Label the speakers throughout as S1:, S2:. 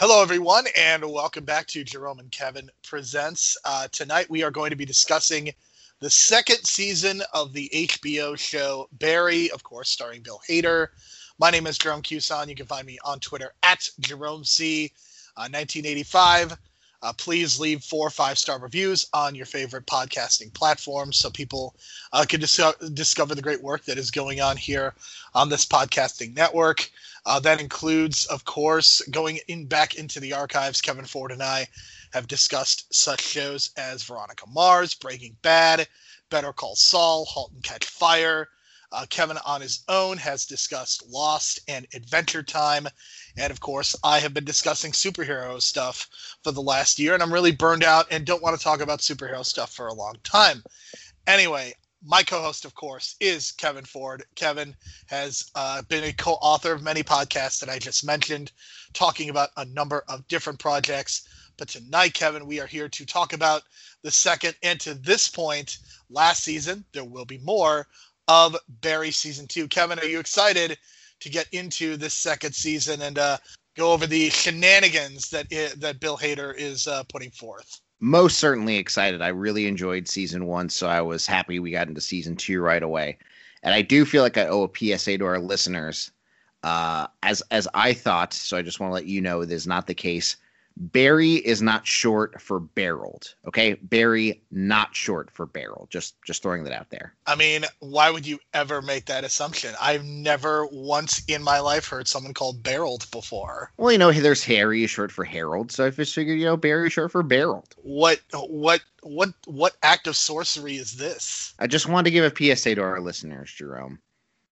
S1: Hello, everyone, and welcome back to Jerome and Kevin Presents. Uh, tonight, we are going to be discussing the second season of the HBO show Barry, of course, starring Bill Hader. My name is Jerome Cuson. You can find me on Twitter at Jerome C. Uh, 1985. Uh, please leave four or five star reviews on your favorite podcasting platform so people uh, can dis- discover the great work that is going on here on this podcasting network. Uh, that includes, of course, going in back into the archives. Kevin Ford and I have discussed such shows as Veronica Mars, Breaking Bad, Better Call Saul, Halt and Catch Fire. Uh, Kevin on his own has discussed Lost and Adventure Time. And of course, I have been discussing superhero stuff for the last year, and I'm really burned out and don't want to talk about superhero stuff for a long time. Anyway, my co-host, of course, is Kevin Ford. Kevin has uh, been a co-author of many podcasts that I just mentioned, talking about a number of different projects. But tonight, Kevin, we are here to talk about the second and to this point, last season. There will be more of Barry season two. Kevin, are you excited to get into this second season and uh, go over the shenanigans that it, that Bill Hader is uh, putting forth.
S2: Most certainly excited. I really enjoyed season one, so I was happy we got into season two right away. And I do feel like I owe a PSA to our listeners, uh, as as I thought. So I just want to let you know it is not the case. Barry is not short for barreled. Okay, Barry not short for barrel. Just just throwing that out there.
S1: I mean, why would you ever make that assumption? I've never once in my life heard someone called barreled before.
S2: Well, you know, there's Harry short for Harold, so I just figured, you know, Barry short for barreled.
S1: What what what what act of sorcery is this?
S2: I just wanted to give a PSA to our listeners, Jerome.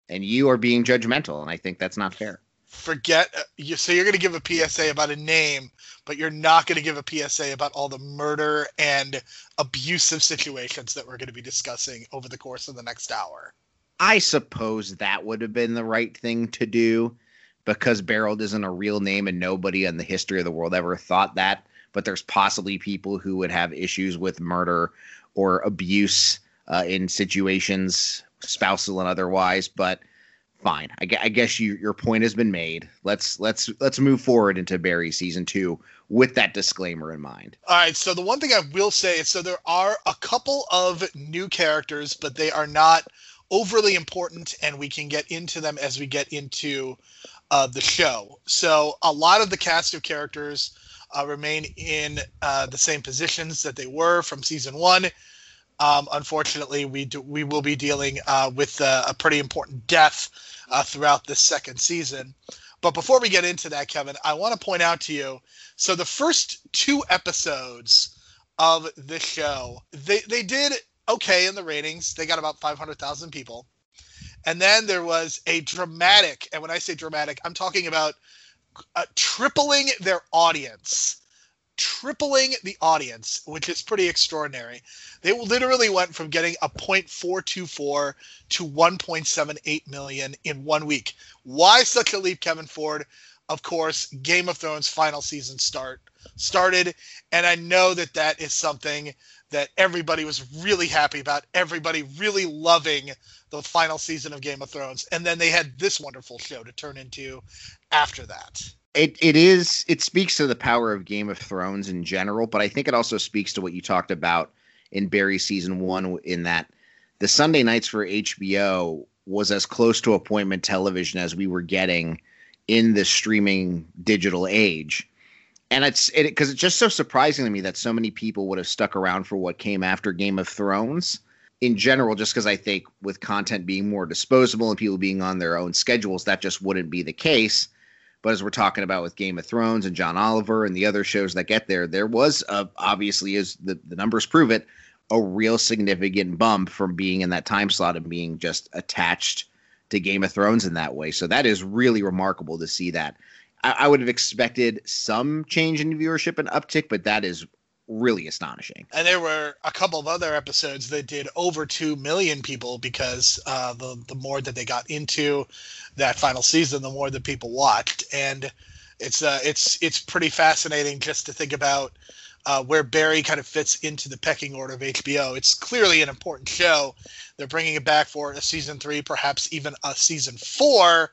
S2: And you are being judgmental, and I think that's not fair
S1: forget uh, you so you're going to give a PSA about a name but you're not going to give a PSA about all the murder and abusive situations that we're going to be discussing over the course of the next hour.
S2: I suppose that would have been the right thing to do because Barreled isn't a real name and nobody in the history of the world ever thought that but there's possibly people who would have issues with murder or abuse uh, in situations spousal and otherwise but fine. I, I guess you, your point has been made. Let's let's let's move forward into Barry season two with that disclaimer in mind.
S1: All right. So the one thing I will say is, so there are a couple of new characters, but they are not overly important, and we can get into them as we get into uh, the show. So a lot of the cast of characters uh, remain in uh, the same positions that they were from season one. Um, unfortunately, we do, we will be dealing uh, with uh, a pretty important death uh, throughout this second season. But before we get into that, Kevin, I want to point out to you so the first two episodes of the show, they, they did okay in the ratings. They got about 500,000 people. And then there was a dramatic, and when I say dramatic, I'm talking about uh, tripling their audience tripling the audience, which is pretty extraordinary. They literally went from getting a 0.424 to 1.78 million in one week. Why such a leap, Kevin Ford? Of course, Game of Thrones final season start started, and I know that that is something that everybody was really happy about. Everybody really loving the final season of Game of Thrones, and then they had this wonderful show to turn into after that
S2: it it is it speaks to the power of Game of Thrones in general, but I think it also speaks to what you talked about in Barry season one in that the Sunday nights for HBO was as close to appointment television as we were getting in the streaming digital age. And it's it because it's just so surprising to me that so many people would have stuck around for what came after Game of Thrones in general, just because I think with content being more disposable and people being on their own schedules, that just wouldn't be the case. But as we're talking about with Game of Thrones and John Oliver and the other shows that get there, there was a, obviously, as the, the numbers prove it, a real significant bump from being in that time slot and being just attached to Game of Thrones in that way. So that is really remarkable to see that. I, I would have expected some change in viewership and uptick, but that is really astonishing.
S1: And there were a couple of other episodes that did over two million people because uh, the the more that they got into that final season, the more that people watched, and it's uh, it's it's pretty fascinating just to think about. Uh, where Barry kind of fits into the pecking order of HBO. It's clearly an important show. They're bringing it back for a season three, perhaps even a season four.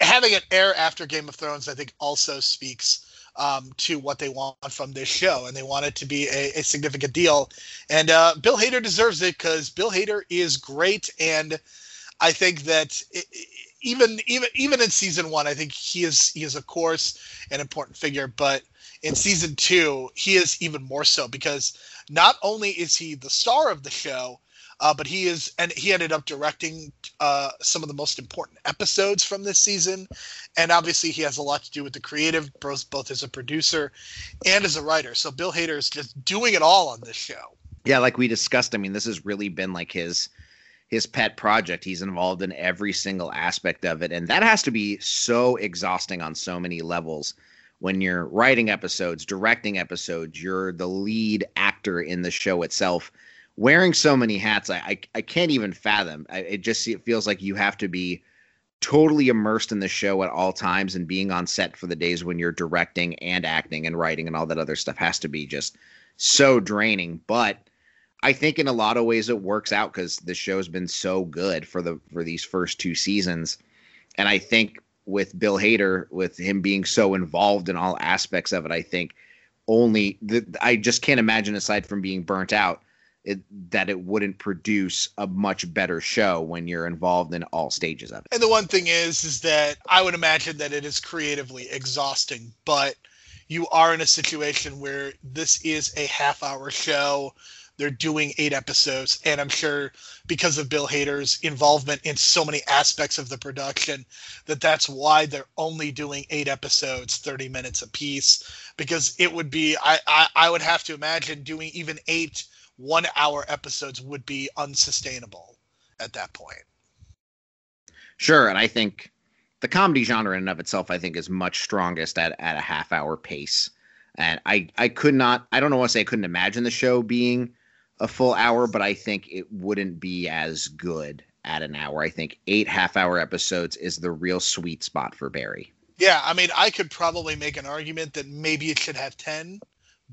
S1: Having it air after Game of Thrones, I think, also speaks um, to what they want from this show, and they want it to be a, a significant deal. And uh, Bill Hader deserves it because Bill Hader is great, and I think that it, even even even in season one, I think he is he is of course an important figure, but in season two, he is even more so because not only is he the star of the show, uh, but he is, and he ended up directing uh, some of the most important episodes from this season, and obviously he has a lot to do with the creative, both both as a producer and as a writer. So Bill Hader is just doing it all on this show.
S2: Yeah, like we discussed. I mean, this has really been like his his pet project. He's involved in every single aspect of it, and that has to be so exhausting on so many levels. When you're writing episodes, directing episodes, you're the lead actor in the show itself wearing so many hats, I I, I can't even fathom. I, it just it feels like you have to be totally immersed in the show at all times, and being on set for the days when you're directing and acting and writing and all that other stuff has to be just so draining. But I think in a lot of ways it works out because the show's been so good for the for these first two seasons, and I think with Bill Hader, with him being so involved in all aspects of it, I think only the, I just can't imagine aside from being burnt out it, that it wouldn't produce a much better show when you're involved in all stages of it.
S1: And the one thing is, is that I would imagine that it is creatively exhausting, but you are in a situation where this is a half hour show. They're doing eight episodes, and I'm sure because of Bill Hader's involvement in so many aspects of the production, that that's why they're only doing eight episodes, 30 minutes a piece. Because it would be, I, I, I would have to imagine doing even eight one hour episodes would be unsustainable at that point.
S2: Sure, and I think the comedy genre in and of itself, I think, is much strongest at, at a half hour pace. And I, I could not, I don't know what to say, I couldn't imagine the show being a full hour, but I think it wouldn't be as good at an hour. I think eight half hour episodes is the real sweet spot for Barry.
S1: Yeah, I mean, I could probably make an argument that maybe it should have 10,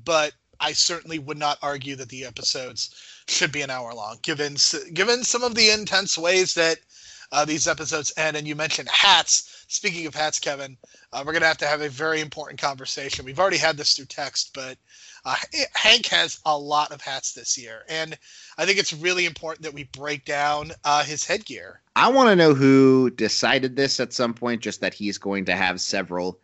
S1: but I certainly would not argue that the episodes should be an hour long, given given some of the intense ways that uh, these episodes end. And you mentioned hats. Speaking of hats, Kevin, uh, we're gonna have to have a very important conversation. We've already had this through text, but uh, Hank has a lot of hats this year, and I think it's really important that we break down uh, his headgear.
S2: I want to know who decided this at some point, just that he's going to have several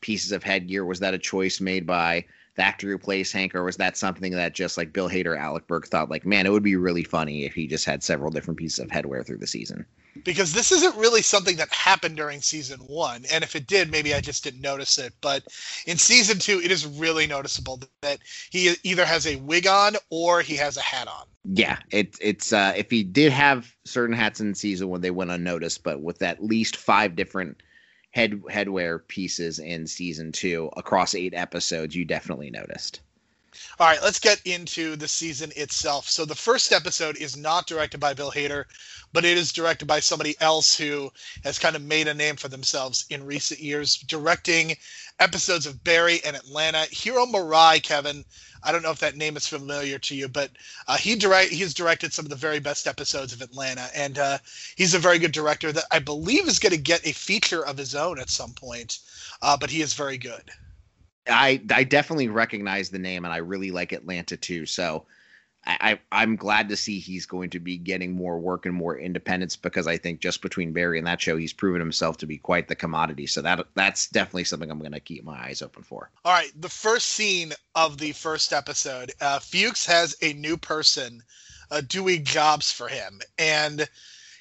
S2: pieces of headgear. Was that a choice made by the actor who plays Hank, or was that something that just like Bill Hader, Alec Berg thought like, man, it would be really funny if he just had several different pieces of headwear through the season?
S1: Because this isn't really something that happened during season one, and if it did, maybe I just didn't notice it. But in season two, it is really noticeable that he either has a wig on or he has a hat on.
S2: Yeah, it, it's uh, if he did have certain hats in season one, they went unnoticed, but with at least five different head headwear pieces in season two across eight episodes, you definitely noticed.
S1: All right, let's get into the season itself. So the first episode is not directed by Bill Hader, but it is directed by somebody else who has kind of made a name for themselves in recent years, directing episodes of Barry and Atlanta. Hiro Murai, Kevin, I don't know if that name is familiar to you, but uh, he direct he's directed some of the very best episodes of Atlanta, and uh, he's a very good director that I believe is going to get a feature of his own at some point. Uh, but he is very good.
S2: I I definitely recognize the name, and I really like Atlanta too. So I, I'm glad to see he's going to be getting more work and more independence because I think just between Barry and that show, he's proven himself to be quite the commodity. So that that's definitely something I'm going to keep my eyes open for.
S1: All right, the first scene of the first episode, uh, Fuchs has a new person uh, doing jobs for him, and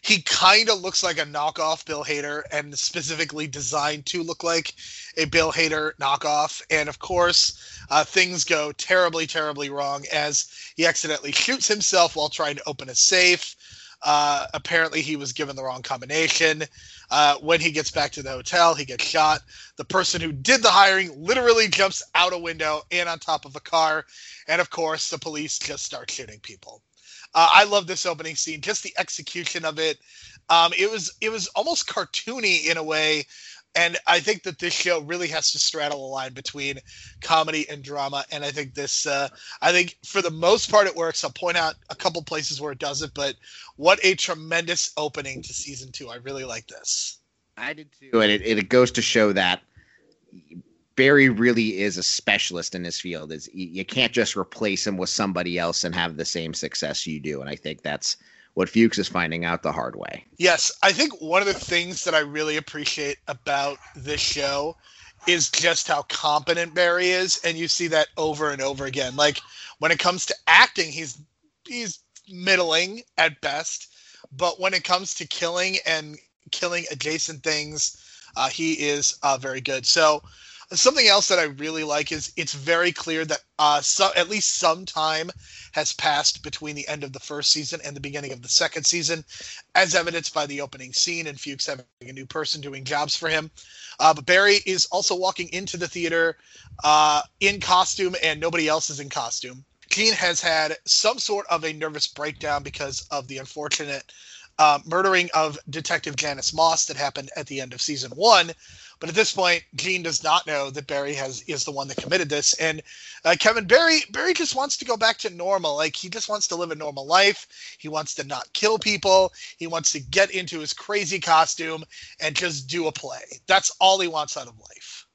S1: he kind of looks like a knockoff Bill Hader, and specifically designed to look like a Bill Hader knockoff. And of course, uh, things go terribly, terribly wrong as he accidentally shoots himself while trying to open a safe. Uh, apparently, he was given the wrong combination. Uh, when he gets back to the hotel, he gets shot. The person who did the hiring literally jumps out a window and on top of a car. And of course, the police just start shooting people. Uh, I love this opening scene, just the execution of it. Um, it was it was almost cartoony in a way and I think that this show really has to straddle a line between comedy and drama. And I think this, uh, I think for the most part, it works. I'll point out a couple places where it doesn't, but what a tremendous opening to season two. I really like this.
S2: I did too. And it, it goes to show that Barry really is a specialist in his field. Is you can't just replace him with somebody else and have the same success you do. And I think that's what Fuchs is finding out the hard way.
S1: Yes, I think one of the things that I really appreciate about this show is just how competent Barry is, and you see that over and over again. Like when it comes to acting, he's he's middling at best, but when it comes to killing and killing adjacent things, uh, he is uh, very good. So something else that I really like is it's very clear that uh, so, at least some time has passed between the end of the first season and the beginning of the second season, as evidenced by the opening scene and Fuchs having a new person doing jobs for him. Uh, but Barry is also walking into the theater uh, in costume, and nobody else is in costume. Gene has had some sort of a nervous breakdown because of the unfortunate uh, murdering of Detective Janice Moss that happened at the end of season one. But at this point, Gene does not know that Barry has is the one that committed this, and uh, Kevin Barry Barry just wants to go back to normal. Like he just wants to live a normal life. He wants to not kill people. He wants to get into his crazy costume and just do a play. That's all he wants out of life.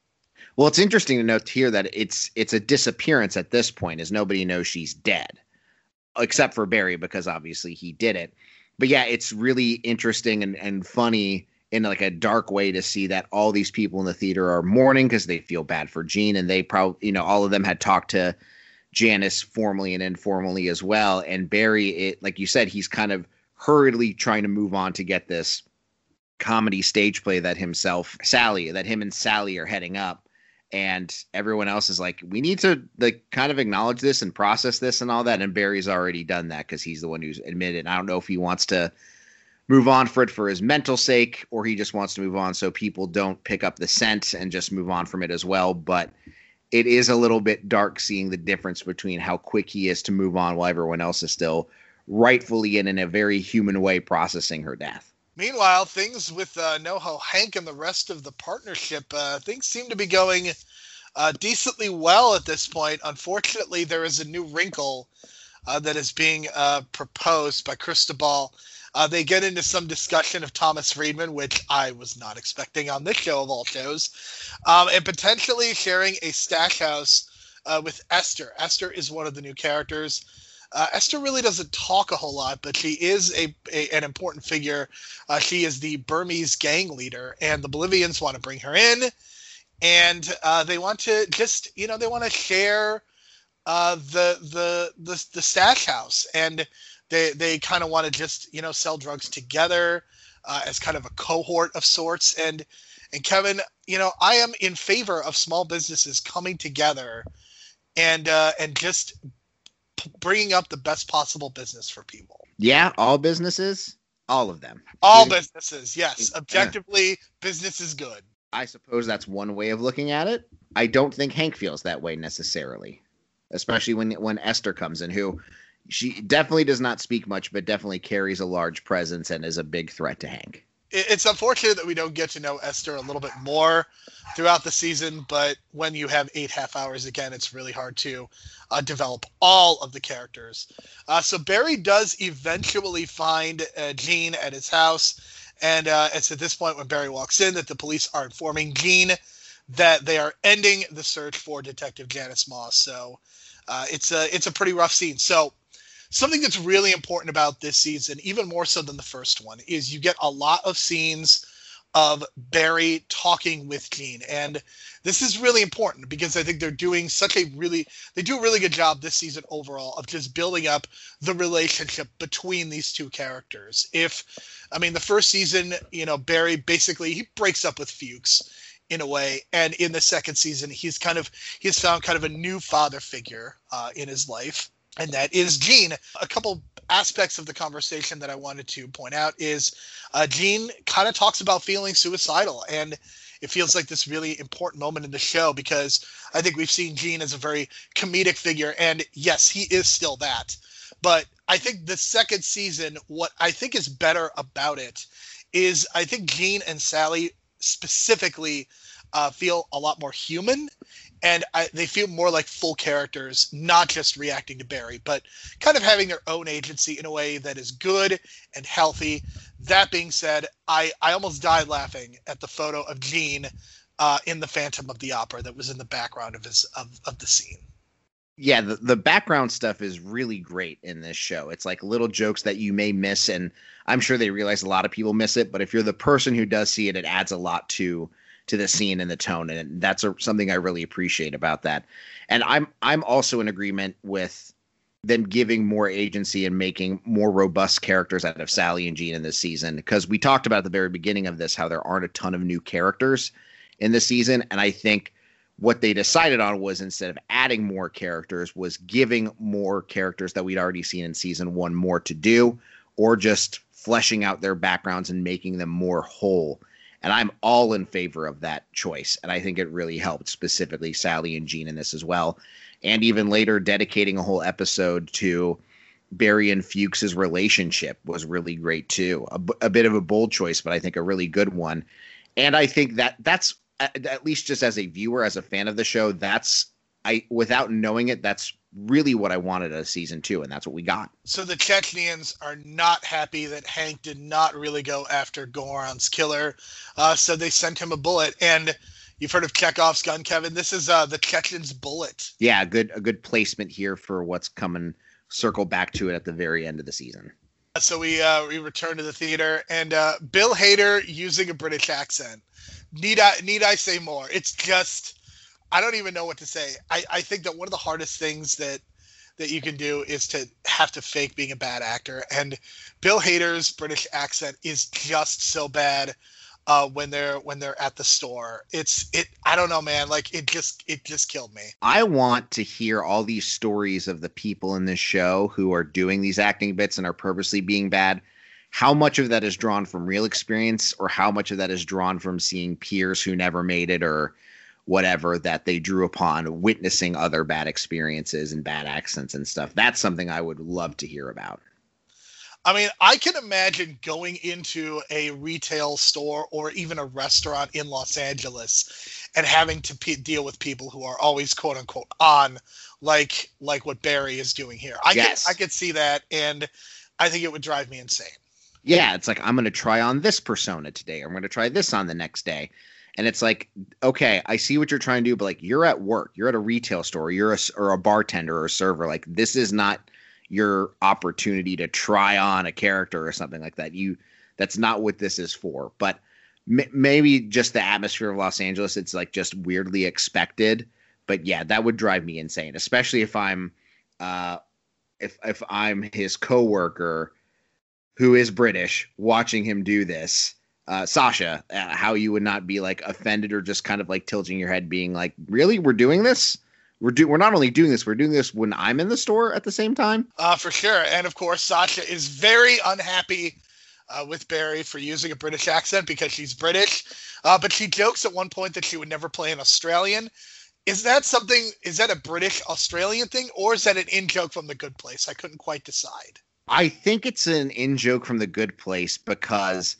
S2: Well, it's interesting to note here that it's it's a disappearance at this point, as nobody knows she's dead, except for Barry because obviously he did it. But yeah, it's really interesting and, and funny in like a dark way to see that all these people in the theater are mourning because they feel bad for Gene and they probably you know all of them had talked to Janice formally and informally as well and Barry it like you said he's kind of hurriedly trying to move on to get this comedy stage play that himself Sally that him and Sally are heading up and everyone else is like we need to like kind of acknowledge this and process this and all that and Barry's already done that cuz he's the one who's admitted I don't know if he wants to move on for it for his mental sake, or he just wants to move on so people don't pick up the scent and just move on from it as well. But it is a little bit dark seeing the difference between how quick he is to move on while everyone else is still rightfully and in a very human way processing her death.
S1: Meanwhile, things with uh, NoHo Hank and the rest of the partnership, uh, things seem to be going uh, decently well at this point. Unfortunately, there is a new wrinkle uh, that is being uh, proposed by Cristobal uh, they get into some discussion of Thomas Friedman, which I was not expecting on this show of all shows, um, and potentially sharing a stash house uh, with Esther. Esther is one of the new characters. Uh, Esther really doesn't talk a whole lot, but she is a, a an important figure. Uh, she is the Burmese gang leader, and the Bolivians want to bring her in, and uh, they want to just you know they want to share uh, the the the the stash house and they they kind of want to just you know sell drugs together uh, as kind of a cohort of sorts. And and Kevin, you know, I am in favor of small businesses coming together and uh, and just p- bringing up the best possible business for people.
S2: Yeah, all businesses, all of them.
S1: All businesses, yes. Objectively, business is good.
S2: I suppose that's one way of looking at it. I don't think Hank feels that way necessarily, especially when when Esther comes in, who she definitely does not speak much, but definitely carries a large presence and is a big threat to Hank.
S1: It's unfortunate that we don't get to know Esther a little bit more throughout the season, but when you have eight half hours again, it's really hard to uh, develop all of the characters. Uh, so Barry does eventually find uh, at his house, and uh, it's at this point when Barry walks in that the police are informing Gene that they are ending the search for Detective Janice Moss. So uh, it's a it's a pretty rough scene. So something that's really important about this season, even more so than the first one, is you get a lot of scenes of Barry talking with Gene. And this is really important because I think they're doing such a really they do a really good job this season overall of just building up the relationship between these two characters. If I mean the first season, you know, Barry basically he breaks up with Fuchs in a way, and in the second season he's kind of he's found kind of a new father figure uh, in his life and that is Gene. A couple aspects of the conversation that I wanted to point out is uh, Gene kind of talks about feeling suicidal, and it feels like this really important moment in the show because I think we've seen Gene as a very comedic figure, and yes, he is still that. But I think the second season, what I think is better about it is I think Gene and Sally specifically uh, feel a lot more human and I, they feel more like full characters, not just reacting to Barry, but kind of having their own agency in a way that is good and healthy. That being said, I, I almost died laughing at the photo of Gene uh, in the Phantom of the Opera that was in the background of his of, of the scene.
S2: Yeah, the, the background stuff is really great in this show. It's like little jokes that you may miss, and I'm sure they realize a lot of people miss it. But if you're the person who does see it, it adds a lot to to the scene and the tone, and that's a, something I really appreciate about that. And I'm I'm also in agreement with them giving more agency and making more robust characters out of Sally and Gene in this season because we talked about at the very beginning of this how there aren't a ton of new characters in the season, and I think what they decided on was instead of adding more characters was giving more characters that we'd already seen in season one more to do or just fleshing out their backgrounds and making them more whole and i'm all in favor of that choice. And i think it really helped specifically sally and gene in this as well. And even later dedicating a whole episode to barry and fuchs's relationship was really great too. A, a bit of a bold choice but i think a really good one. And i think that that's at least just as a viewer, as a fan of the show, that's I without knowing it, that's really what I wanted a season two, and that's what we got.
S1: So the Chechnyans are not happy that Hank did not really go after Goran's killer, uh, so they sent him a bullet. And you've heard of Chekhov's gun, Kevin. This is uh, the Chechen's bullet.
S2: Yeah, good a good placement here for what's coming. Circle back to it at the very end of the season.
S1: So we uh, we return to the theater, and uh, Bill Hader using a British accent need I need I say more? It's just I don't even know what to say. I, I think that one of the hardest things that that you can do is to have to fake being a bad actor. And Bill Hader's British accent is just so bad uh, when they're when they're at the store. It's it I don't know, man. Like it just it just killed me.
S2: I want to hear all these stories of the people in this show who are doing these acting bits and are purposely being bad how much of that is drawn from real experience or how much of that is drawn from seeing peers who never made it or whatever that they drew upon witnessing other bad experiences and bad accents and stuff that's something i would love to hear about
S1: i mean i can imagine going into a retail store or even a restaurant in los angeles and having to p- deal with people who are always quote unquote on like like what barry is doing here i yes. could i could see that and i think it would drive me insane
S2: yeah, it's like I'm going to try on this persona today, or I'm going to try this on the next day. And it's like, okay, I see what you're trying to do, but like you're at work, you're at a retail store, you're a or a bartender or a server. Like this is not your opportunity to try on a character or something like that. You that's not what this is for. But m- maybe just the atmosphere of Los Angeles, it's like just weirdly expected. But yeah, that would drive me insane, especially if I'm uh if if I'm his coworker who is British watching him do this, uh, Sasha, uh, how you would not be like offended or just kind of like tilting your head, being like, "Really, we're doing this? We're do we're not only doing this, we're doing this when I'm in the store at the same time."
S1: Uh, for sure, and of course, Sasha is very unhappy uh, with Barry for using a British accent because she's British, uh, but she jokes at one point that she would never play an Australian. Is that something? Is that a British Australian thing, or is that an in joke from The Good Place? I couldn't quite decide.
S2: I think it's an in joke from the good place because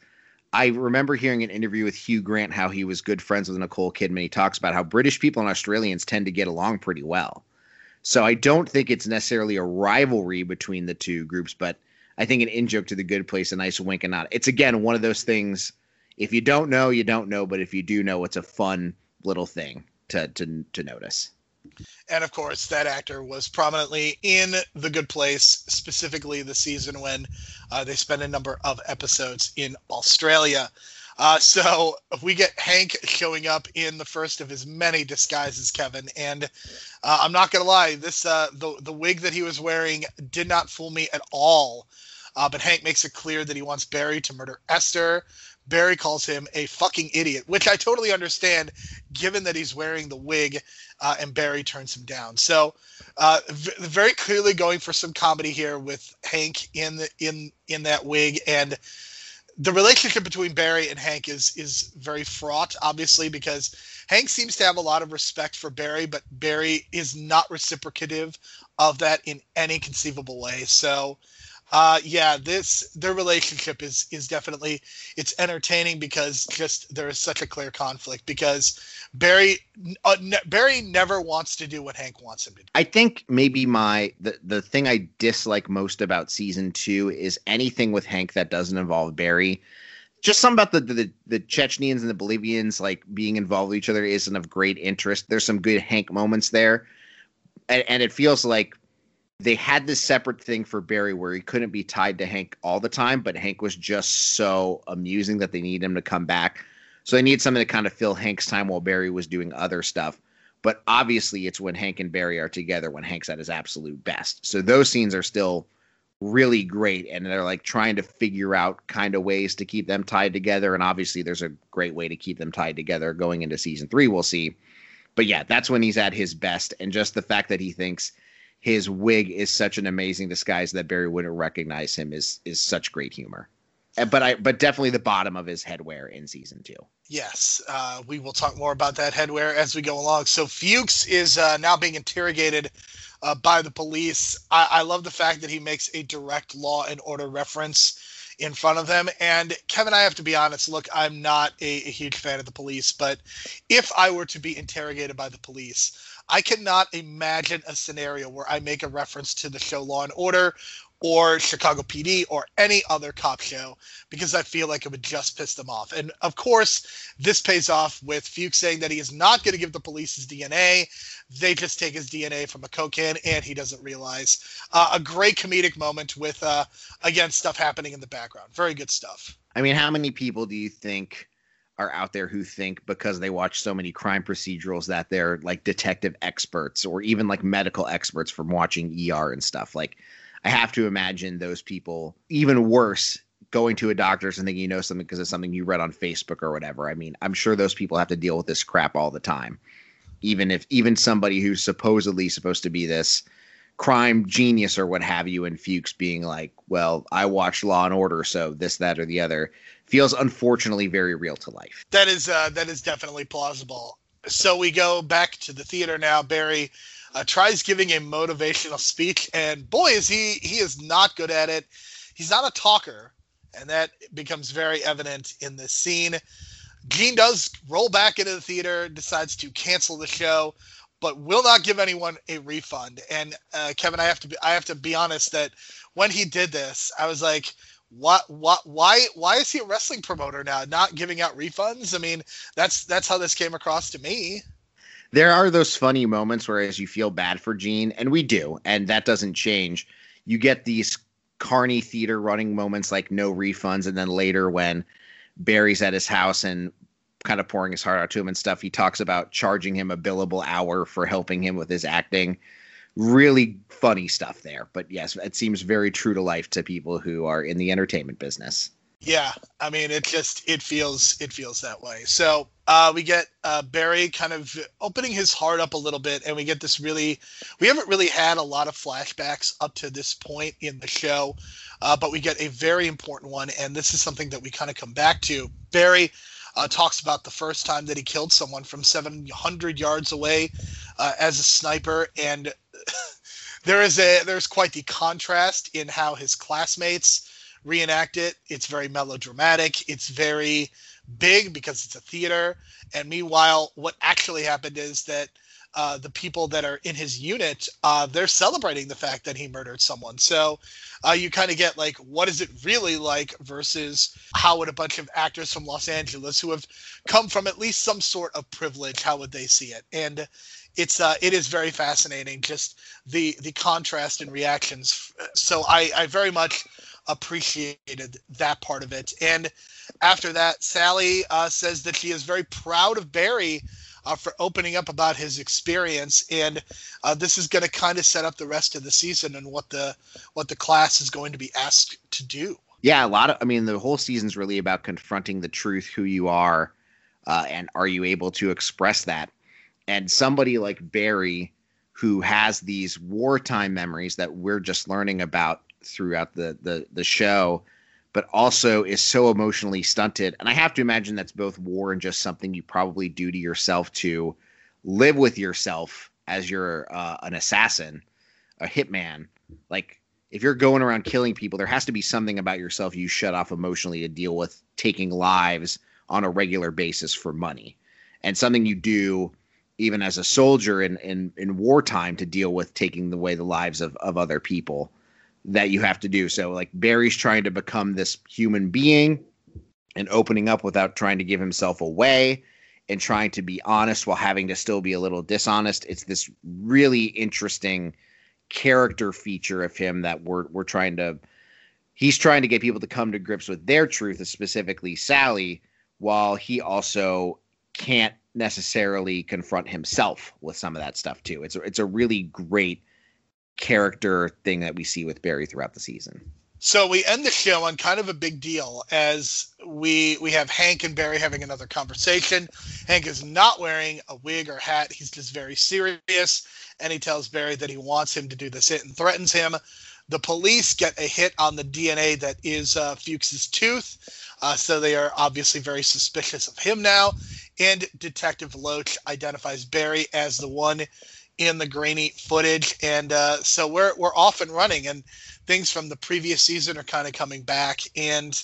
S2: I remember hearing an interview with Hugh Grant how he was good friends with Nicole Kidman. He talks about how British people and Australians tend to get along pretty well. So I don't think it's necessarily a rivalry between the two groups, but I think an in joke to the good place, a nice wink and nod. It's again one of those things. If you don't know, you don't know, but if you do know, it's a fun little thing to to to notice.
S1: And of course, that actor was prominently in The Good Place, specifically the season when uh, they spent a number of episodes in Australia. Uh, so we get Hank showing up in the first of his many disguises, Kevin. And uh, I'm not gonna lie, this uh, the the wig that he was wearing did not fool me at all. Uh, but Hank makes it clear that he wants Barry to murder Esther. Barry calls him a fucking idiot, which I totally understand, given that he's wearing the wig, uh, and Barry turns him down. So, uh, v- very clearly going for some comedy here with Hank in the in in that wig, and the relationship between Barry and Hank is is very fraught, obviously, because Hank seems to have a lot of respect for Barry, but Barry is not reciprocative of that in any conceivable way. So uh, yeah, this their relationship is is definitely it's entertaining because just there is such a clear conflict because Barry uh, ne- Barry never wants to do what Hank wants him to do.
S2: I think maybe my the the thing I dislike most about season two is anything with Hank that doesn't involve Barry. just something about the, the the and the Bolivians like being involved with each other isn't of great interest. There's some good Hank moments there, and, and it feels like they had this separate thing for Barry where he couldn't be tied to Hank all the time, but Hank was just so amusing that they need him to come back. So they need something to kind of fill Hank's time while Barry was doing other stuff. But obviously, it's when Hank and Barry are together when Hank's at his absolute best. So those scenes are still really great, and they're like trying to figure out kind of ways to keep them tied together. And obviously, there's a great way to keep them tied together going into season three. We'll see. But yeah, that's when he's at his best, and just the fact that he thinks his wig is such an amazing disguise that Barry wouldn't recognize him is is such great humor. But I but definitely the bottom of his headwear in season two.
S1: Yes, uh, we will talk more about that headwear as we go along. So Fuchs is uh, now being interrogated uh, by the police. I, I love the fact that he makes a direct law and order reference in front of them. And Kevin, I have to be honest. Look, I'm not a, a huge fan of the police, but if I were to be interrogated by the police, I cannot imagine a scenario where I make a reference to the show Law and Order or Chicago PD or any other cop show because I feel like it would just piss them off. And of course, this pays off with Fuchs saying that he is not going to give the police his DNA. They just take his DNA from a coke can and he doesn't realize. Uh, a great comedic moment with, uh, again, stuff happening in the background. Very good stuff.
S2: I mean, how many people do you think are out there who think because they watch so many crime procedurals that they're like detective experts or even like medical experts from watching ER and stuff. Like I have to imagine those people even worse going to a doctor's and thinking you know something because it's something you read on Facebook or whatever. I mean, I'm sure those people have to deal with this crap all the time. Even if even somebody who's supposedly supposed to be this crime genius or what have you, and Fuchs being like, "Well, I watched Law and Order, so this, that, or the other," feels unfortunately very real to life.
S1: That is uh, that is definitely plausible. So we go back to the theater now. Barry uh, tries giving a motivational speech, and boy, is he he is not good at it. He's not a talker, and that becomes very evident in this scene. Gene does roll back into the theater, decides to cancel the show, but will not give anyone a refund. And uh, Kevin, I have to be, I have to be honest that when he did this, I was like, what, what, why, why is he a wrestling promoter now, not giving out refunds? I mean, that's that's how this came across to me.
S2: There are those funny moments where as you feel bad for Gene, and we do, and that doesn't change. You get these carny theater running moments like no refunds, and then later when Barry's at his house and kind of pouring his heart out to him and stuff, he talks about charging him a billable hour for helping him with his acting really funny stuff there. But yes, it seems very true to life to people who are in the entertainment business.
S1: Yeah, I mean, it just it feels it feels that way. So uh, we get uh, Barry kind of opening his heart up a little bit, and we get this really. We haven't really had a lot of flashbacks up to this point in the show, uh, but we get a very important one, and this is something that we kind of come back to. Barry uh, talks about the first time that he killed someone from 700 yards away uh, as a sniper, and there is a there's quite the contrast in how his classmates reenact it. It's very melodramatic. It's very big because it's a theater. And meanwhile, what actually happened is that uh, the people that are in his unit, uh, they're celebrating the fact that he murdered someone. So uh, you kind of get like, what is it really like versus how would a bunch of actors from Los Angeles who have come from at least some sort of privilege, how would they see it? And it's uh, it is very fascinating, just the the contrast and reactions. So I I very much appreciated that part of it. And after that, Sally uh, says that she is very proud of Barry uh, for opening up about his experience, and uh, this is going to kind of set up the rest of the season and what the what the class is going to be asked to do.
S2: Yeah, a lot of. I mean, the whole season's really about confronting the truth, who you are, uh, and are you able to express that? And somebody like Barry, who has these wartime memories that we're just learning about throughout the the the show, but also is so emotionally stunted. And I have to imagine that's both war and just something you probably do to yourself to live with yourself as you're uh, an assassin, a hitman. Like if you're going around killing people, there has to be something about yourself you shut off emotionally to deal with taking lives on a regular basis for money, and something you do even as a soldier in in, in wartime to deal with taking away the lives of, of other people that you have to do. So like Barry's trying to become this human being and opening up without trying to give himself away and trying to be honest while having to still be a little dishonest. It's this really interesting character feature of him that we're we're trying to he's trying to get people to come to grips with their truth, specifically Sally, while he also can't necessarily confront himself with some of that stuff too. It's a, it's a really great character thing that we see with Barry throughout the season.
S1: So we end the show on kind of a big deal as we we have Hank and Barry having another conversation. Hank is not wearing a wig or hat. He's just very serious and he tells Barry that he wants him to do this hit and threatens him. The police get a hit on the DNA that is uh, Fuchs's tooth, uh, so they are obviously very suspicious of him now. And Detective Loach identifies Barry as the one in the grainy footage, and uh, so we're we're off and running, and things from the previous season are kind of coming back, and.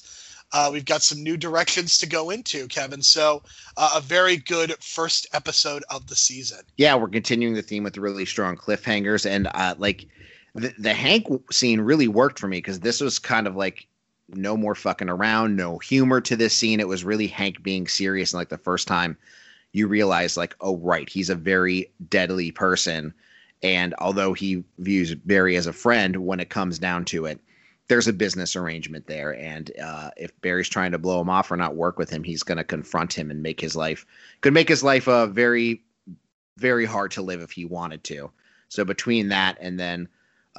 S1: Uh, we've got some new directions to go into, Kevin. So, uh, a very good first episode of the season.
S2: Yeah, we're continuing the theme with really strong cliffhangers, and uh, like the, the Hank scene really worked for me because this was kind of like no more fucking around, no humor to this scene. It was really Hank being serious, and like the first time you realize, like, oh right, he's a very deadly person, and although he views Barry as a friend, when it comes down to it, there's a business arrangement there, and uh, if Barry's trying to blow him off or not work with him, he's going to confront him and make his life could make his life a uh, very, very hard to live if he wanted to. So between that and then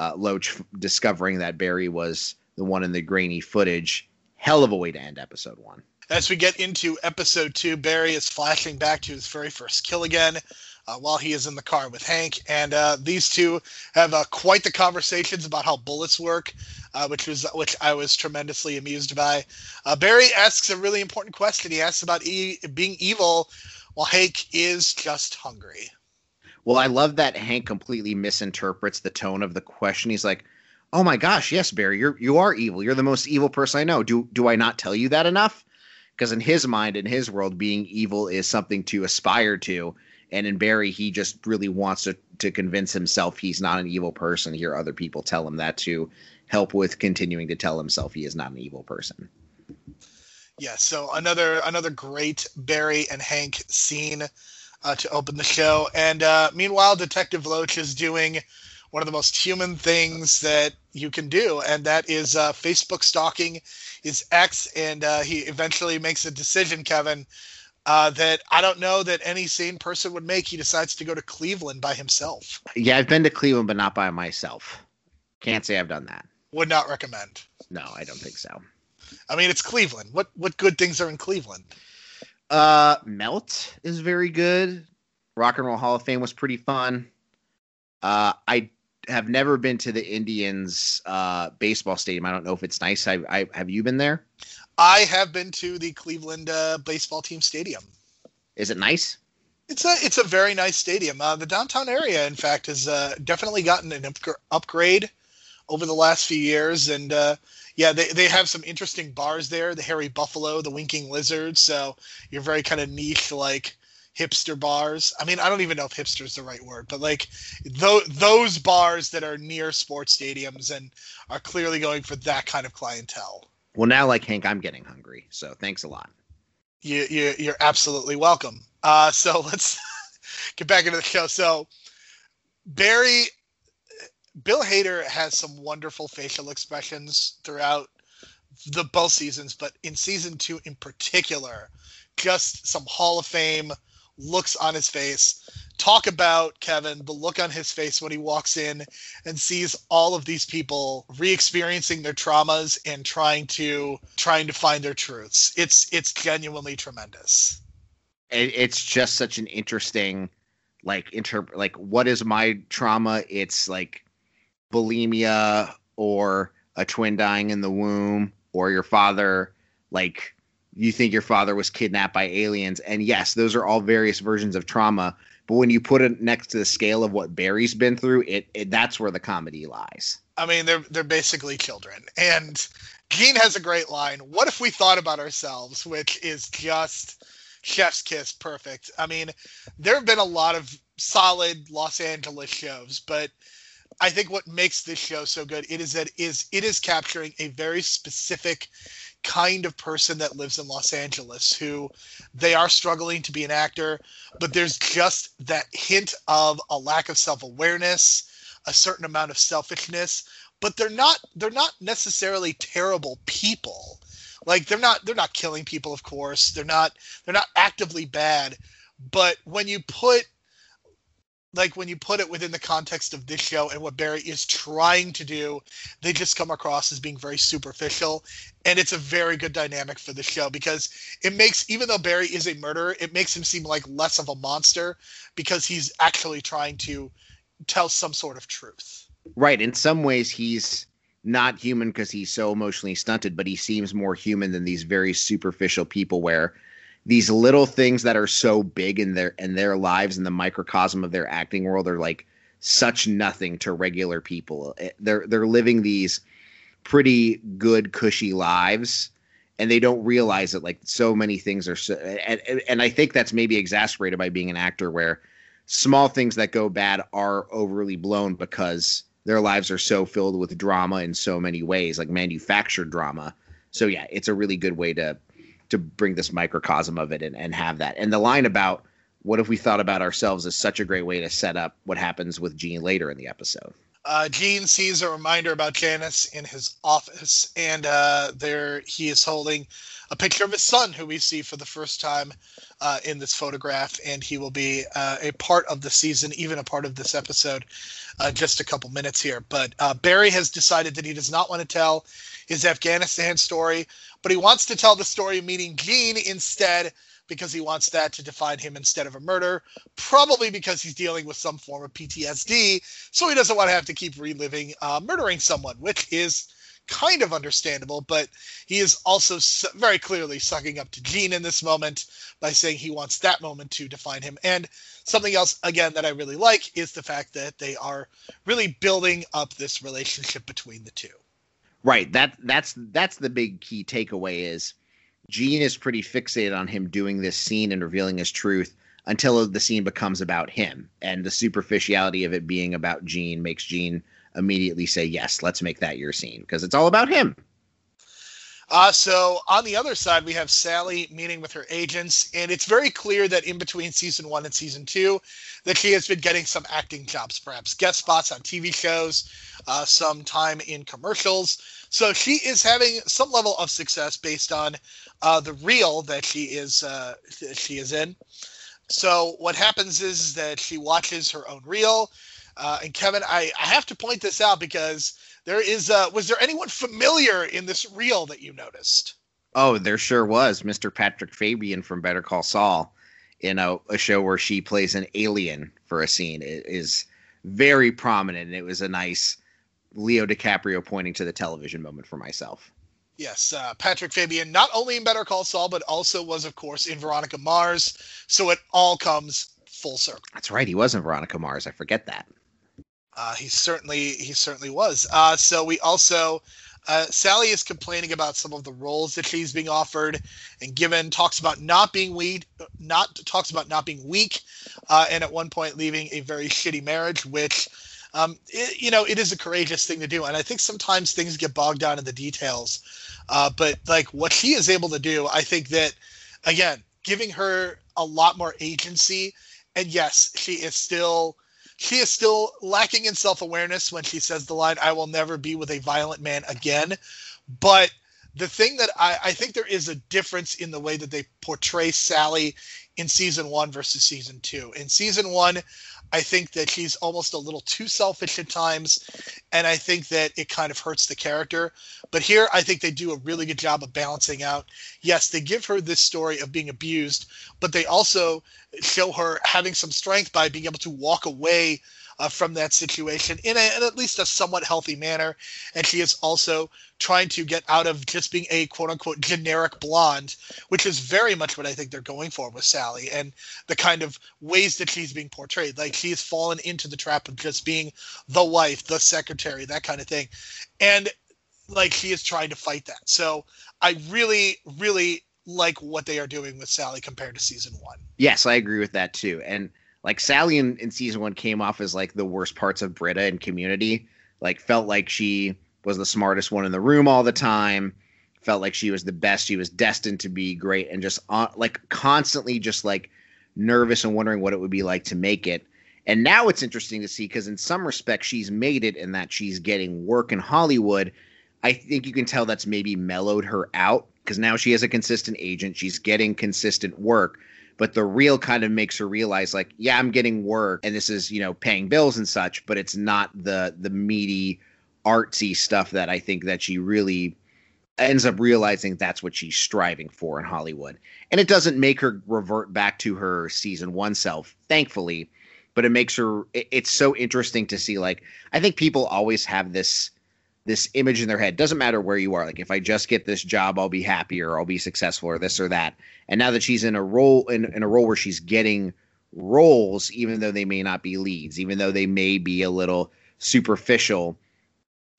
S2: uh, Loach discovering that Barry was the one in the grainy footage. Hell of a way to end episode one.
S1: As we get into episode two, Barry is flashing back to his very first kill again. Uh, while he is in the car with Hank. And uh, these two have uh, quite the conversations about how bullets work, uh, which was which I was tremendously amused by. Uh, Barry asks a really important question. He asks about e- being evil, while Hank is just hungry.
S2: Well, I love that Hank completely misinterprets the tone of the question. He's like, "Oh my gosh, yes, Barry, you're you are evil. You're the most evil person I know. Do do I not tell you that enough?" Because in his mind, in his world, being evil is something to aspire to. And in Barry, he just really wants to to convince himself he's not an evil person. Hear other people tell him that to help with continuing to tell himself he is not an evil person.
S1: Yeah, so another another great Barry and Hank scene uh, to open the show. And uh, meanwhile, Detective Loach is doing one of the most human things that you can do, and that is uh, Facebook stalking his ex. And uh, he eventually makes a decision, Kevin, uh, that I don't know that any sane person would make. He decides to go to Cleveland by himself.
S2: Yeah, I've been to Cleveland, but not by myself. Can't say I've done that.
S1: Would not recommend.
S2: No, I don't think so.
S1: I mean, it's Cleveland. What what good things are in Cleveland?
S2: Uh, Melt is very good. Rock and Roll Hall of Fame was pretty fun. Uh, I have never been to the Indians uh, baseball stadium. I don't know if it's nice. I, I have you been there?
S1: I have been to the Cleveland uh, baseball team stadium.
S2: Is it nice?
S1: It's a it's a very nice stadium. Uh, the downtown area, in fact, has uh, definitely gotten an up- upgrade over the last few years, and uh, yeah, they, they have some interesting bars there. The Harry Buffalo, the Winking Lizard. So you're very kind of niche, like hipster bars. I mean, I don't even know if hipster is the right word, but like th- those bars that are near sports stadiums and are clearly going for that kind of clientele.
S2: Well, now, like Hank, I'm getting hungry. So thanks a lot.
S1: You, you, you're absolutely welcome. Uh, so let's get back into the show. So Barry Bill Hader has some wonderful facial expressions throughout the both seasons, but in season two in particular, just some Hall of Fame looks on his face. Talk about Kevin, the look on his face when he walks in and sees all of these people re-experiencing their traumas and trying to trying to find their truths. It's it's genuinely tremendous.
S2: It, it's just such an interesting like interpret like what is my trauma? It's like bulimia or a twin dying in the womb or your father like you think your father was kidnapped by aliens. And yes those are all various versions of trauma. But when you put it next to the scale of what barry's been through it, it that's where the comedy lies.
S1: I mean they're they're basically children. And gene has a great line what if we thought about ourselves? which is just chef's kiss perfect. I mean there have been a lot of solid los angeles shows but I think what makes this show so good it is that it is it is capturing a very specific kind of person that lives in Los Angeles who they are struggling to be an actor, but there's just that hint of a lack of self-awareness, a certain amount of selfishness, but they're not they're not necessarily terrible people. Like they're not they're not killing people, of course. They're not they're not actively bad, but when you put like when you put it within the context of this show and what Barry is trying to do, they just come across as being very superficial. And it's a very good dynamic for the show because it makes, even though Barry is a murderer, it makes him seem like less of a monster because he's actually trying to tell some sort of truth.
S2: Right. In some ways, he's not human because he's so emotionally stunted, but he seems more human than these very superficial people where these little things that are so big in their in their lives in the microcosm of their acting world are like such nothing to regular people. Eh, they're they're living these pretty good cushy lives and they don't realize that like so many things are so and, and I think that's maybe exasperated by being an actor where small things that go bad are overly blown because their lives are so filled with drama in so many ways like manufactured drama. So yeah, it's a really good way to to bring this microcosm of it and, and have that. And the line about what if we thought about ourselves is such a great way to set up what happens with Gene later in the episode.
S1: Uh, Gene sees a reminder about Janice in his office, and uh, there he is holding a picture of his son, who we see for the first time uh, in this photograph, and he will be uh, a part of the season, even a part of this episode, uh, just a couple minutes here. But uh, Barry has decided that he does not want to tell his Afghanistan story, but he wants to tell the story of meeting Gene instead because he wants that to define him instead of a murder, probably because he's dealing with some form of PTSD, so he doesn't want to have to keep reliving uh, murdering someone, which is kind of understandable, but he is also very clearly sucking up to Gene in this moment by saying he wants that moment to define him. And something else, again, that I really like is the fact that they are really building up this relationship between the two.
S2: Right. That that's that's the big key takeaway is Gene is pretty fixated on him doing this scene and revealing his truth until the scene becomes about him. And the superficiality of it being about Gene makes Gene immediately say, Yes, let's make that your scene because it's all about him.
S1: Uh, so on the other side, we have Sally meeting with her agents, and it's very clear that in between season one and season two, that she has been getting some acting jobs, perhaps guest spots on TV shows, uh, some time in commercials. So she is having some level of success based on uh, the reel that she is uh, she is in. So what happens is that she watches her own reel. Uh, and Kevin, I, I have to point this out because there is uh was there anyone familiar in this reel that you noticed?
S2: Oh, there sure was. Mr. Patrick Fabian from Better Call Saul in a, a show where she plays an alien for a scene it is very prominent and it was a nice Leo DiCaprio pointing to the television moment for myself.
S1: Yes, uh, Patrick Fabian, not only in Better Call Saul, but also was, of course, in Veronica Mars. So it all comes full circle.
S2: That's right. He was in Veronica Mars. I forget that.
S1: Uh, he certainly he certainly was. Uh, so we also uh, Sally is complaining about some of the roles that she's being offered and given. Talks about not being weak, not talks about not being weak, uh, and at one point leaving a very shitty marriage, which. Um, it, you know, it is a courageous thing to do, and I think sometimes things get bogged down in the details. Uh, but like what she is able to do, I think that again, giving her a lot more agency, and yes, she is still she is still lacking in self awareness when she says the line, I will never be with a violent man again. But the thing that I, I think there is a difference in the way that they portray Sally in season one versus season two. In season one, I think that she's almost a little too selfish at times, and I think that it kind of hurts the character. But here, I think they do a really good job of balancing out. Yes, they give her this story of being abused, but they also show her having some strength by being able to walk away uh, from that situation in, a, in at least a somewhat healthy manner. And she is also trying to get out of just being a quote unquote generic blonde, which is very much what I think they're going for with Sally and the kind of ways that she's being portrayed. Like she's fallen into the trap of just being the wife, the secretary, that kind of thing. And like she is trying to fight that. So I really, really like what they are doing with Sally compared to season one.
S2: Yes, I agree with that too. And like Sally in, in season one came off as like the worst parts of Britta and community. Like felt like she was the smartest one in the room all the time. felt like she was the best. She was destined to be great, and just uh, like constantly just like nervous and wondering what it would be like to make it. And now it's interesting to see because in some respects she's made it in that she's getting work in Hollywood. I think you can tell that's maybe mellowed her out because now she has a consistent agent. She's getting consistent work. But the reel kind of makes her realize, like, yeah, I'm getting work and this is, you know, paying bills and such, but it's not the the meaty, artsy stuff that I think that she really ends up realizing that's what she's striving for in Hollywood. And it doesn't make her revert back to her season one self, thankfully, but it makes her it's so interesting to see like I think people always have this this image in their head. Doesn't matter where you are. Like if I just get this job, I'll be happier, I'll be successful, or this or that. And now that she's in a role in, in a role where she's getting roles, even though they may not be leads, even though they may be a little superficial,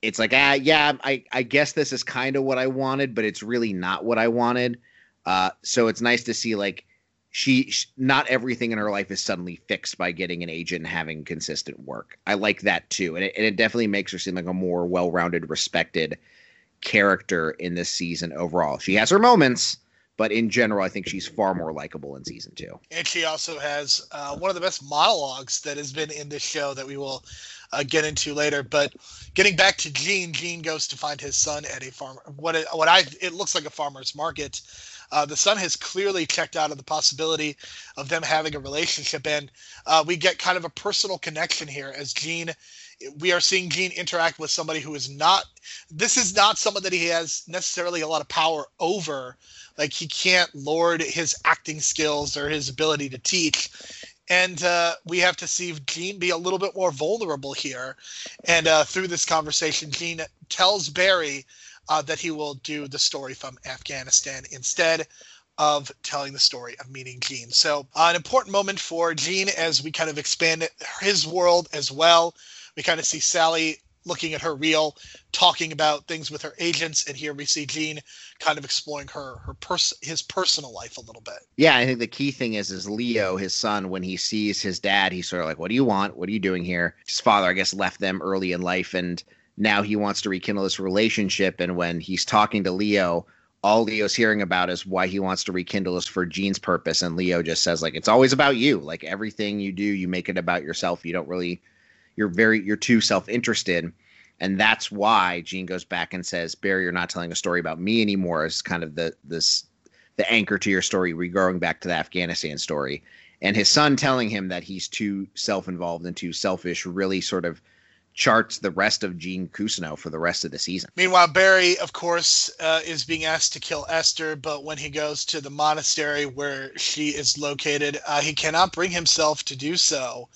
S2: it's like ah yeah i i guess this is kind of what i wanted but it's really not what i wanted uh so it's nice to see like she, she not everything in her life is suddenly fixed by getting an agent and having consistent work i like that too and it, and it definitely makes her seem like a more well-rounded respected character in this season overall she has her moments but in general, I think she's far more likable in season two.
S1: And she also has uh, one of the best monologues that has been in this show that we will uh, get into later. But getting back to Gene, Gene goes to find his son at a farm. What it, what I it looks like a farmer's market. Uh, the son has clearly checked out of the possibility of them having a relationship, and uh, we get kind of a personal connection here as Gene. We are seeing Gene interact with somebody who is not. This is not someone that he has necessarily a lot of power over. Like he can't lord his acting skills or his ability to teach and uh, we have to see Gene be a little bit more vulnerable here. And uh, through this conversation, Gene tells Barry uh, that he will do the story from Afghanistan instead of telling the story of meeting Gene. So, uh, an important moment for Gene as we kind of expand his world as well. We kind of see Sally looking at her reel, talking about things with her agents, and here we see Gene kind of exploring her her pers- his personal life a little bit.
S2: Yeah, I think the key thing is is Leo, his son, when he sees his dad, he's sort of like, "What do you want? What are you doing here?" His father, I guess, left them early in life, and now he wants to rekindle this relationship. And when he's talking to Leo. All Leo's hearing about is why he wants to rekindle is for Gene's purpose, and Leo just says like it's always about you. Like everything you do, you make it about yourself. You don't really you're very you're too self-interested and that's why Gene goes back and says Barry you're not telling a story about me anymore is kind of the this the anchor to your story We're back to the Afghanistan story and his son telling him that he's too self-involved and too selfish really sort of charts the rest of Gene Cousineau for the rest of the season.
S1: Meanwhile, Barry, of course, uh, is being asked to kill Esther, but when he goes to the monastery where she is located, uh, he cannot bring himself to do so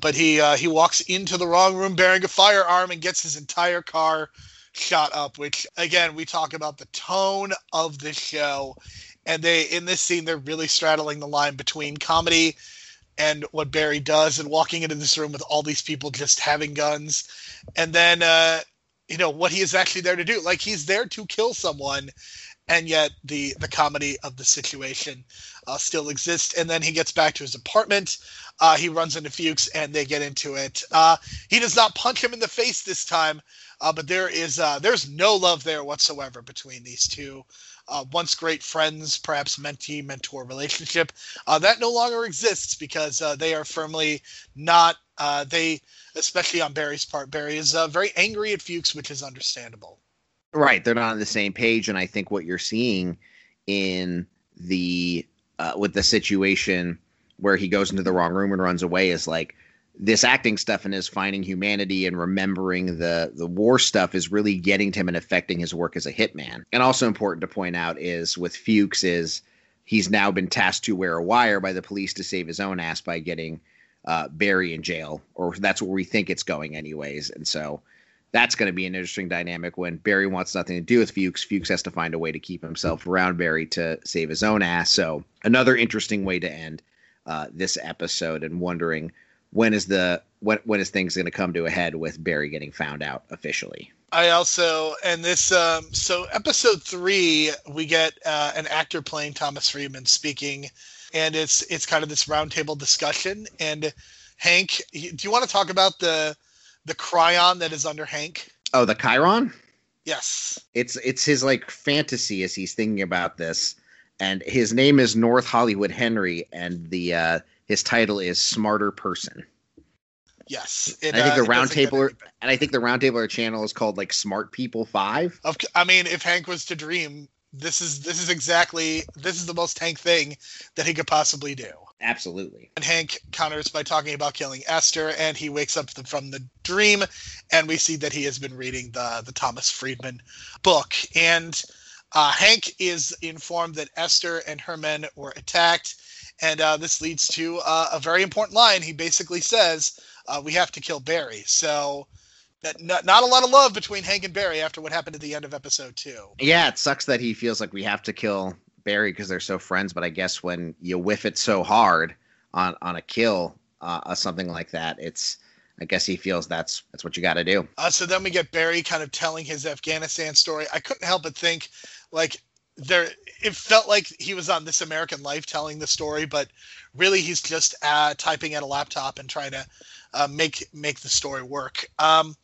S1: but he uh, he walks into the wrong room bearing a firearm and gets his entire car shot up. Which again, we talk about the tone of the show, and they in this scene they're really straddling the line between comedy and what Barry does, and walking into this room with all these people just having guns, and then uh, you know what he is actually there to do. Like he's there to kill someone, and yet the the comedy of the situation uh, still exists. And then he gets back to his apartment. Uh, he runs into Fuchs, and they get into it. Uh, he does not punch him in the face this time, uh, but there is uh, there's no love there whatsoever between these two. Uh, once great friends, perhaps mentee mentor relationship, that no longer exists because they are firmly not. they, especially on Barry's part, Barry is very angry at Fuchs, which is understandable.
S2: Right, they're not on the same page, and I think what you're seeing in the uh, with the situation where he goes into the wrong room and runs away is like this acting stuff and his finding humanity and remembering the the war stuff is really getting to him and affecting his work as a hitman. And also important to point out is with Fuchs is he's now been tasked to wear a wire by the police to save his own ass by getting uh, Barry in jail, or that's where we think it's going anyways. And so that's going to be an interesting dynamic when Barry wants nothing to do with Fuchs. Fuchs has to find a way to keep himself around Barry to save his own ass. So another interesting way to end uh, this episode and wondering when is the when when is things going to come to a head with Barry getting found out officially.
S1: I also and this um, so episode three we get uh, an actor playing Thomas Friedman speaking, and it's it's kind of this roundtable discussion. And Hank, do you want to talk about the the cryon that is under Hank.
S2: Oh, the chyron.
S1: Yes.
S2: It's it's his like fantasy as he's thinking about this, and his name is North Hollywood Henry, and the uh, his title is Smarter Person.
S1: Yes,
S2: it, I think uh, the roundtable, and I think the roundtable channel is called like Smart People Five.
S1: Of, I mean, if Hank was to dream, this is this is exactly this is the most Hank thing that he could possibly do.
S2: Absolutely.
S1: And Hank counters by talking about killing Esther, and he wakes up from the dream, and we see that he has been reading the the Thomas Friedman book, and uh, Hank is informed that Esther and her men were attacked, and uh, this leads to uh, a very important line. He basically says uh, we have to kill Barry. So not, not a lot of love between Hank and Barry after what happened at the end of episode two.
S2: Yeah, it sucks that he feels like we have to kill Barry because they're so friends. But I guess when you whiff it so hard on on a kill, uh, something like that, it's I guess he feels that's that's what you got to do.
S1: Uh, so then we get Barry kind of telling his Afghanistan story. I couldn't help but think, like, there it felt like he was on This American Life telling the story, but really he's just uh, typing at a laptop and trying to uh, make make the story work. Um,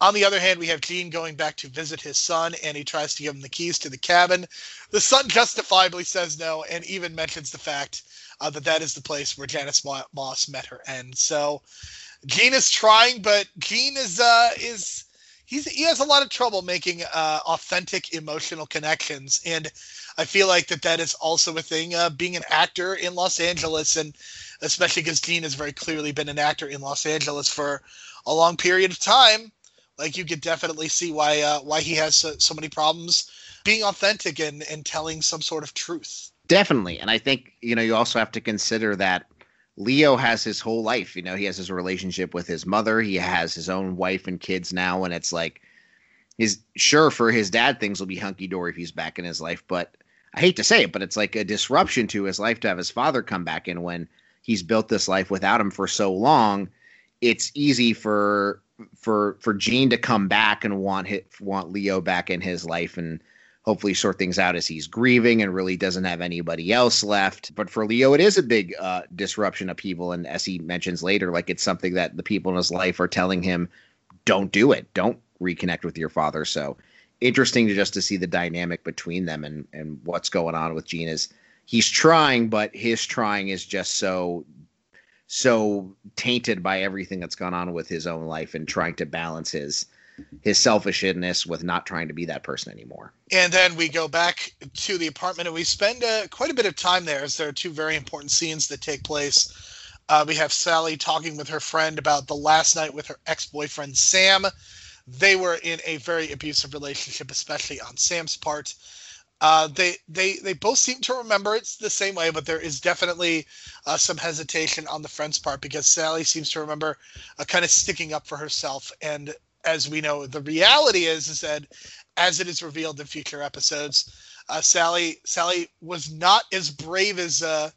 S1: on the other hand, we have Gene going back to visit his son, and he tries to give him the keys to the cabin. The son justifiably says no, and even mentions the fact uh, that that is the place where Janice Moss met her end. So Gene is trying, but Gene is uh, is he's he has a lot of trouble making uh, authentic emotional connections, and I feel like that that is also a thing. Uh, being an actor in Los Angeles, and especially because Gene has very clearly been an actor in Los Angeles for a long period of time. Like you could definitely see why uh, why he has so, so many problems being authentic and and telling some sort of truth.
S2: Definitely, and I think you know you also have to consider that Leo has his whole life. You know, he has his relationship with his mother. He has his own wife and kids now, and it's like his sure for his dad things will be hunky dory if he's back in his life. But I hate to say it, but it's like a disruption to his life to have his father come back in when he's built this life without him for so long. It's easy for for for Gene to come back and want hit, want Leo back in his life and hopefully sort things out as he's grieving and really doesn't have anybody else left. But for Leo, it is a big uh, disruption people. And as he mentions later, like it's something that the people in his life are telling him, don't do it. Don't reconnect with your father. So interesting to just to see the dynamic between them and, and what's going on with Gene is he's trying, but his trying is just so so tainted by everything that's gone on with his own life and trying to balance his his selfishness with not trying to be that person anymore.
S1: And then we go back to the apartment and we spend uh, quite a bit of time there as there are two very important scenes that take place. Uh, we have Sally talking with her friend about the last night with her ex boyfriend Sam. They were in a very abusive relationship, especially on Sam's part. Uh, they they they both seem to remember it's the same way, but there is definitely uh, some hesitation on the friend's part because Sally seems to remember uh, kind of sticking up for herself and as we know, the reality is is that as it is revealed in future episodes, uh, Sally Sally was not as brave as uh,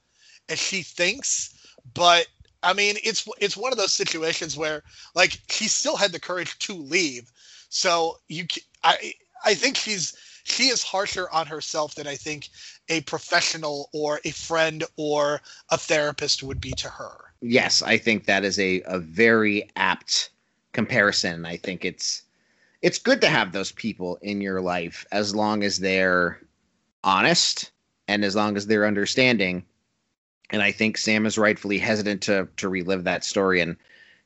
S1: as she thinks, but I mean, it's it's one of those situations where like she still had the courage to leave. So you, I I think she's she is harsher on herself than I think a professional or a friend or a therapist would be to her.
S2: Yes, I think that is a a very apt comparison. I think it's it's good to have those people in your life as long as they're honest and as long as they're understanding. And I think Sam is rightfully hesitant to to relive that story, and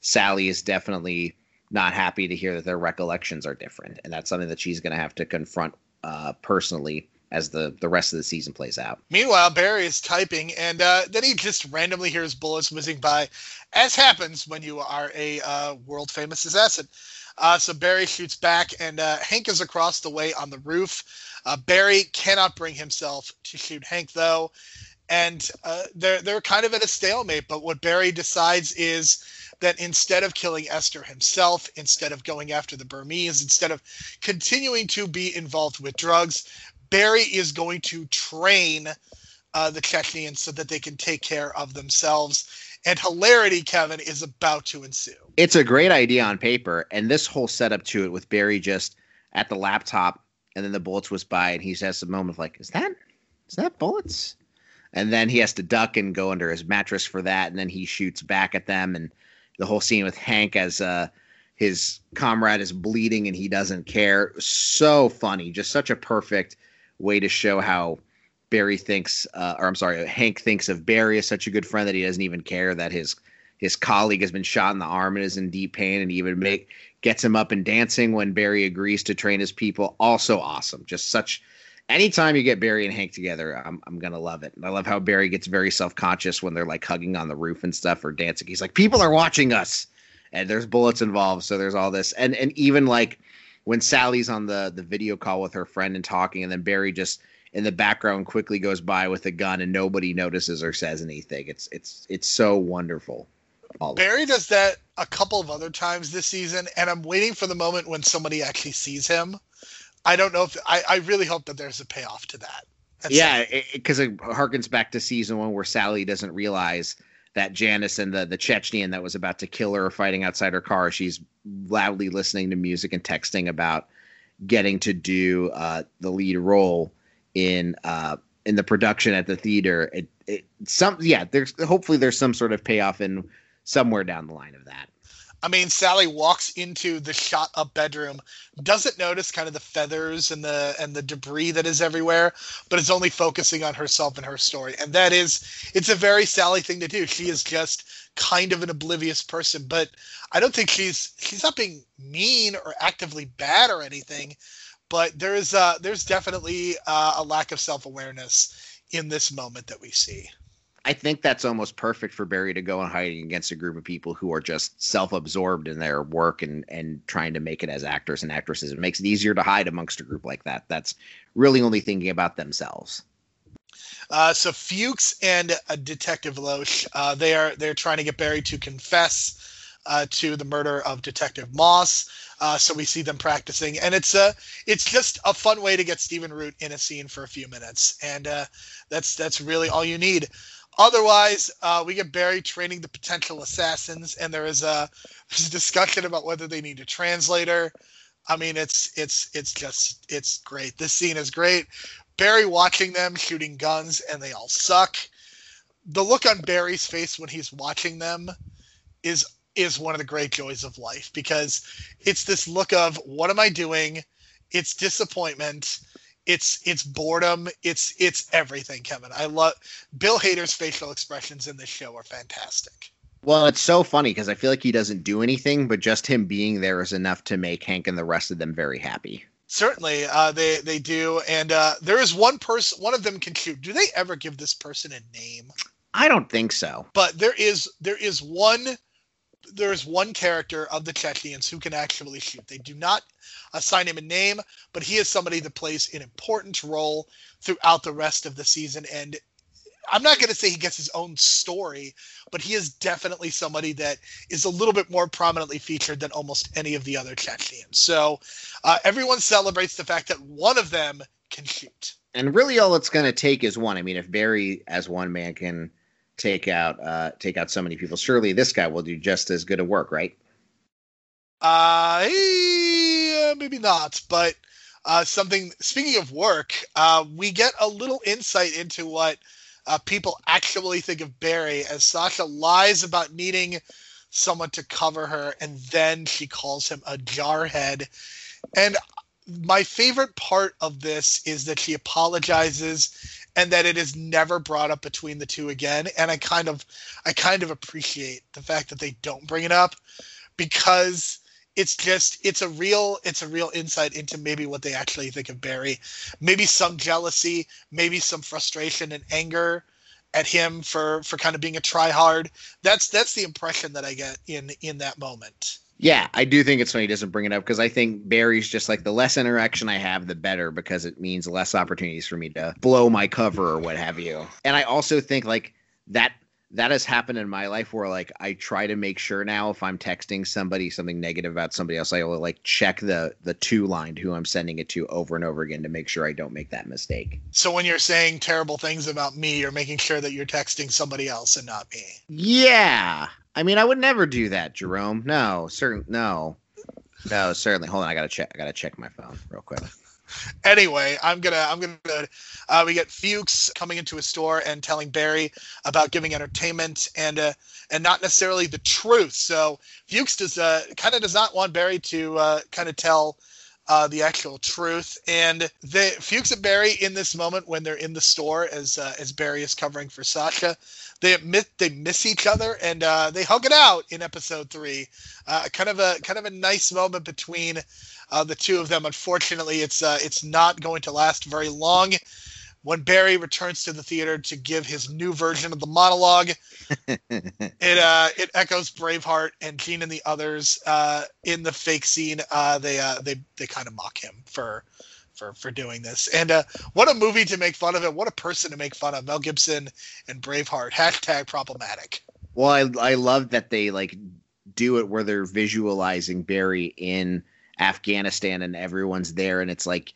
S2: Sally is definitely not happy to hear that their recollections are different, and that's something that she's going to have to confront uh, personally as the the rest of the season plays out.
S1: Meanwhile, Barry is typing, and uh, then he just randomly hears bullets whizzing by, as happens when you are a uh, world famous assassin. Uh, so Barry shoots back, and uh, Hank is across the way on the roof. Uh, Barry cannot bring himself to shoot Hank, though, and uh, they're they're kind of at a stalemate. But what Barry decides is that instead of killing Esther himself, instead of going after the Burmese, instead of continuing to be involved with drugs, Barry is going to train uh, the Chechens so that they can take care of themselves. And hilarity, Kevin, is about to ensue.
S2: It's a great idea on paper. And this whole setup to it with Barry just at the laptop and then the bullets was by and he has a moment of like, is that is that bullets? And then he has to duck and go under his mattress for that, and then he shoots back at them and the whole scene with Hank as uh his comrade is bleeding and he doesn't care. So funny, just such a perfect way to show how Barry thinks, uh, or I'm sorry, Hank thinks of Barry as such a good friend that he doesn't even care that his his colleague has been shot in the arm and is in deep pain, and even make gets him up and dancing when Barry agrees to train his people. Also awesome, just such. Anytime you get Barry and Hank together, I'm I'm gonna love it. And I love how Barry gets very self conscious when they're like hugging on the roof and stuff or dancing. He's like, people are watching us, and there's bullets involved, so there's all this, and and even like when Sally's on the the video call with her friend and talking, and then Barry just in the background quickly goes by with a gun and nobody notices or says anything. It's it's it's so wonderful.
S1: Barry does that a couple of other times this season, and I'm waiting for the moment when somebody actually sees him. I don't know if I, I really hope that there's a payoff to that.
S2: yeah, because it, it, harkens back to season one where Sally doesn't realize that Janice and the the Chechnyan that was about to kill her fighting outside her car. She's loudly listening to music and texting about getting to do uh, the lead role in uh, in the production at the theater. It, it some yeah, there's hopefully there's some sort of payoff in somewhere down the line of that.
S1: I mean, Sally walks into the shot up bedroom, doesn't notice kind of the feathers and the and the debris that is everywhere, but is only focusing on herself and her story. And that is it's a very Sally thing to do. She is just kind of an oblivious person, but I don't think she's she's not being mean or actively bad or anything but there's uh, there's definitely uh, a lack of self awareness in this moment that we see.
S2: I think that's almost perfect for Barry to go and hiding against a group of people who are just self-absorbed in their work and and trying to make it as actors and actresses. It makes it easier to hide amongst a group like that. That's really only thinking about themselves.
S1: Uh, so Fuchs and uh, Detective Loesch, uh, they are they're trying to get Barry to confess uh, to the murder of Detective Moss. Uh, so we see them practicing, and it's a it's just a fun way to get Stephen Root in a scene for a few minutes, and uh, that's that's really all you need. Otherwise, uh, we get Barry training the potential assassins, and there is a there's a discussion about whether they need a translator. I mean, it's it's it's just it's great. This scene is great. Barry watching them shooting guns, and they all suck. The look on Barry's face when he's watching them is is one of the great joys of life because it's this look of what am I doing? It's disappointment. It's it's boredom. It's it's everything, Kevin. I love Bill Hader's facial expressions in this show are fantastic.
S2: Well, it's so funny because I feel like he doesn't do anything, but just him being there is enough to make Hank and the rest of them very happy.
S1: Certainly, uh, they they do, and uh, there is one person. One of them can shoot. Do they ever give this person a name?
S2: I don't think so.
S1: But there is there is one there is one character of the Chechnyans who can actually shoot. They do not assign him a name, but he is somebody that plays an important role throughout the rest of the season. And I'm not going to say he gets his own story, but he is definitely somebody that is a little bit more prominently featured than almost any of the other Chechnyans. So uh, everyone celebrates the fact that one of them can shoot.
S2: And really, all it's going to take is one. I mean, if Barry, as one man, can take out uh, take out so many people. Surely this guy will do just as good a work, right?
S1: Uh, uh maybe not, but uh, something. Speaking of work, uh, we get a little insight into what uh, people actually think of Barry as Sasha lies about needing someone to cover her, and then she calls him a jarhead. And my favorite part of this is that she apologizes and that it is never brought up between the two again. And i kind of i kind of appreciate the fact that they don't bring it up because it's just it's a real it's a real insight into maybe what they actually think of barry. Maybe some jealousy maybe some frustration and anger at him for for kind of being a tryhard. That's that's the impression that i get in in that moment
S2: yeah, I do think it's funny he doesn't bring it up because I think Barry's just like the less interaction I have, the better because it means less opportunities for me to blow my cover or what have you. And I also think like that that has happened in my life where like I try to make sure now if I'm texting somebody something negative about somebody else, I will like check the the to line who I'm sending it to over and over again to make sure I don't make that mistake.
S1: So when you're saying terrible things about me, you're making sure that you're texting somebody else and not me.
S2: Yeah. I mean, I would never do that, Jerome. No, certain no. No, certainly. Hold on, I gotta check. I gotta check my phone real quick.
S1: anyway, I'm gonna I'm gonna uh, we get Fuchs coming into a store and telling Barry about giving entertainment and uh, and not necessarily the truth. So Fuchs does uh, kind of does not want Barry to uh, kind of tell uh, the actual truth. And the Fuchs and Barry in this moment when they're in the store as uh, as Barry is covering for Sasha, they admit they miss each other and uh, they hug it out in episode three. Uh, kind of a kind of a nice moment between uh, the two of them. Unfortunately, it's uh, it's not going to last very long. When Barry returns to the theater to give his new version of the monologue, it uh, it echoes Braveheart and Gene and the others uh, in the fake scene. Uh, they uh, they they kind of mock him for for for doing this. And uh, what a movie to make fun of it. What a person to make fun of. Mel Gibson and Braveheart. Hashtag problematic.
S2: Well, I I love that they like do it where they're visualizing Barry in Afghanistan and everyone's there, and it's like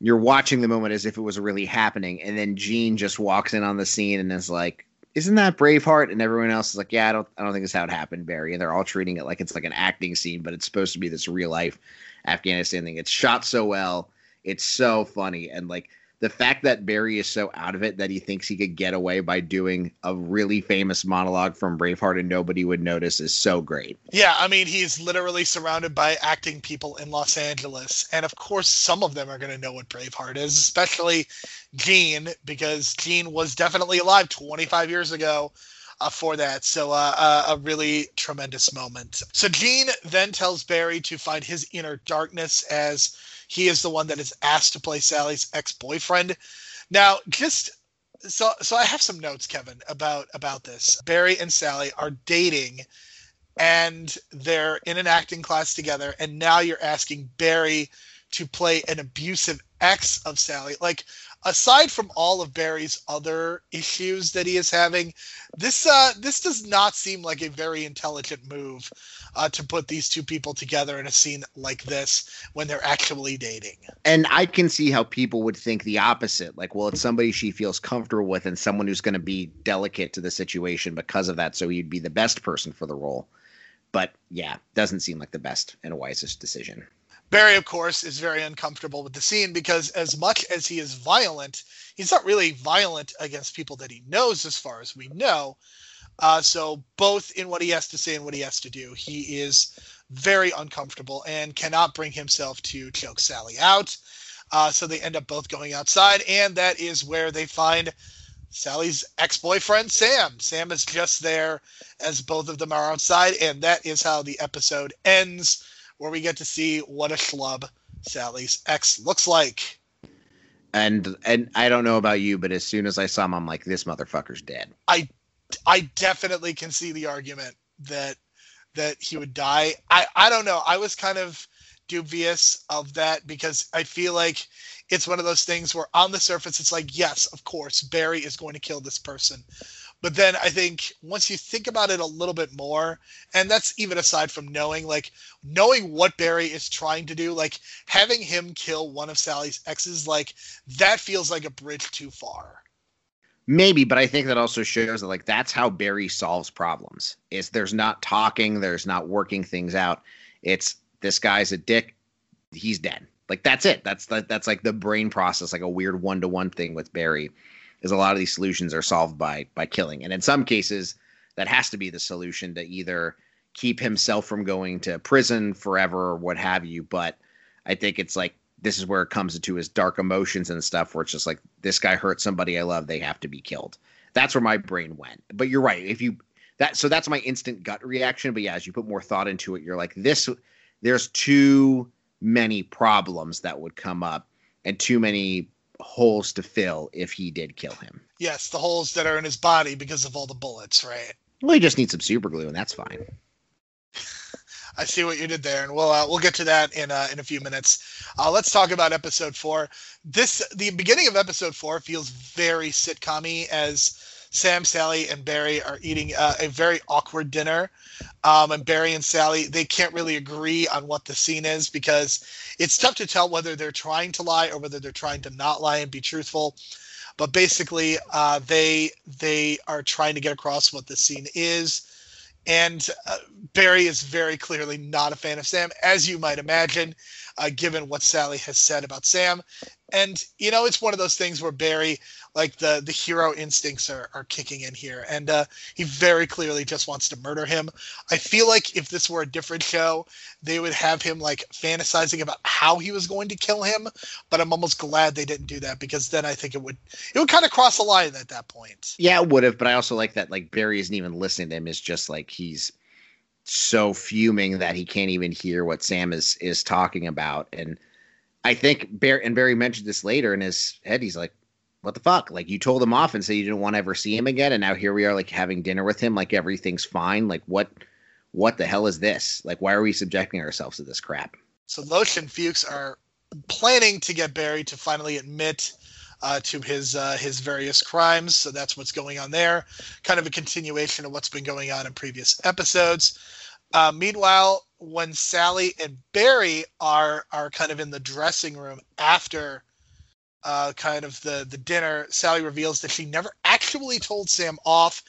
S2: you're watching the moment as if it was really happening, and then Gene just walks in on the scene and is like, "Isn't that Braveheart?" And everyone else is like, "Yeah, I don't, I don't think it's how it happened, Barry." And they're all treating it like it's like an acting scene, but it's supposed to be this real life Afghanistan thing. It's shot so well, it's so funny, and like the fact that Barry is so out of it that he thinks he could get away by doing a really famous monologue from Braveheart and nobody would notice is so great.
S1: Yeah, I mean, he's literally surrounded by acting people in Los Angeles. And of course, some of them are going to know what Braveheart is, especially Gene, because Gene was definitely alive 25 years ago. Uh, for that. So uh, uh, a really tremendous moment. So Gene then tells Barry to find his inner darkness as he is the one that is asked to play Sally's ex-boyfriend. Now, just so so I have some notes, Kevin, about about this. Barry and Sally are dating and they're in an acting class together and now you're asking Barry to play an abusive ex of Sally. Like aside from all of Barry's other issues that he is having, this uh, this does not seem like a very intelligent move uh, to put these two people together in a scene like this when they're actually dating.
S2: And I can see how people would think the opposite. Like, well, it's somebody she feels comfortable with and someone who's going to be delicate to the situation because of that, so he'd be the best person for the role. But yeah, doesn't seem like the best and wisest decision.
S1: Barry, of course, is very uncomfortable with the scene because, as much as he is violent, he's not really violent against people that he knows, as far as we know. Uh, so, both in what he has to say and what he has to do, he is very uncomfortable and cannot bring himself to choke Sally out. Uh, so, they end up both going outside, and that is where they find Sally's ex boyfriend, Sam. Sam is just there as both of them are outside, and that is how the episode ends where we get to see what a schlub Sally's ex looks like.
S2: And and I don't know about you, but as soon as I saw him, I'm like, this motherfucker's dead.
S1: I I definitely can see the argument that that he would die. I I don't know. I was kind of dubious of that because I feel like it's one of those things where on the surface it's like yes, of course, Barry is going to kill this person. But then I think once you think about it a little bit more, and that's even aside from knowing, like knowing what Barry is trying to do, like having him kill one of Sally's exes, like that feels like a bridge too far.
S2: Maybe, but I think that also shows that like that's how Barry solves problems. Is there's not talking, there's not working things out. It's this guy's a dick, he's dead. Like that's it. That's that, that's like the brain process, like a weird one to one thing with Barry is a lot of these solutions are solved by by killing, and in some cases that has to be the solution to either keep himself from going to prison forever or what have you. But I think it's like this is where it comes into his dark emotions and stuff, where it's just like this guy hurt somebody I love, they have to be killed. That's where my brain went. But you're right. If you that so that's my instant gut reaction. But yeah, as you put more thought into it, you're like this. There's too many problems that would come up and too many holes to fill if he did kill him.
S1: Yes, the holes that are in his body because of all the bullets, right?
S2: Well, he just needs some super glue, and that's fine.
S1: I see what you did there, and we'll uh, we'll get to that in uh, in a few minutes. Uh, let's talk about episode four. This the beginning of episode four feels very sitcommy as Sam, Sally, and Barry are eating uh, a very awkward dinner. Um, and Barry and Sally, they can't really agree on what the scene is because it's tough to tell whether they're trying to lie or whether they're trying to not lie and be truthful. But basically, uh, they they are trying to get across what the scene is. And uh, Barry is very clearly not a fan of Sam, as you might imagine, uh, given what Sally has said about Sam. And you know, it's one of those things where Barry, like the the hero instincts are, are kicking in here, and uh, he very clearly just wants to murder him. I feel like if this were a different show, they would have him like fantasizing about how he was going to kill him. But I'm almost glad they didn't do that because then I think it would it would kind of cross the line at that point.
S2: Yeah, it would have. But I also like that like Barry isn't even listening to him. Is just like he's so fuming that he can't even hear what Sam is is talking about and I think Barry and Barry mentioned this later in his head. He's like, "What the fuck? Like you told him off and said you didn't want to ever see him again, and now here we are, like having dinner with him, like everything's fine. Like what? What the hell is this? Like why are we subjecting ourselves to this crap?"
S1: So Loesch and Fuchs are planning to get Barry to finally admit uh, to his uh, his various crimes. So that's what's going on there. Kind of a continuation of what's been going on in previous episodes. Uh, meanwhile, when Sally and Barry are are kind of in the dressing room after uh, kind of the the dinner, Sally reveals that she never actually told Sam off,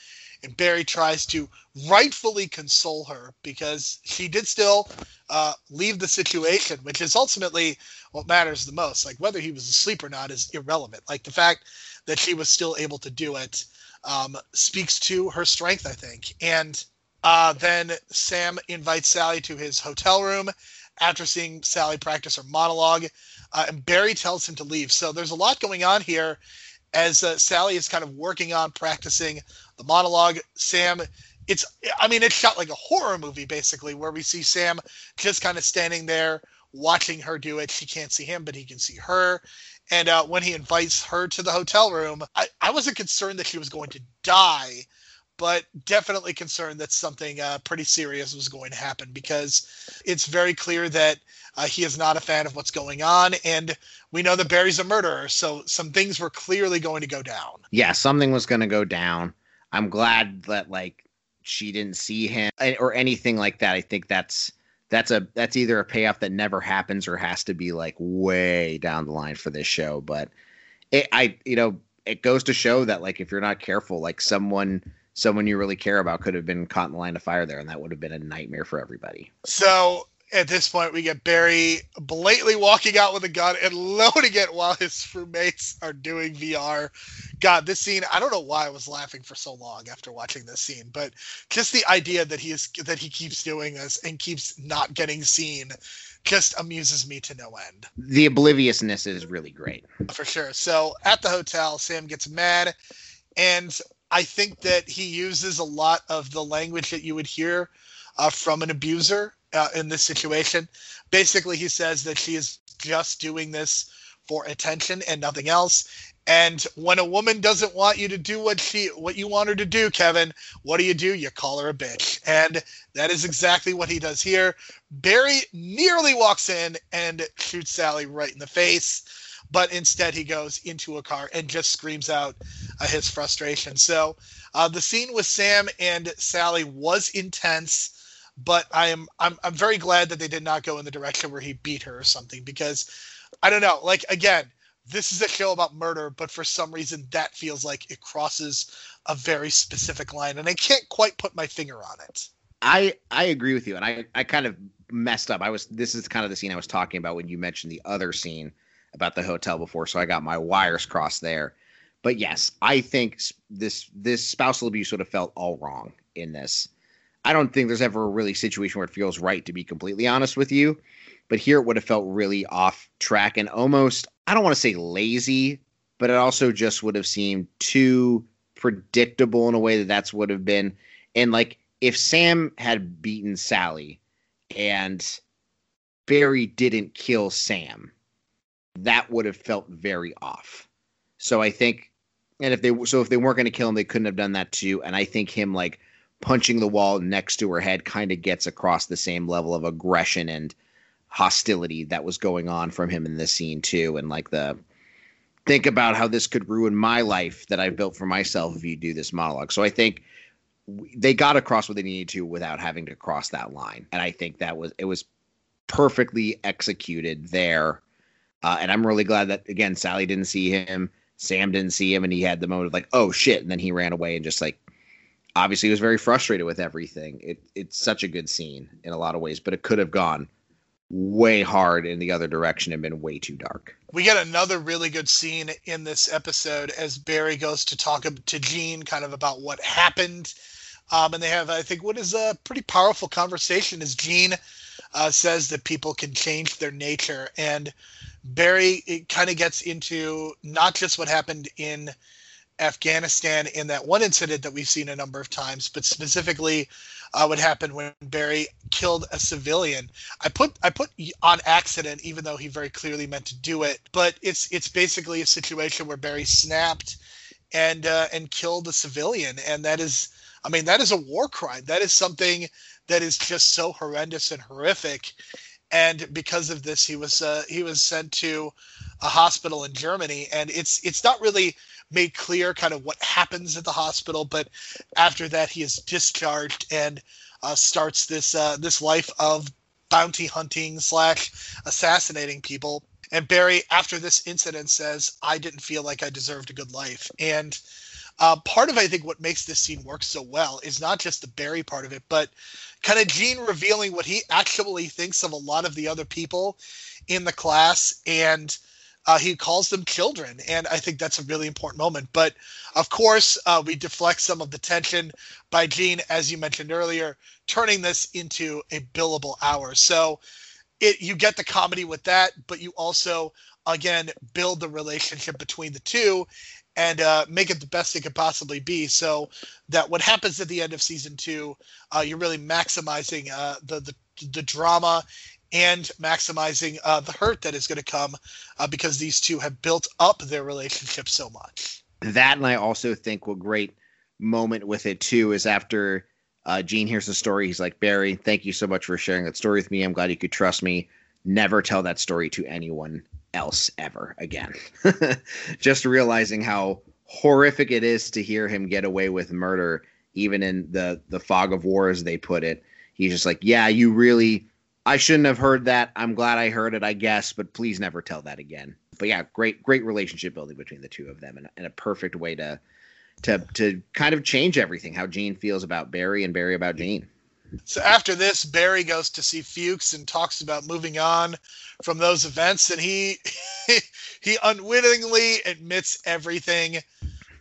S1: and Barry tries to rightfully console her because she did still uh, leave the situation, which is ultimately what matters the most. Like whether he was asleep or not is irrelevant. Like the fact that she was still able to do it um, speaks to her strength, I think, and uh, then Sam invites Sally to his hotel room after seeing Sally practice her monologue, uh, and Barry tells him to leave. So there's a lot going on here as uh, Sally is kind of working on practicing the monologue. Sam, it's, I mean, it's shot like a horror movie basically, where we see Sam just kind of standing there watching her do it. She can't see him, but he can see her. And uh, when he invites her to the hotel room, I, I wasn't concerned that she was going to die but definitely concerned that something uh, pretty serious was going to happen because it's very clear that uh, he is not a fan of what's going on, and we know that Barry's a murderer, so some things were clearly going to go down.
S2: Yeah, something was going to go down. I'm glad that like she didn't see him or anything like that. I think that's that's a that's either a payoff that never happens or has to be like way down the line for this show. But it, I you know it goes to show that like if you're not careful, like someone someone you really care about could have been caught in the line of fire there, and that would have been a nightmare for everybody.
S1: So at this point, we get Barry blatantly walking out with a gun and loading it while his roommates are doing VR. God, this scene, I don't know why I was laughing for so long after watching this scene, but just the idea that he is that he keeps doing this and keeps not getting seen just amuses me to no end.
S2: The obliviousness is really great.
S1: For sure. So at the hotel, Sam gets mad and I think that he uses a lot of the language that you would hear uh, from an abuser uh, in this situation. Basically, he says that she is just doing this for attention and nothing else. And when a woman doesn't want you to do what she what you want her to do, Kevin, what do you do? You call her a bitch. And that is exactly what he does here. Barry nearly walks in and shoots Sally right in the face but instead he goes into a car and just screams out uh, his frustration. So uh, the scene with Sam and Sally was intense, but I am I'm I'm very glad that they did not go in the direction where he beat her or something because I don't know. Like again, this is a show about murder, but for some reason that feels like it crosses a very specific line, and I can't quite put my finger on it.
S2: I I agree with you, and I I kind of messed up. I was this is kind of the scene I was talking about when you mentioned the other scene about the hotel before, so I got my wires crossed there. But yes, I think this this spousal abuse would have felt all wrong in this. I don't think there's ever a really situation where it feels right to be completely honest with you, but here it would have felt really off track and almost I don't want to say lazy, but it also just would have seemed too predictable in a way that that's would have been and like if Sam had beaten Sally and Barry didn't kill Sam, that would have felt very off. So I think, and if they so if they weren't going to kill him, they couldn't have done that too. And I think him like punching the wall next to her head kind of gets across the same level of aggression and hostility that was going on from him in this scene too. And like the think about how this could ruin my life that I've built for myself if you do this monologue. So I think they got across what they needed to without having to cross that line. And I think that was it was perfectly executed there uh, and I'm really glad that again Sally didn't see him, Sam didn't see him, and he had the moment of like, oh shit, and then he ran away and just like, obviously he was very frustrated with everything. It, it's such a good scene in a lot of ways, but it could have gone way hard in the other direction and been way too dark.
S1: We get another really good scene in this episode as Barry goes to talk to Gene kind of about what happened. Um, and they have, I think, what is a pretty powerful conversation as Gene uh, says that people can change their nature. And Barry kind of gets into not just what happened in Afghanistan in that one incident that we've seen a number of times, but specifically uh, what happened when Barry killed a civilian. I put I put on accident, even though he very clearly meant to do it. But it's it's basically a situation where Barry snapped and uh, and killed a civilian, and that is, I mean, that is a war crime. That is something that is just so horrendous and horrific. And because of this, he was uh, he was sent to a hospital in Germany, and it's it's not really made clear kind of what happens at the hospital. But after that, he is discharged and uh, starts this uh, this life of bounty hunting slash assassinating people. And Barry, after this incident, says, "I didn't feel like I deserved a good life." And uh, part of I think what makes this scene work so well is not just the Barry part of it, but kind of Gene revealing what he actually thinks of a lot of the other people in the class and uh, he calls them children, and I think that's a really important moment. But of course, uh, we deflect some of the tension by Gene, as you mentioned earlier, turning this into a billable hour. So it you get the comedy with that, but you also again build the relationship between the two and uh, make it the best it could possibly be so that what happens at the end of season two uh, you're really maximizing uh, the, the the drama and maximizing uh, the hurt that is going to come uh, because these two have built up their relationship so much.
S2: That, and I also think what great moment with it too is after uh, Gene hears the story, he's like, Barry, thank you so much for sharing that story with me. I'm glad you could trust me. Never tell that story to anyone else ever again. Just realizing how horrific it is to hear him get away with murder, even in the the fog of war, as they put it. He's just like, yeah, you really I shouldn't have heard that. I'm glad I heard it, I guess, but please never tell that again. But yeah, great, great relationship building between the two of them, and, and a perfect way to to to kind of change everything. How Gene feels about Barry and Barry about Gene.
S1: So after this, Barry goes to see Fuchs and talks about moving on from those events, and he he unwittingly admits everything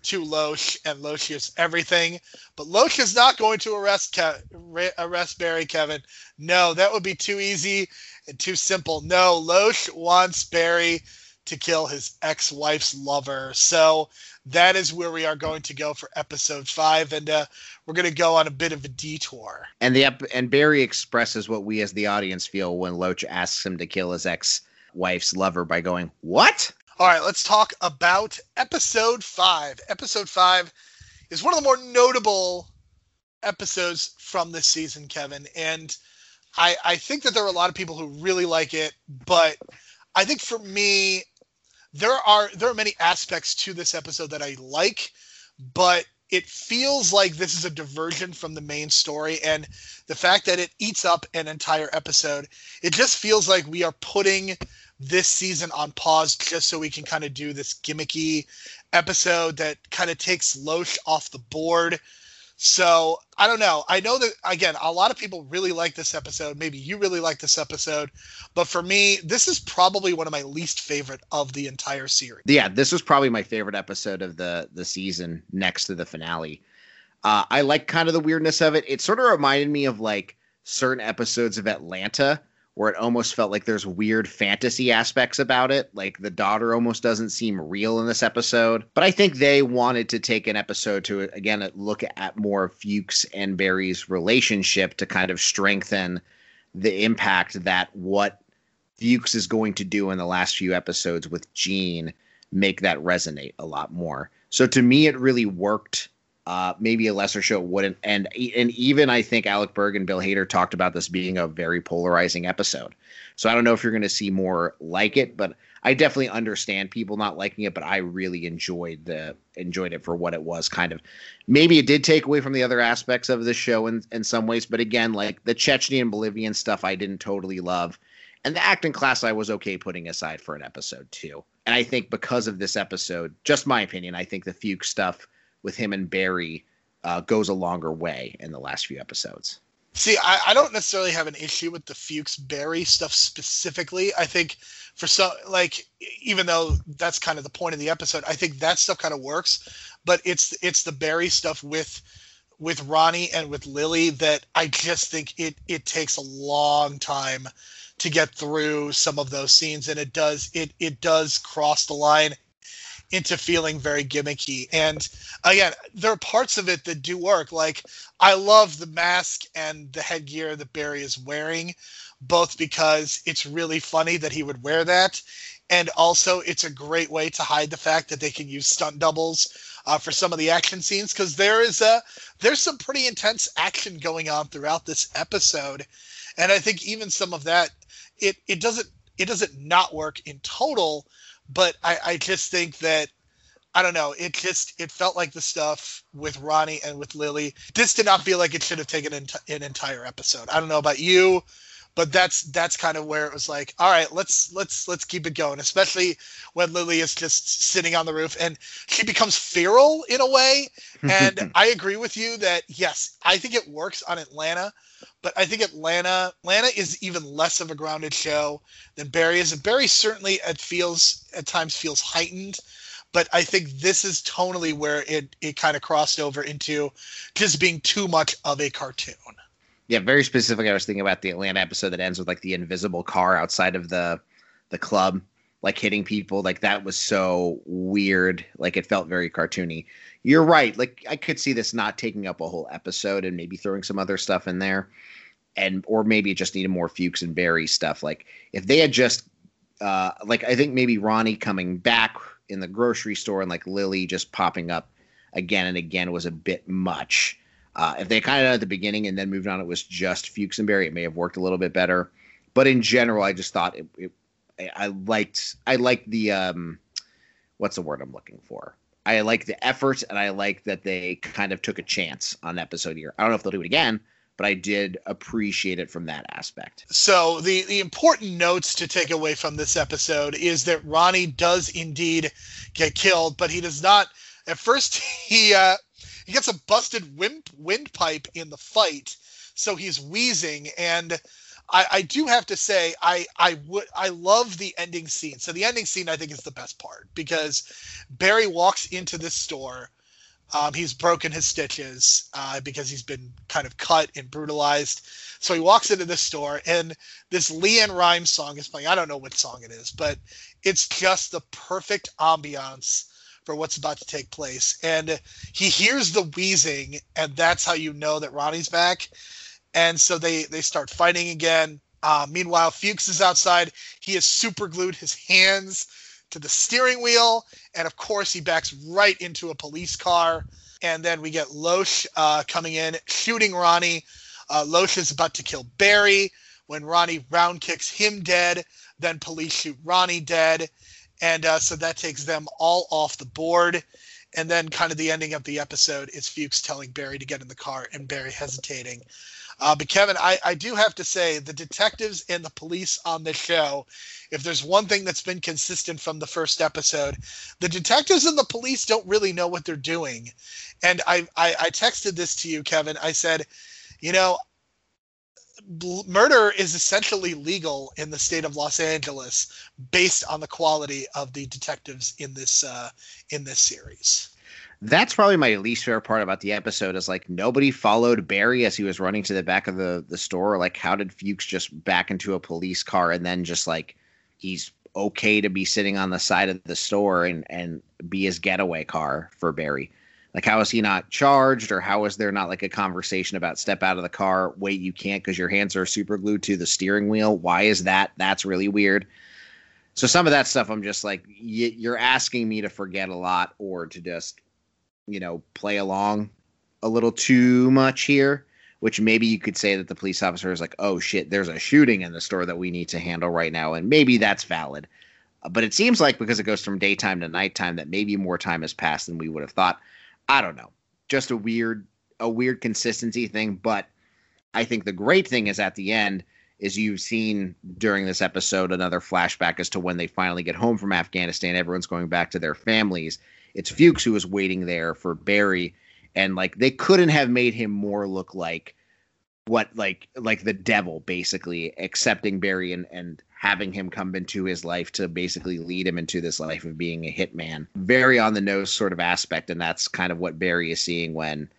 S1: to Loach, and Loach hears everything. But Loach is not going to arrest Ke- arrest Barry. Kevin, no, that would be too easy and too simple. No, Loach wants Barry to kill his ex-wife's lover. So that is where we are going to go for episode five, and uh, we're going to go on a bit of a detour.
S2: And the and Barry expresses what we as the audience feel when Loach asks him to kill his ex-wife's lover by going, "What?"
S1: All right, let's talk about episode five. Episode five is one of the more notable episodes from this season, Kevin. And I, I think that there are a lot of people who really like it, but I think for me, there are there are many aspects to this episode that I like, but it feels like this is a diversion from the main story and the fact that it eats up an entire episode it just feels like we are putting this season on pause just so we can kind of do this gimmicky episode that kind of takes Loach off the board. So I don't know. I know that again, a lot of people really like this episode. Maybe you really like this episode, but for me, this is probably one of my least favorite of the entire series.
S2: Yeah, this was probably my favorite episode of the the season, next to the finale. Uh, I like kind of the weirdness of it. It sort of reminded me of like certain episodes of Atlanta where it almost felt like there's weird fantasy aspects about it. Like the daughter almost doesn't seem real in this episode. But I think they wanted to take an episode to, again, look at more Fuchs and Barry's relationship to kind of strengthen the impact that what Fuchs is going to do in the last few episodes with Gene make that resonate a lot more. So to me, it really worked uh, maybe a lesser show wouldn't. And and even I think Alec Berg and Bill Hader talked about this being a very polarizing episode. So I don't know if you're going to see more like it, but I definitely understand people not liking it. But I really enjoyed the enjoyed it for what it was. Kind of maybe it did take away from the other aspects of the show in in some ways. But again, like the Chechnya Bolivian stuff, I didn't totally love. And the acting class I was okay putting aside for an episode too. And I think because of this episode, just my opinion, I think the Fuchs stuff with him and Barry uh, goes a longer way in the last few episodes.
S1: See, I, I don't necessarily have an issue with the Fuchs Barry stuff specifically. I think for some, like, even though that's kind of the point of the episode, I think that stuff kind of works. But it's it's the Barry stuff with with Ronnie and with Lily that I just think it it takes a long time to get through some of those scenes, and it does it it does cross the line into feeling very gimmicky. And again, there are parts of it that do work. Like I love the mask and the headgear that Barry is wearing, both because it's really funny that he would wear that, and also it's a great way to hide the fact that they can use stunt doubles uh, for some of the action scenes because there is a there's some pretty intense action going on throughout this episode, and I think even some of that it it doesn't it doesn't not work in total but I, I just think that I don't know. It just it felt like the stuff with Ronnie and with Lily. This did not feel like it should have taken an, an entire episode. I don't know about you, but that's that's kind of where it was like, all right, let's let's let's keep it going. Especially when Lily is just sitting on the roof and she becomes feral in a way. And I agree with you that yes, I think it works on Atlanta, but I think Atlanta Atlanta is even less of a grounded show than Barry is. And Barry certainly it feels at times feels heightened. But I think this is tonally where it, it kind of crossed over into just being too much of a cartoon.
S2: Yeah, very specific. I was thinking about the Atlanta episode that ends with like the invisible car outside of the the club, like hitting people. Like that was so weird. Like it felt very cartoony. You're right. Like I could see this not taking up a whole episode and maybe throwing some other stuff in there, and or maybe it just needed more Fuchs and Barry stuff. Like if they had just, uh, like I think maybe Ronnie coming back in the grocery store and like Lily just popping up again and again was a bit much uh, if they kind of at the beginning and then moved on, it was just Fuchs and Barry. It may have worked a little bit better, but in general, I just thought it. it I liked. I liked the. Um, what's the word I'm looking for? I like the effort, and I like that they kind of took a chance on episode here. I don't know if they'll do it again, but I did appreciate it from that aspect.
S1: So the the important notes to take away from this episode is that Ronnie does indeed get killed, but he does not. At first, he uh, he gets a busted wind, windpipe in the fight, so he's wheezing. And I, I do have to say, I I would I love the ending scene. So the ending scene I think is the best part because Barry walks into this store. Um, he's broken his stitches uh, because he's been kind of cut and brutalized. So he walks into this store, and this LeAnn Rimes song is playing. I don't know what song it is, but it's just the perfect ambiance for what's about to take place. And he hears the wheezing, and that's how you know that Ronnie's back. And so they they start fighting again. Uh, meanwhile, Fuchs is outside. He has super glued his hands to the steering wheel, and of course, he backs right into a police car. And then we get Loach uh, coming in, shooting Ronnie. Uh, Loach is about to kill Barry when Ronnie round kicks him dead. Then police shoot Ronnie dead and uh, so that takes them all off the board. And then, kind of the ending of the episode is Fuchs telling Barry to get in the car and Barry hesitating. Uh, but Kevin, I, I do have to say the detectives and the police on this show, if there's one thing that's been consistent from the first episode, the detectives and the police don't really know what they're doing. And I, I, I texted this to you, Kevin. I said, you know, murder is essentially legal in the state of Los Angeles based on the quality of the detectives in this uh, in this series.
S2: That's probably my least favorite part about the episode is like nobody followed Barry as he was running to the back of the the store. Like, how did Fuchs just back into a police car and then just like he's okay to be sitting on the side of the store and and be his getaway car for Barry? Like, how is he not charged, or how is there not like a conversation about step out of the car? Wait, you can't because your hands are super glued to the steering wheel. Why is that? That's really weird. So some of that stuff, I'm just like, you're asking me to forget a lot or to just, you know, play along a little too much here. Which maybe you could say that the police officer is like, oh shit, there's a shooting in the store that we need to handle right now, and maybe that's valid. But it seems like because it goes from daytime to nighttime, that maybe more time has passed than we would have thought. I don't know. Just a weird a weird consistency thing, but I think the great thing is at the end is you've seen during this episode another flashback as to when they finally get home from Afghanistan. Everyone's going back to their families. It's Fuchs who is waiting there for Barry, and like they couldn't have made him more look like what like like the devil basically accepting Barry and and having him come into his life to basically lead him into this life of being a hitman. Very on the nose sort of aspect, and that's kind of what Barry is seeing when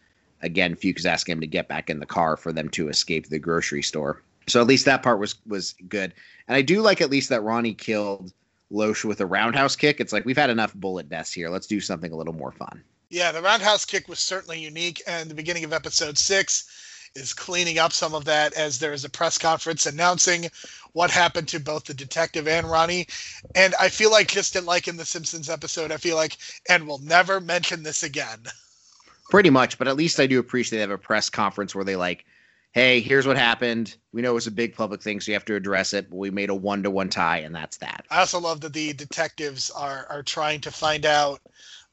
S2: again Fuchs is asking him to get back in the car for them to escape the grocery store. So at least that part was was good. And I do like at least that Ronnie killed Loach with a roundhouse kick. It's like we've had enough bullet deaths here. Let's do something a little more fun.
S1: Yeah, the roundhouse kick was certainly unique, and the beginning of episode six is cleaning up some of that as there is a press conference announcing what happened to both the detective and Ronnie. And I feel like just like in the Simpsons episode, I feel like, and we'll never mention this again.
S2: Pretty much, but at least I do appreciate they have a press conference where they like, hey, here's what happened. We know it's a big public thing, so you have to address it. But we made a one to one tie, and that's that.
S1: I also love that the detectives are are trying to find out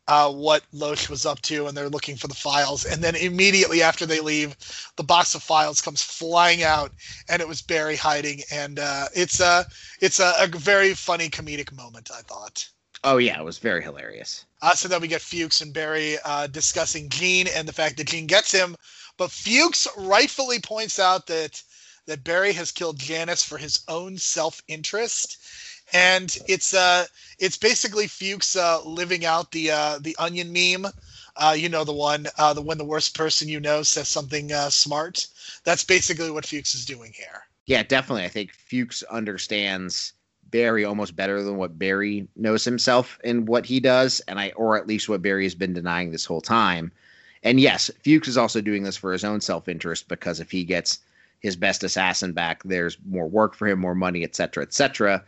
S1: uh, what Loach was up to, and they're looking for the files. And then immediately after they leave, the box of files comes flying out, and it was Barry hiding. And uh, it's a it's a, a, very funny comedic moment, I thought.
S2: Oh yeah, it was very hilarious.
S1: Uh, so then we get Fuchs and Barry uh, discussing Gene and the fact that Gene gets him, but Fuchs rightfully points out that that Barry has killed Janice for his own self interest and it's uh it's basically Fuchs uh, living out the uh, the onion meme. Uh, you know the one uh, the when the worst person you know says something uh, smart. That's basically what Fuchs is doing here.
S2: Yeah, definitely. I think Fuchs understands Barry almost better than what Barry knows himself and what he does, and I or at least what Barry has been denying this whole time. And yes, Fuchs is also doing this for his own self interest because if he gets his best assassin back, there's more work for him, more money, et cetera, et etc.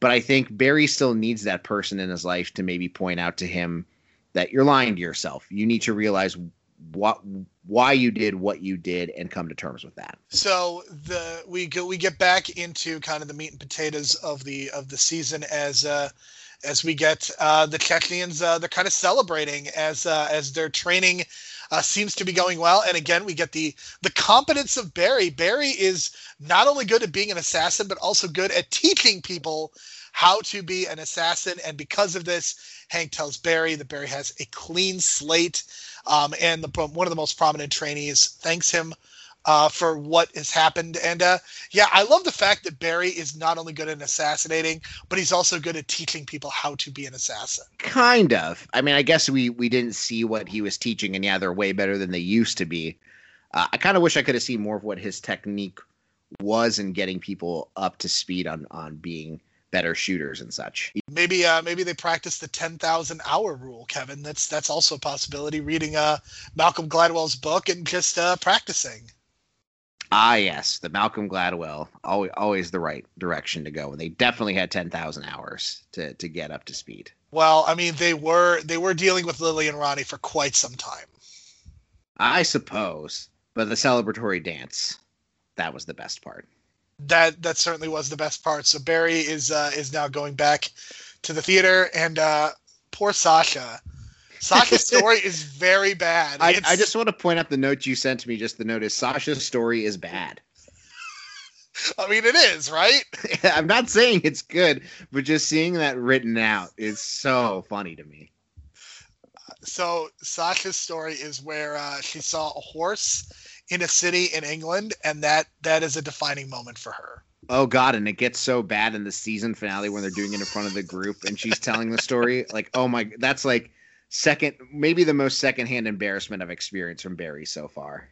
S2: But I think Barry still needs that person in his life to maybe point out to him that you're lying to yourself. You need to realize what why you did what you did and come to terms with that.
S1: So the we go we get back into kind of the meat and potatoes of the of the season as uh as we get uh the Chechens uh they're kind of celebrating as uh as their training uh, seems to be going well. And again, we get the the competence of Barry. Barry is not only good at being an assassin, but also good at teaching people how to be an assassin. And because of this, Hank tells Barry that Barry has a clean slate. Um, and the, one of the most prominent trainees thanks him uh, for what has happened. And uh, yeah, I love the fact that Barry is not only good at assassinating, but he's also good at teaching people how to be an assassin.
S2: Kind of. I mean, I guess we we didn't see what he was teaching, and yeah, they're way better than they used to be. Uh, I kind of wish I could have seen more of what his technique was in getting people up to speed on on being better shooters and such.
S1: Maybe uh, maybe they practice the ten thousand hour rule, Kevin. That's that's also a possibility. Reading uh, Malcolm Gladwell's book and just uh, practicing.
S2: Ah, yes, the Malcolm Gladwell always always the right direction to go, and they definitely had ten thousand hours to to get up to speed.
S1: Well, I mean, they were they were dealing with Lily and Ronnie for quite some time.
S2: I suppose, but the celebratory dance, that was the best part
S1: that that certainly was the best part. So Barry is uh, is now going back to the theater, and uh, poor Sasha. Sasha's story is very bad.
S2: I, I, just want to point out the note you sent to me. Just the note is Sasha's story is bad.
S1: I mean, it is right.
S2: I'm not saying it's good, but just seeing that written out is so funny to me.
S1: So Sasha's story is where uh, she saw a horse in a city in England, and that that is a defining moment for her.
S2: Oh God, and it gets so bad in the season finale when they're doing it in front of the group and she's telling the story. Like, oh my, that's like second, maybe the most secondhand embarrassment I've experienced from Barry so far.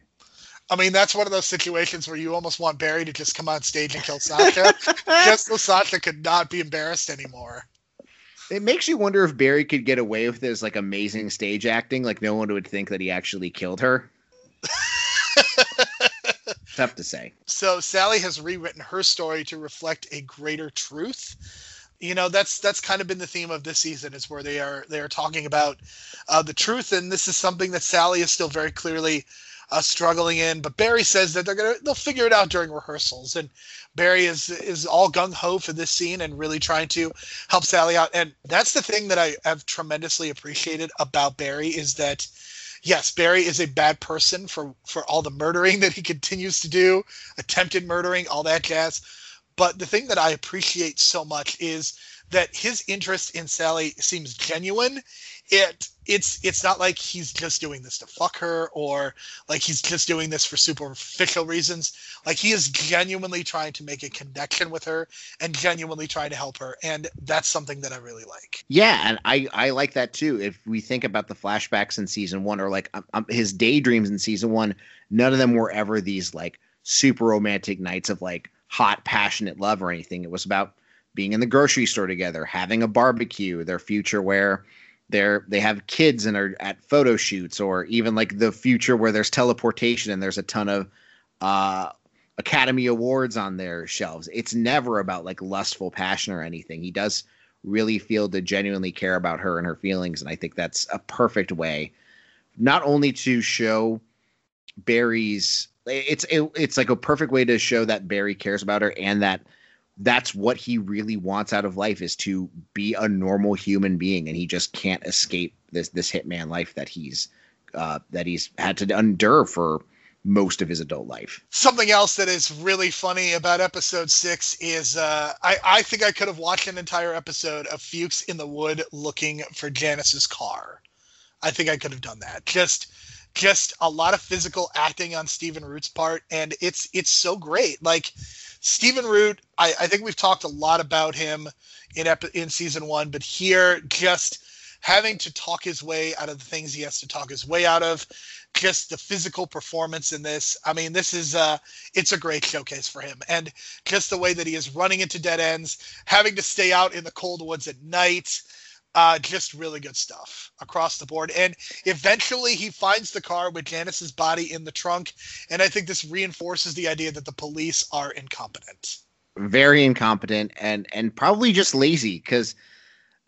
S1: I mean, that's one of those situations where you almost want Barry to just come on stage and kill Sasha, just so Sasha could not be embarrassed anymore.
S2: It makes you wonder if Barry could get away with his like amazing stage acting. Like no one would think that he actually killed her. Tough to say.
S1: So Sally has rewritten her story to reflect a greater truth. You know, that's that's kind of been the theme of this season is where they are they are talking about uh, the truth, and this is something that Sally is still very clearly uh, struggling in. But Barry says that they're gonna they'll figure it out during rehearsals, and Barry is is all gung ho for this scene and really trying to help Sally out. And that's the thing that I have tremendously appreciated about Barry is that yes, Barry is a bad person for for all the murdering that he continues to do, attempted murdering, all that jazz. But the thing that I appreciate so much is that his interest in Sally seems genuine. It it's it's not like he's just doing this to fuck her or like he's just doing this for superficial reasons. Like he is genuinely trying to make a connection with her and genuinely trying to help her, and that's something that I really like.
S2: Yeah, and I I like that too. If we think about the flashbacks in season one or like um, um his daydreams in season one, none of them were ever these like super romantic nights of like hot passionate love or anything. It was about being in the grocery store together, having a barbecue, their future where they're they have kids and are at photo shoots, or even like the future where there's teleportation and there's a ton of uh, Academy Awards on their shelves. It's never about like lustful passion or anything. He does really feel to genuinely care about her and her feelings, and I think that's a perfect way, not only to show Barry's. It's it, it's like a perfect way to show that Barry cares about her and that that's what he really wants out of life is to be a normal human being and he just can't escape this this hitman life that he's uh, that he's had to endure for most of his adult life.
S1: Something else that is really funny about episode six is uh, I, I think I could have watched an entire episode of Fuchs in the wood looking for Janice's car. I think I could have done that. Just just a lot of physical acting on Stephen Root's part, and it's it's so great. Like Stephen Root, I, I think we've talked a lot about him in ep- in season one, but here just having to talk his way out of the things he has to talk his way out of, just the physical performance in this. I mean, this is uh it's a great showcase for him. And just the way that he is running into dead ends, having to stay out in the cold woods at night, uh, just really good stuff across the board. And eventually he finds the car with Janice's body in the trunk. And I think this reinforces the idea that the police are incompetent.
S2: Very incompetent and and probably just lazy because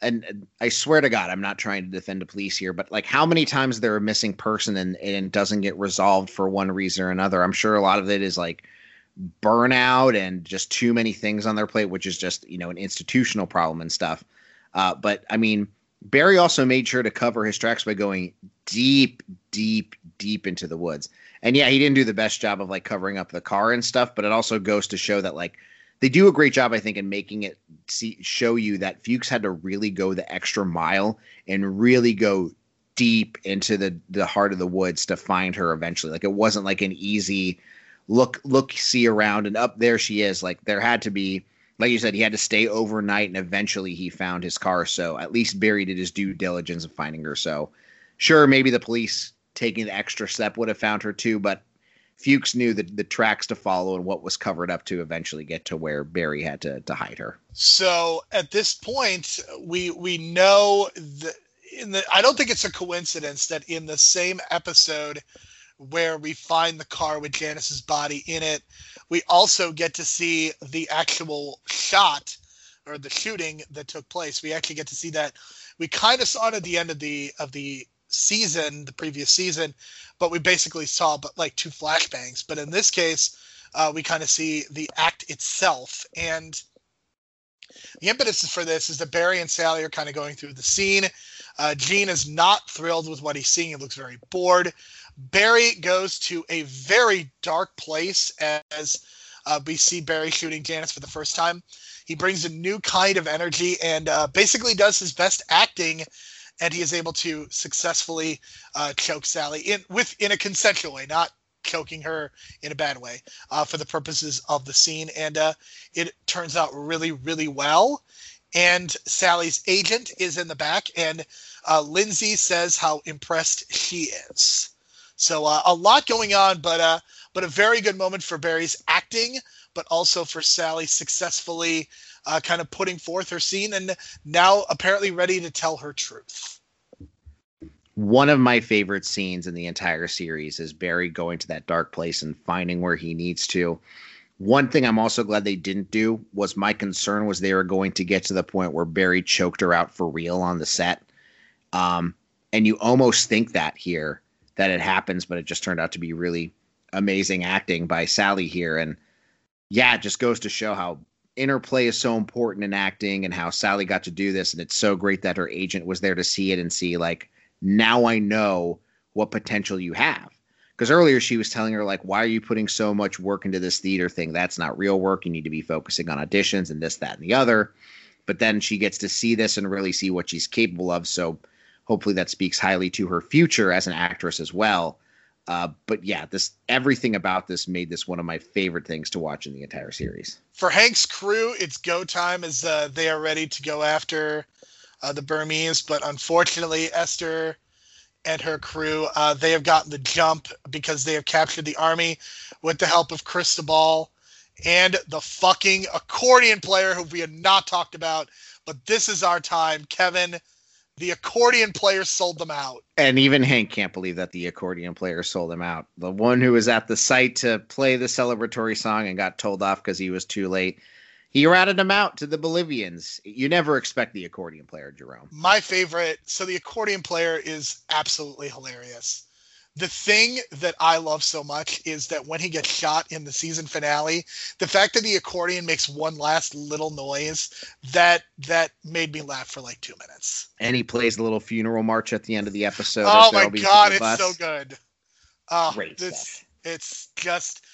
S2: and I swear to God, I'm not trying to defend the police here, but like how many times they're a missing person and, and doesn't get resolved for one reason or another. I'm sure a lot of it is like burnout and just too many things on their plate, which is just, you know, an institutional problem and stuff. Uh, but I mean, Barry also made sure to cover his tracks by going deep, deep, deep into the woods. And yeah, he didn't do the best job of like covering up the car and stuff, but it also goes to show that like they do a great job, I think, in making it see show you that Fuchs had to really go the extra mile and really go deep into the the heart of the woods to find her eventually. Like it wasn't like an easy look look see around and up there she is. Like there had to be like you said, he had to stay overnight and eventually he found his car. So at least Barry did his due diligence of finding her. So sure, maybe the police taking the extra step would have found her too, but Fuchs knew the, the tracks to follow and what was covered up to eventually get to where Barry had to, to hide her.
S1: So at this point, we we know that in the I don't think it's a coincidence that in the same episode where we find the car with Janice's body in it. We also get to see the actual shot or the shooting that took place. We actually get to see that. We kind of saw it at the end of the of the season, the previous season, but we basically saw but like two flashbangs. But in this case, uh, we kind of see the act itself and the impetus for this is that Barry and Sally are kind of going through the scene. Uh, Gene is not thrilled with what he's seeing. He looks very bored. Barry goes to a very dark place as uh, we see Barry shooting Janice for the first time. He brings a new kind of energy and uh, basically does his best acting, and he is able to successfully uh, choke Sally in with in a consensual way, not choking her in a bad way, uh, for the purposes of the scene. And uh, it turns out really, really well. And Sally's agent is in the back, and uh, Lindsay says how impressed she is. So uh, a lot going on, but uh, but a very good moment for Barry's acting, but also for Sally successfully uh, kind of putting forth her scene and now apparently ready to tell her truth.
S2: One of my favorite scenes in the entire series is Barry going to that dark place and finding where he needs to. One thing I'm also glad they didn't do was my concern was they were going to get to the point where Barry choked her out for real on the set. Um, and you almost think that here that it happens, but it just turned out to be really amazing acting by Sally here. And yeah, it just goes to show how interplay is so important in acting and how Sally got to do this. And it's so great that her agent was there to see it and see, like, now I know what potential you have. because earlier she was telling her like why are you putting so much work into this theater thing that's not real work you need to be focusing on auditions and this that and the other but then she gets to see this and really see what she's capable of so hopefully that speaks highly to her future as an actress as well uh, but yeah this everything about this made this one of my favorite things to watch in the entire series
S1: for hank's crew it's go time as uh, they are ready to go after uh, the burmese but unfortunately esther and her crew. Uh, they have gotten the jump because they have captured the army with the help of Cristobal and the fucking accordion player who we have not talked about. But this is our time, Kevin. The accordion player sold them out.
S2: And even Hank can't believe that the accordion player sold them out. The one who was at the site to play the celebratory song and got told off because he was too late he ratted them out to the Bolivians. You never expect the accordion player, Jerome.
S1: My favorite. So the accordion player is absolutely hilarious. The thing that I love so much is that when he gets shot in the season finale, the fact that the accordion makes one last little noise that that made me laugh for like two minutes.
S2: And he plays a little funeral march at the end of the episode.
S1: Oh my god, it's so good. Oh, Great it's, stuff. It's just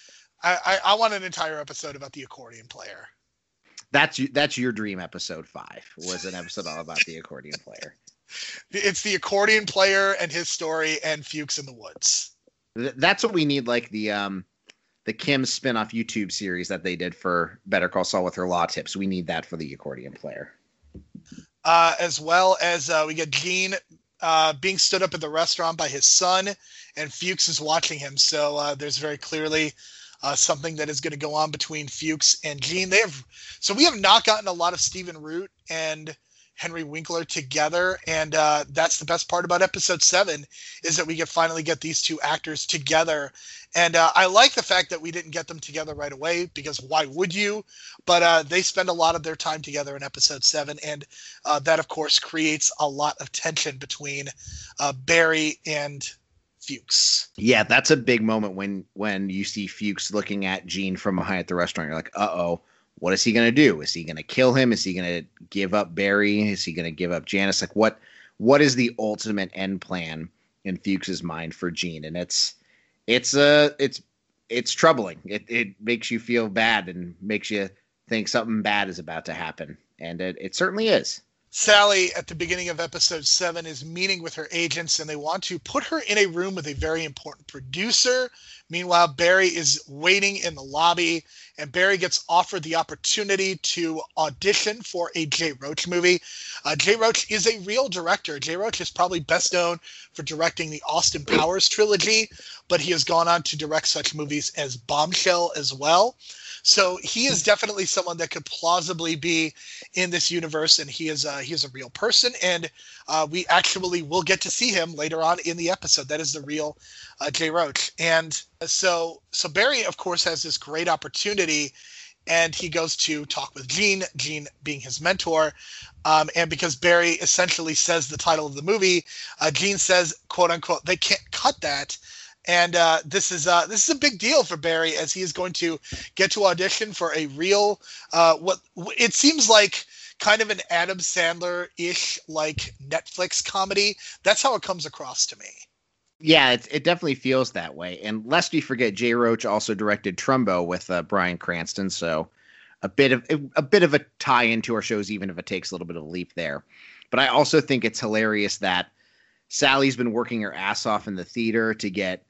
S1: I, I, I want an entire episode about the accordion player
S2: that's that's your dream episode five was an episode all about the accordion player.
S1: It's the accordion player and his story and Fuchs in the woods.
S2: That's what we need, like the um the Kim spin-off YouTube series that they did for Better Call Saul with her law tips. We need that for the accordion player.
S1: Uh, as well as uh, we get Gene uh, being stood up at the restaurant by his son, and Fuchs is watching him. So uh, there's very clearly uh, something that is going to go on between Fuchs and Gene. They have so we have not gotten a lot of Stephen Root and Henry Winkler together, and uh, that's the best part about episode seven is that we can finally get these two actors together. And uh, I like the fact that we didn't get them together right away because why would you? But uh, they spend a lot of their time together in episode seven, and uh, that of course creates a lot of tension between uh, Barry and Fuchs.
S2: Yeah, that's a big moment when when you see Fuchs looking at Gene from behind at the restaurant. You're like, uh oh, what is he gonna do? Is he gonna kill him? Is he gonna give up Barry? Is he gonna give up Janice? Like what what is the ultimate end plan in Fuchs's mind for Gene? And it's it's uh it's it's troubling. It it makes you feel bad and makes you think something bad is about to happen. And it, it certainly is.
S1: Sally, at the beginning of episode seven, is meeting with her agents and they want to put her in a room with a very important producer. Meanwhile, Barry is waiting in the lobby and Barry gets offered the opportunity to audition for a Jay Roach movie. Uh, Jay Roach is a real director. Jay Roach is probably best known for directing the Austin Powers trilogy, but he has gone on to direct such movies as Bombshell as well. So he is definitely someone that could plausibly be in this universe, and he is uh, he is a real person, and uh, we actually will get to see him later on in the episode. That is the real uh, Jay Roach, and so so Barry, of course, has this great opportunity. And he goes to talk with Gene, Gene being his mentor. Um, and because Barry essentially says the title of the movie, uh, Gene says, "quote unquote," they can't cut that and uh, this is uh, this is a big deal for Barry as he is going to get to audition for a real uh, what it seems like kind of an Adam Sandler ish like Netflix comedy. That's how it comes across to me.
S2: Yeah, it, it definitely feels that way. And lest we forget, Jay Roach also directed Trumbo with uh, Bryan Cranston, so a bit of a bit of a tie into our shows, even if it takes a little bit of a leap there. But I also think it's hilarious that Sally's been working her ass off in the theater to get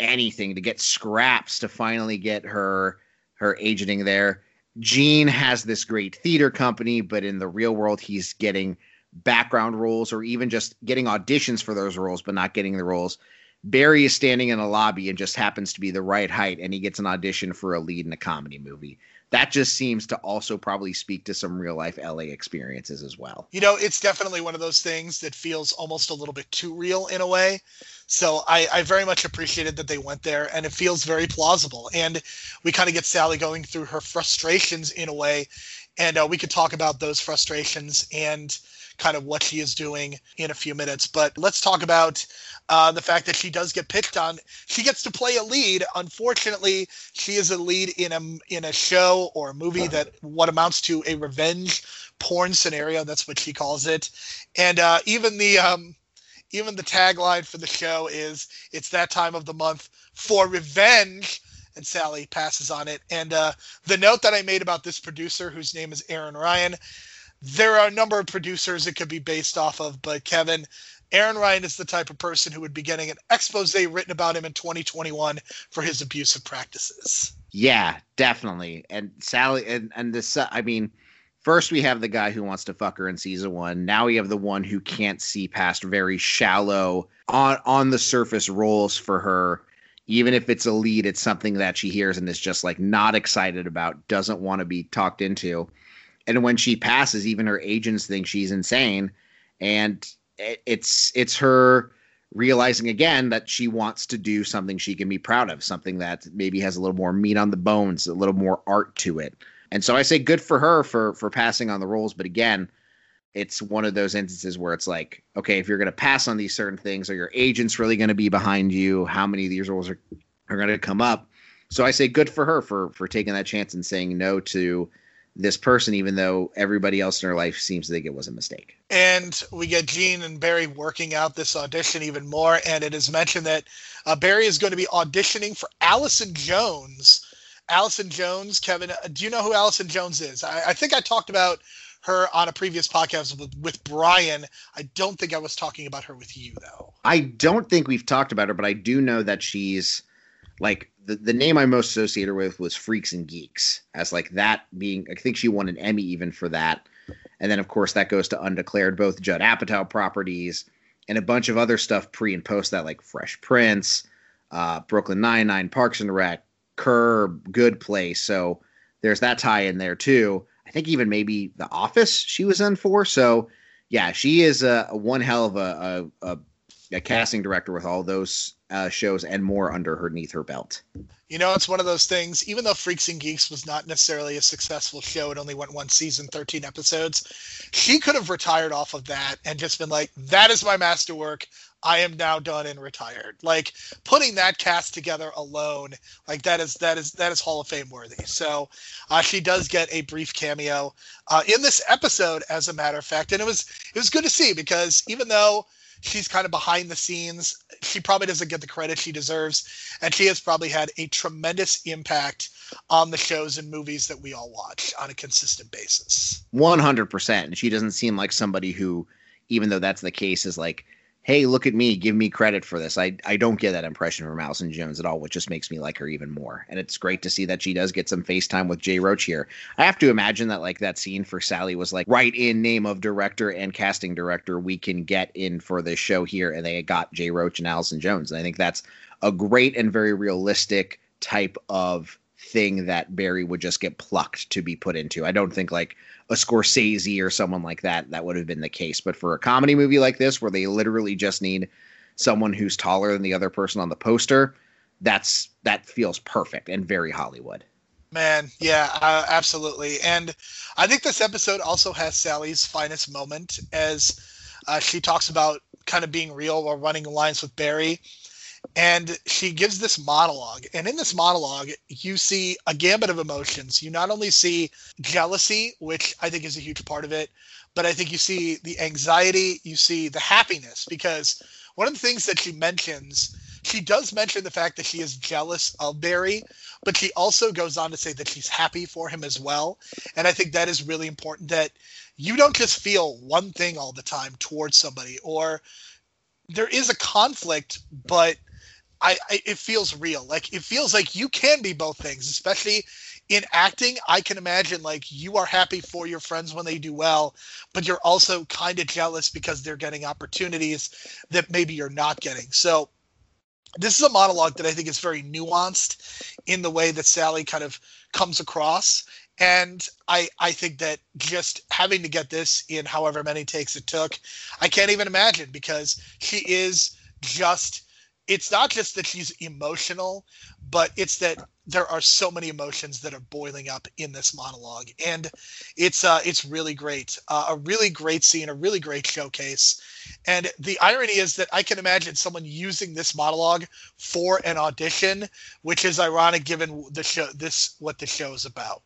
S2: anything to get scraps to finally get her her agenting there. Gene has this great theater company, but in the real world, he's getting background roles or even just getting auditions for those roles, but not getting the roles. Barry is standing in a lobby and just happens to be the right height, and he gets an audition for a lead in a comedy movie. That just seems to also probably speak to some real life LA experiences as well.
S1: You know, it's definitely one of those things that feels almost a little bit too real in a way. So I, I very much appreciated that they went there, and it feels very plausible. And we kind of get Sally going through her frustrations in a way, and uh, we could talk about those frustrations and kind of what she is doing in a few minutes. But let's talk about uh, the fact that she does get picked on. She gets to play a lead. Unfortunately, she is a lead in a in a show or a movie that what amounts to a revenge porn scenario. That's what she calls it. And uh, even the um, even the tagline for the show is "It's that time of the month for revenge." And Sally passes on it. And uh, the note that I made about this producer, whose name is Aaron Ryan, there are a number of producers it could be based off of, but Kevin, Aaron Ryan is the type of person who would be getting an expose written about him in 2021 for his abusive practices.
S2: Yeah, definitely. And Sally and and this I mean, first we have the guy who wants to fuck her in season 1. Now we have the one who can't see past very shallow on on the surface roles for her. Even if it's a lead, it's something that she hears and is just like not excited about, doesn't want to be talked into. And when she passes, even her agents think she's insane. And it's it's her realizing again that she wants to do something she can be proud of, something that maybe has a little more meat on the bones, a little more art to it. And so I say good for her for for passing on the roles, but again, it's one of those instances where it's like, okay, if you're going to pass on these certain things, are your agents really going to be behind you? How many of these roles are are going to come up? So I say good for her for for taking that chance and saying no to this person, even though everybody else in her life seems to think it was a mistake.
S1: And we get Gene and Barry working out this audition even more. And it is mentioned that uh, Barry is going to be auditioning for Allison Jones. Allison Jones, Kevin, uh, do you know who Allison Jones is? I, I think I talked about her on a previous podcast with, with Brian. I don't think I was talking about her with you, though.
S2: I don't think we've talked about her, but I do know that she's like the, the name I most associated with was Freaks and Geeks, as like that being, I think she won an Emmy even for that. And then, of course, that goes to Undeclared, both Judd Apatow properties and a bunch of other stuff pre and post that, like Fresh Prince, uh, Brooklyn Nine Nine, Parks and Rec, Curb, Good Place. So there's that tie in there too. I think even maybe The Office she was in for. So yeah, she is a, a one hell of a, a, a a casting director with all those uh, shows and more under underneath her belt.
S1: You know, it's one of those things. Even though Freaks and Geeks was not necessarily a successful show, it only went one season, thirteen episodes. She could have retired off of that and just been like, "That is my masterwork. I am now done and retired." Like putting that cast together alone, like that is that is that is Hall of Fame worthy. So uh, she does get a brief cameo uh, in this episode, as a matter of fact, and it was it was good to see because even though she's kind of behind the scenes. She probably doesn't get the credit she deserves, and she has probably had a tremendous impact on the shows and movies that we all watch on a consistent basis.
S2: 100%. And she doesn't seem like somebody who, even though that's the case, is like, hey, look at me, give me credit for this. I, I don't get that impression from Allison Jones at all, which just makes me like her even more. And it's great to see that she does get some FaceTime with Jay Roach here. I have to imagine that like that scene for Sally was like right in name of director and casting director we can get in for this show here, and they got Jay Roach and Allison Jones. And I think that's a great and very realistic type of thing that Barry would just get plucked to be put into. I don't think like a Scorsese or someone like that, that would have been the case. But for a comedy movie like this, where they literally just need someone who's taller than the other person on the poster, that's that feels perfect and very Hollywood.
S1: Man, yeah, uh, absolutely. And I think this episode also has Sally's finest moment as uh, she talks about kind of being real while running lines with Barry and she gives this monologue and in this monologue you see a gambit of emotions. You not only see jealousy which i think is a huge part of it but i think you see the anxiety you see the happiness because one of the things that she mentions she does mention the fact that she is jealous of barry but she also goes on to say that she's happy for him as well. And i think that is really important that you don't just feel one thing all the time towards somebody or there is a conflict but I, I, it feels real. Like it feels like you can be both things, especially in acting. I can imagine like you are happy for your friends when they do well, but you're also kind of jealous because they're getting opportunities that maybe you're not getting. So this is a monologue that I think is very nuanced in the way that Sally kind of comes across. And I I think that just having to get this in however many takes it took, I can't even imagine because she is just it's not just that she's emotional, but it's that there are so many emotions that are boiling up in this monologue, and it's uh, it's really great. Uh, a really great scene, a really great showcase. And the irony is that I can imagine someone using this monologue for an audition, which is ironic given the show this what the show is about.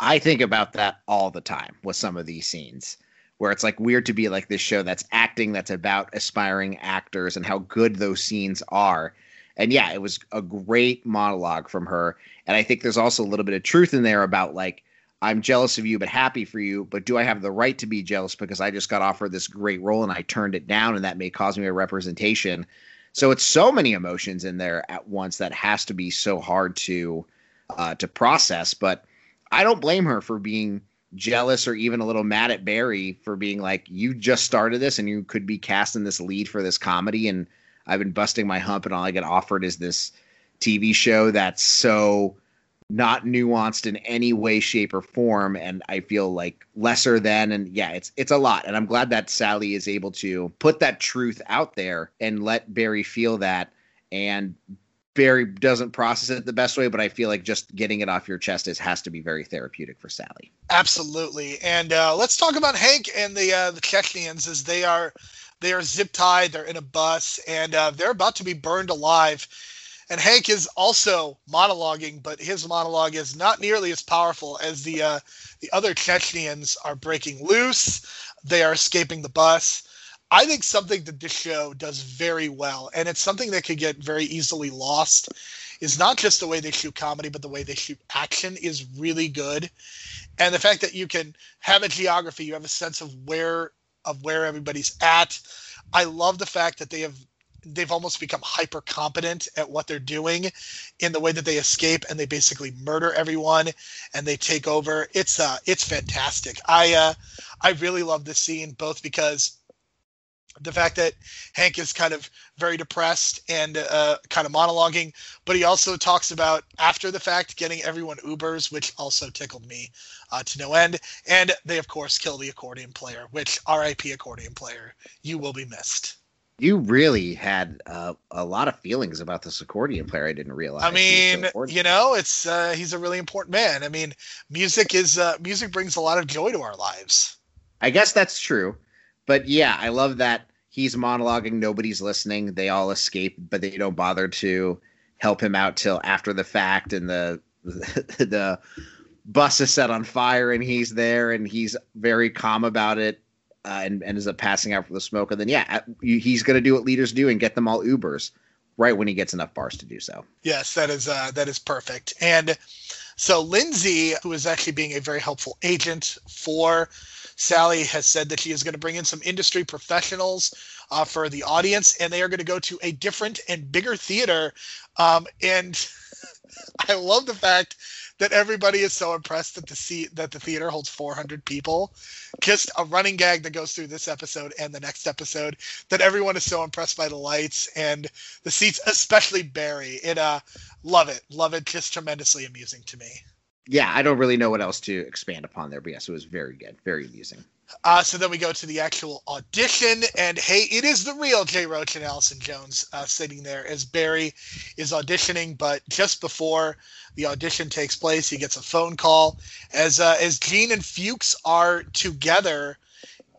S2: I think about that all the time with some of these scenes where it's like weird to be like this show that's acting that's about aspiring actors and how good those scenes are. And yeah, it was a great monologue from her. And I think there's also a little bit of truth in there about like, I'm jealous of you, but happy for you. But do I have the right to be jealous because I just got offered this great role and I turned it down and that may cause me a representation? So it's so many emotions in there at once that has to be so hard to uh, to process. But I don't blame her for being jealous or even a little mad at Barry for being like, you just started this and you could be cast in this lead for this comedy. And I've been busting my hump and all I get offered is this TV show that's so not nuanced in any way, shape, or form. And I feel like lesser than. And yeah, it's it's a lot. And I'm glad that Sally is able to put that truth out there and let Barry feel that. And Barry doesn't process it the best way, but I feel like just getting it off your chest is has to be very therapeutic for Sally.
S1: Absolutely, and uh, let's talk about Hank and the uh, the Chechnyans as they are they are zip tied. They're in a bus and uh, they're about to be burned alive. And Hank is also monologuing, but his monologue is not nearly as powerful as the uh, the other Chechnyans are breaking loose. They are escaping the bus I think something that this show does very well, and it's something that could get very easily lost, is not just the way they shoot comedy, but the way they shoot action is really good. And the fact that you can have a geography, you have a sense of where of where everybody's at. I love the fact that they have they've almost become hyper competent at what they're doing in the way that they escape and they basically murder everyone and they take over. It's uh it's fantastic. I uh I really love this scene both because the fact that Hank is kind of very depressed and uh, kind of monologuing, but he also talks about after the fact getting everyone Ubers, which also tickled me uh, to no end. And they, of course, kill the accordion player, which RIP accordion player, you will be missed.
S2: You really had uh, a lot of feelings about this accordion player. I didn't realize.
S1: I mean, so you know, it's uh, he's a really important man. I mean, music is uh, music brings a lot of joy to our lives.
S2: I guess that's true but yeah, I love that he's monologuing, nobody's listening. They all escape, but they don't bother to help him out till after the fact, and the the, bus is set on fire, and he's there, and he's very calm about it. Uh, and, and ends up passing out for the smoke. And then, yeah, he's going to do what leaders do and get them all Ubers right when he gets enough bars to do so.
S1: Yes, that is uh, that is perfect. And so Lindsay, who is actually being a very helpful agent for Sally has said that she is going to bring in some industry professionals uh, for the audience, and they are going to go to a different and bigger theater. Um, and I love the fact that everybody is so impressed that the seat that the theater holds 400 people. Just a running gag that goes through this episode and the next episode that everyone is so impressed by the lights and the seats, especially Barry. It uh, love it, love it. Just tremendously amusing to me
S2: yeah, I don't really know what else to expand upon there, but yes, it was very good, very amusing.
S1: Uh, so then we go to the actual audition, and hey, it is the real Jay Roach and Allison Jones uh, sitting there as Barry is auditioning. But just before the audition takes place, he gets a phone call as uh, as Gene and Fuchs are together,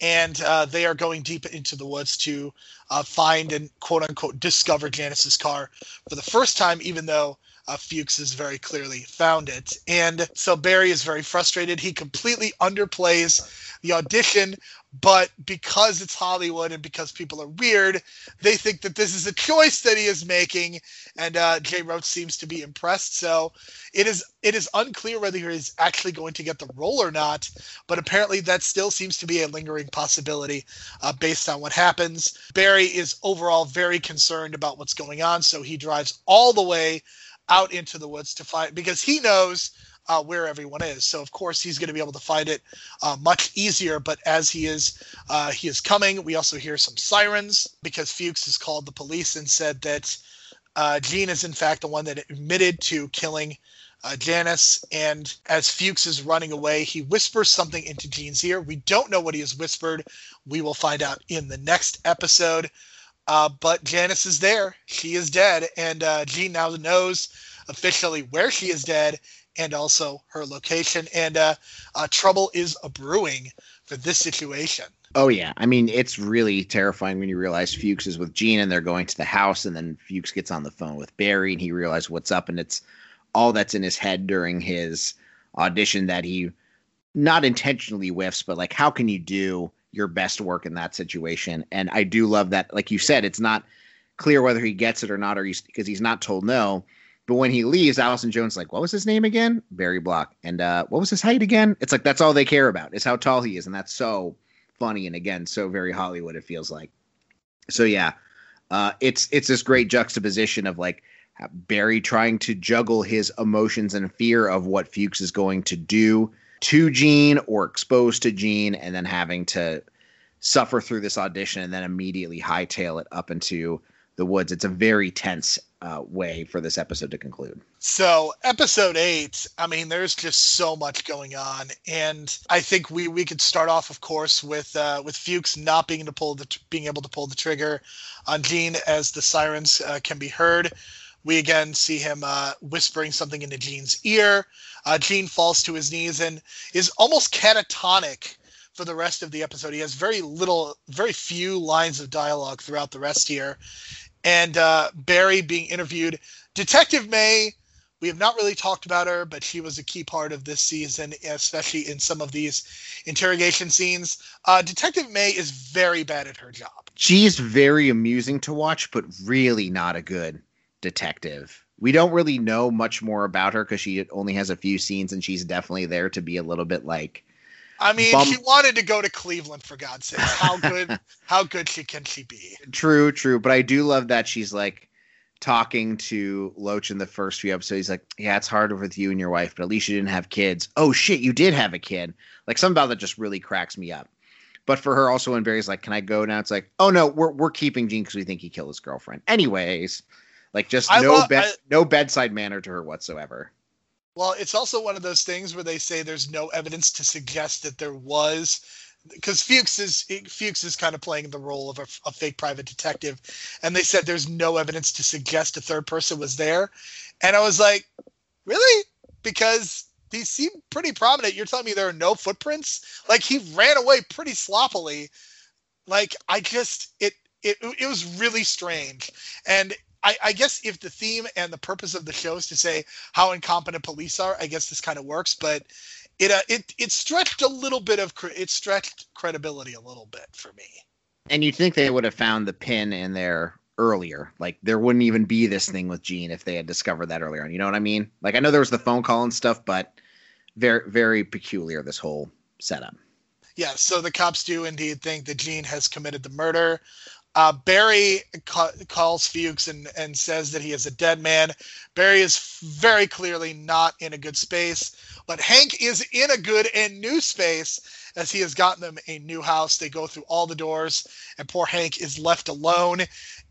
S1: and uh, they are going deep into the woods to uh, find and quote unquote discover Janice's car for the first time, even though uh, Fuchs has very clearly found it. And so Barry is very frustrated. He completely underplays the audition, but because it's Hollywood and because people are weird, they think that this is a choice that he is making. And uh, Jay Roach seems to be impressed. So it is it is unclear whether he is actually going to get the role or not. But apparently, that still seems to be a lingering possibility uh, based on what happens. Barry is overall very concerned about what's going on, so he drives all the way out into the woods to find because he knows uh, where everyone is. So of course he's going to be able to find it uh, much easier. But as he is uh, he is coming, we also hear some sirens because Fuchs has called the police and said that uh, Gene is in fact the one that admitted to killing uh, Janice. And as Fuchs is running away, he whispers something into Gene's ear. We don't know what he has whispered. We will find out in the next episode. Uh, but Janice is there. She is dead. And uh, Gene now knows officially where she is dead and also her location. And uh, uh, trouble is a brewing for this situation.
S2: Oh, yeah. I mean, it's really terrifying when you realize Fuchs is with Gene and they're going to the house. And then Fuchs gets on the phone with Barry and he realizes what's up. And it's all that's in his head during his audition that he not intentionally whiffs, but like, how can you do your best work in that situation. And I do love that, like you said, it's not clear whether he gets it or not, or he's because he's not told no. But when he leaves, Allison Jones like, what was his name again? Barry Block. And uh, what was his height again? It's like that's all they care about is how tall he is, and that's so funny and again so very Hollywood. It feels like. So yeah, uh, it's it's this great juxtaposition of like Barry trying to juggle his emotions and fear of what Fuchs is going to do to Gene or exposed to Gene, and then having to suffer through this audition and then immediately hightail it up into the woods. It's a very tense uh, way for this episode to conclude.
S1: So, episode eight, I mean, there's just so much going on, and I think we we could start off, of course, with uh, with Fuchs not being to pull the being able to pull the trigger on Gene as the sirens uh, can be heard. We again see him uh, whispering something into Gene's ear. Uh, Gene falls to his knees and is almost catatonic for the rest of the episode. He has very little, very few lines of dialogue throughout the rest here. And uh, Barry being interviewed. Detective Mae, we have not really talked about her, but she was a key part of this season, especially in some of these interrogation scenes. Uh, Detective Mae is very bad at her job.
S2: She's very amusing to watch, but really not a good detective. We don't really know much more about her because she only has a few scenes, and she's definitely there to be a little bit like.
S1: I mean, bum- she wanted to go to Cleveland for God's sake. How good? how good she can she be?
S2: True, true. But I do love that she's like talking to Loach in the first few episodes. He's like, "Yeah, it's harder with you and your wife, but at least you didn't have kids." Oh shit, you did have a kid. Like something about that just really cracks me up. But for her, also when Barry's like, "Can I go now?" It's like, "Oh no, we're we're keeping Gene because we think he killed his girlfriend." Anyways, like just I no lo- be- I, no bedside manner to her whatsoever.
S1: Well, it's also one of those things where they say there's no evidence to suggest that there was because Fuchs is Fuchs is kind of playing the role of a, a, fake private detective, and they said there's no evidence to suggest a third person was there, and I was like, really? Because these seem pretty prominent. You're telling me there are no footprints? Like he ran away pretty sloppily. Like I just it it it was really strange, and I, I, guess if the theme and the purpose of the show is to say how incompetent police are, I guess this kind of works. But it uh, it it stretched a little bit of it stretched credibility a little bit for me.
S2: And you'd think they would have found the pin in there earlier. Like there wouldn't even be this thing with Gene if they had discovered that earlier on. You know what I mean? Like I know there was the phone call and stuff, but very very peculiar this whole setup.
S1: Yeah, so the cops do indeed think that Gene has committed the murder. Uh, Barry ca- calls Fuchs and, and says that he is a dead man. Barry is very clearly not in a good space, but Hank is in a good and new space as he has gotten them a new house. They go through all the doors, and poor Hank is left alone.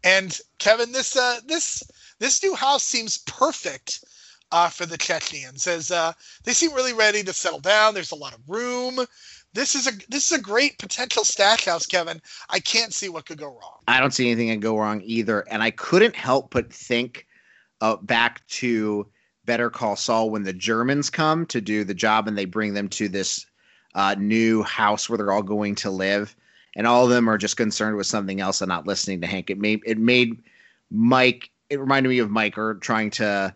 S1: And Kevin, this uh, this this new house seems perfect uh, for the Chechnyans, as uh, they seem really ready to settle down. There's a lot of room this is a this is a great potential stash house, Kevin. I can't see what could go wrong.
S2: I don't see anything that go wrong either, and I couldn't help but think uh, back to Better Call Saul when the Germans come to do the job and they bring them to this uh, new house where they're all going to live, and all of them are just concerned with something else and not listening to Hank. It made it made Mike. It reminded me of Mike or trying to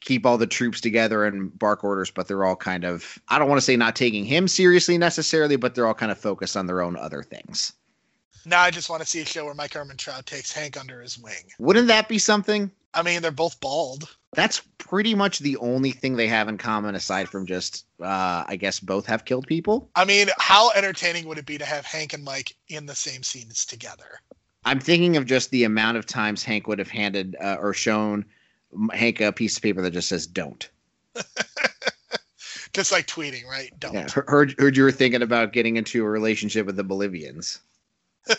S2: keep all the troops together and bark orders, but they're all kind of, I don't want to say not taking him seriously necessarily, but they're all kind of focused on their own other things.
S1: Now I just want to see a show where Mike Ehrmantraut takes Hank under his wing.
S2: Wouldn't that be something?
S1: I mean, they're both bald.
S2: That's pretty much the only thing they have in common aside from just, uh, I guess, both have killed people.
S1: I mean, how entertaining would it be to have Hank and Mike in the same scenes together?
S2: I'm thinking of just the amount of times Hank would have handed uh, or shown Hank a piece of paper that just says "don't."
S1: just like tweeting, right? Don't.
S2: Yeah, heard heard you were thinking about getting into a relationship with the Bolivians.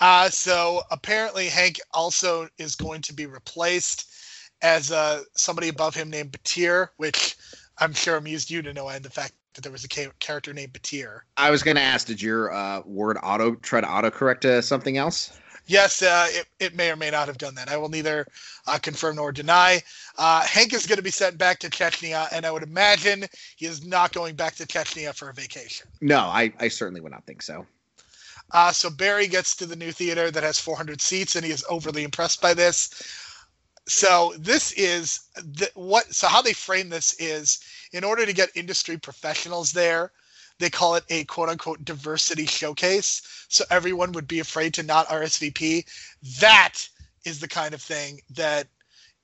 S1: uh, so apparently Hank also is going to be replaced as uh, somebody above him named Batir, which I'm sure amused you to know and the fact that there was a ca- character named Batir.
S2: I was going to ask, did your uh, word auto try to autocorrect to something else?
S1: Yes, uh, it, it may or may not have done that. I will neither uh, confirm nor deny. Uh, Hank is going to be sent back to Chechnya, and I would imagine he is not going back to Chechnya for a vacation.
S2: No, I, I certainly would not think so.
S1: Uh, so Barry gets to the new theater that has 400 seats, and he is overly impressed by this. So this is the, what. So how they frame this is, in order to get industry professionals there, they call it a quote unquote diversity showcase. So everyone would be afraid to not RSVP. That is the kind of thing that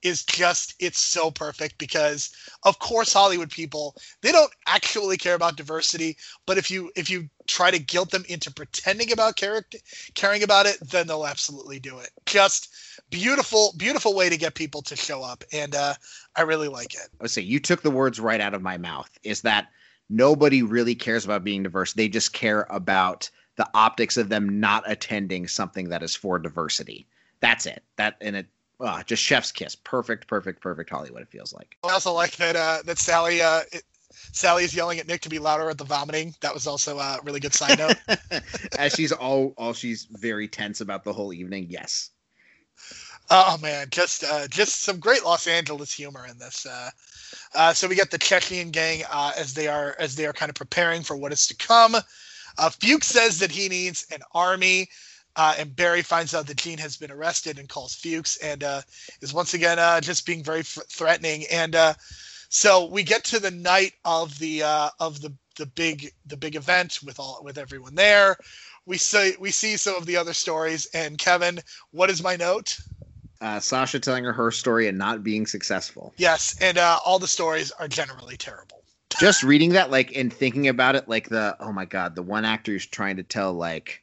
S1: is just it's so perfect because of course hollywood people they don't actually care about diversity but if you if you try to guilt them into pretending about character caring about it then they'll absolutely do it just beautiful beautiful way to get people to show up and uh i really like it
S2: i would say you took the words right out of my mouth is that nobody really cares about being diverse they just care about the optics of them not attending something that is for diversity that's it that and it oh, just chef's kiss. Perfect, perfect, perfect Hollywood. It feels like.
S1: I also like that uh, that Sally uh, it, Sally is yelling at Nick to be louder at the vomiting. That was also a really good side note.
S2: As she's all all she's very tense about the whole evening. Yes.
S1: Oh man, just uh, just some great Los Angeles humor in this. Uh, uh, so we get the Chechen gang uh, as they are as they are kind of preparing for what is to come. Uh, Fuchs says that he needs an army. Uh, and Barry finds out that Gene has been arrested and calls Fuchs and uh, is once again uh, just being very f- threatening. And so we get to the night of the of the the big the big event with all with everyone there. We see we see some of the other stories. And Kevin, what is my note?
S2: Uh, Sasha telling her her story and not being successful.
S1: Yes, and all the stories are generally terrible.
S2: Just reading that, like, and thinking about it, like the oh my god, the one actor who's trying to tell like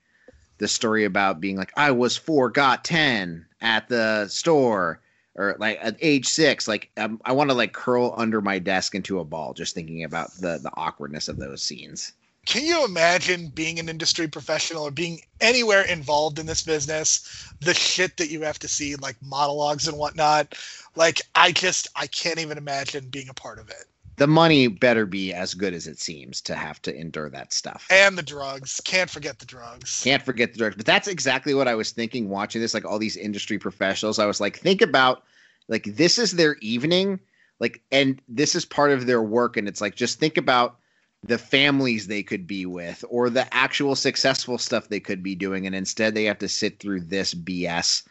S2: the story about being like I was four, got ten at the store, or like at age six. Like um, I want to like curl under my desk into a ball just thinking about the the awkwardness of those scenes.
S1: Can you imagine being an industry professional or being anywhere involved in this business? The shit that you have to see, like monologues and whatnot. Like I just I can't even imagine being a part of it
S2: the money better be as good as it seems to have to endure that stuff.
S1: And the drugs. Can't forget the drugs.
S2: Can't forget the drugs. But that's exactly what I was thinking watching this, like all these industry professionals. I was like, think about like this is their evening, like, and this is part of their work. And it's like, just think about the families they could be with or the actual successful stuff they could be doing. And instead they have to sit through this BS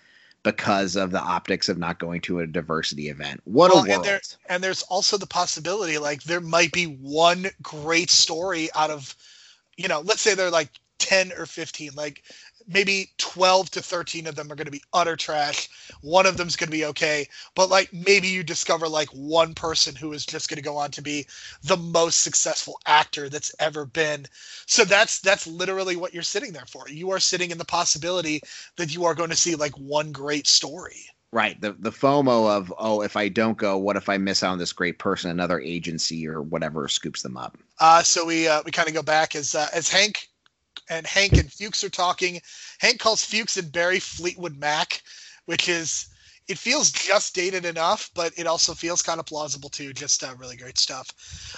S2: because of the optics of not going to a diversity event. What well, a world!
S1: And, there, and there's also the possibility, like there might be one great story out of, you know, let's say they're like ten or fifteen. Like maybe 12 to 13 of them are going to be utter trash. One of them's going to be okay. But like maybe you discover like one person who is just going to go on to be the most successful actor that's ever been. So that's that's literally what you're sitting there for. You are sitting in the possibility that you are going to see like one great story.
S2: Right. The the FOMO of, oh, if I don't go, what if I miss out on this great person? Another agency or whatever scoops them up.
S1: Uh, so we uh, we kind of go back as uh, as Hank and Hank and Fuchs are talking. Hank calls Fuchs and Barry Fleetwood Mac, which is it feels just dated enough, but it also feels kind of plausible too. Just uh, really great stuff.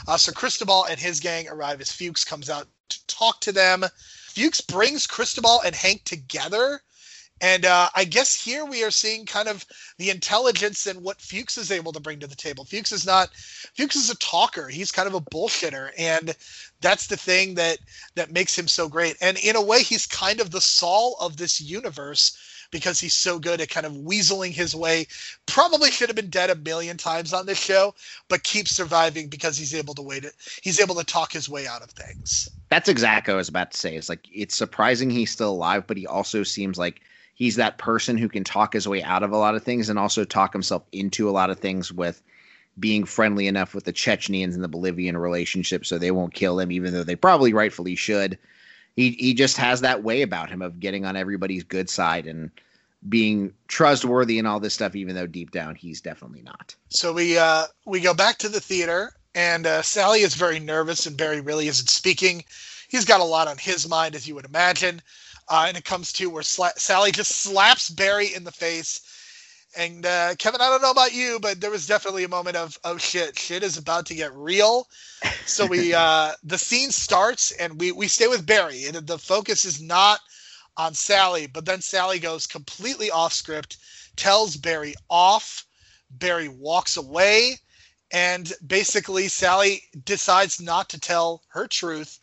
S1: Uh, so Cristobal and his gang arrive as Fuchs comes out to talk to them. Fuchs brings Cristobal and Hank together and uh, I guess here we are seeing kind of the intelligence and what Fuchs is able to bring to the table. Fuchs is not Fuchs is a talker. He's kind of a bullshitter, and that's the thing that that makes him so great. And in a way, he's kind of the Saul of this universe because he's so good at kind of weaseling his way. Probably should have been dead a million times on this show, but keeps surviving because he's able to wait it. He's able to talk his way out of things.
S2: That's exactly what I was about to say. It's like it's surprising he's still alive, but he also seems like he's that person who can talk his way out of a lot of things and also talk himself into a lot of things with being friendly enough with the Chechenians and the Bolivian relationship so they won't kill him, even though they probably rightfully should. He he just has that way about him of getting on everybody's good side and being trustworthy and all this stuff, even though deep down he's definitely not.
S1: So we uh, we go back to the theater, and uh, Sally is very nervous, and Barry really isn't speaking. He's got a lot on his mind, as you would imagine uh, and it comes to where Sla- Sally just slaps Barry in the face. And uh, Kevin, I don't know about you, but there was definitely a moment of oh shit, shit is about to get real. So we uh, the scene starts and we we stay with Barry, and the focus is not on Sally, but then Sally goes completely off script, tells Barry off. Barry walks away, and basically Sally decides not to tell her truth,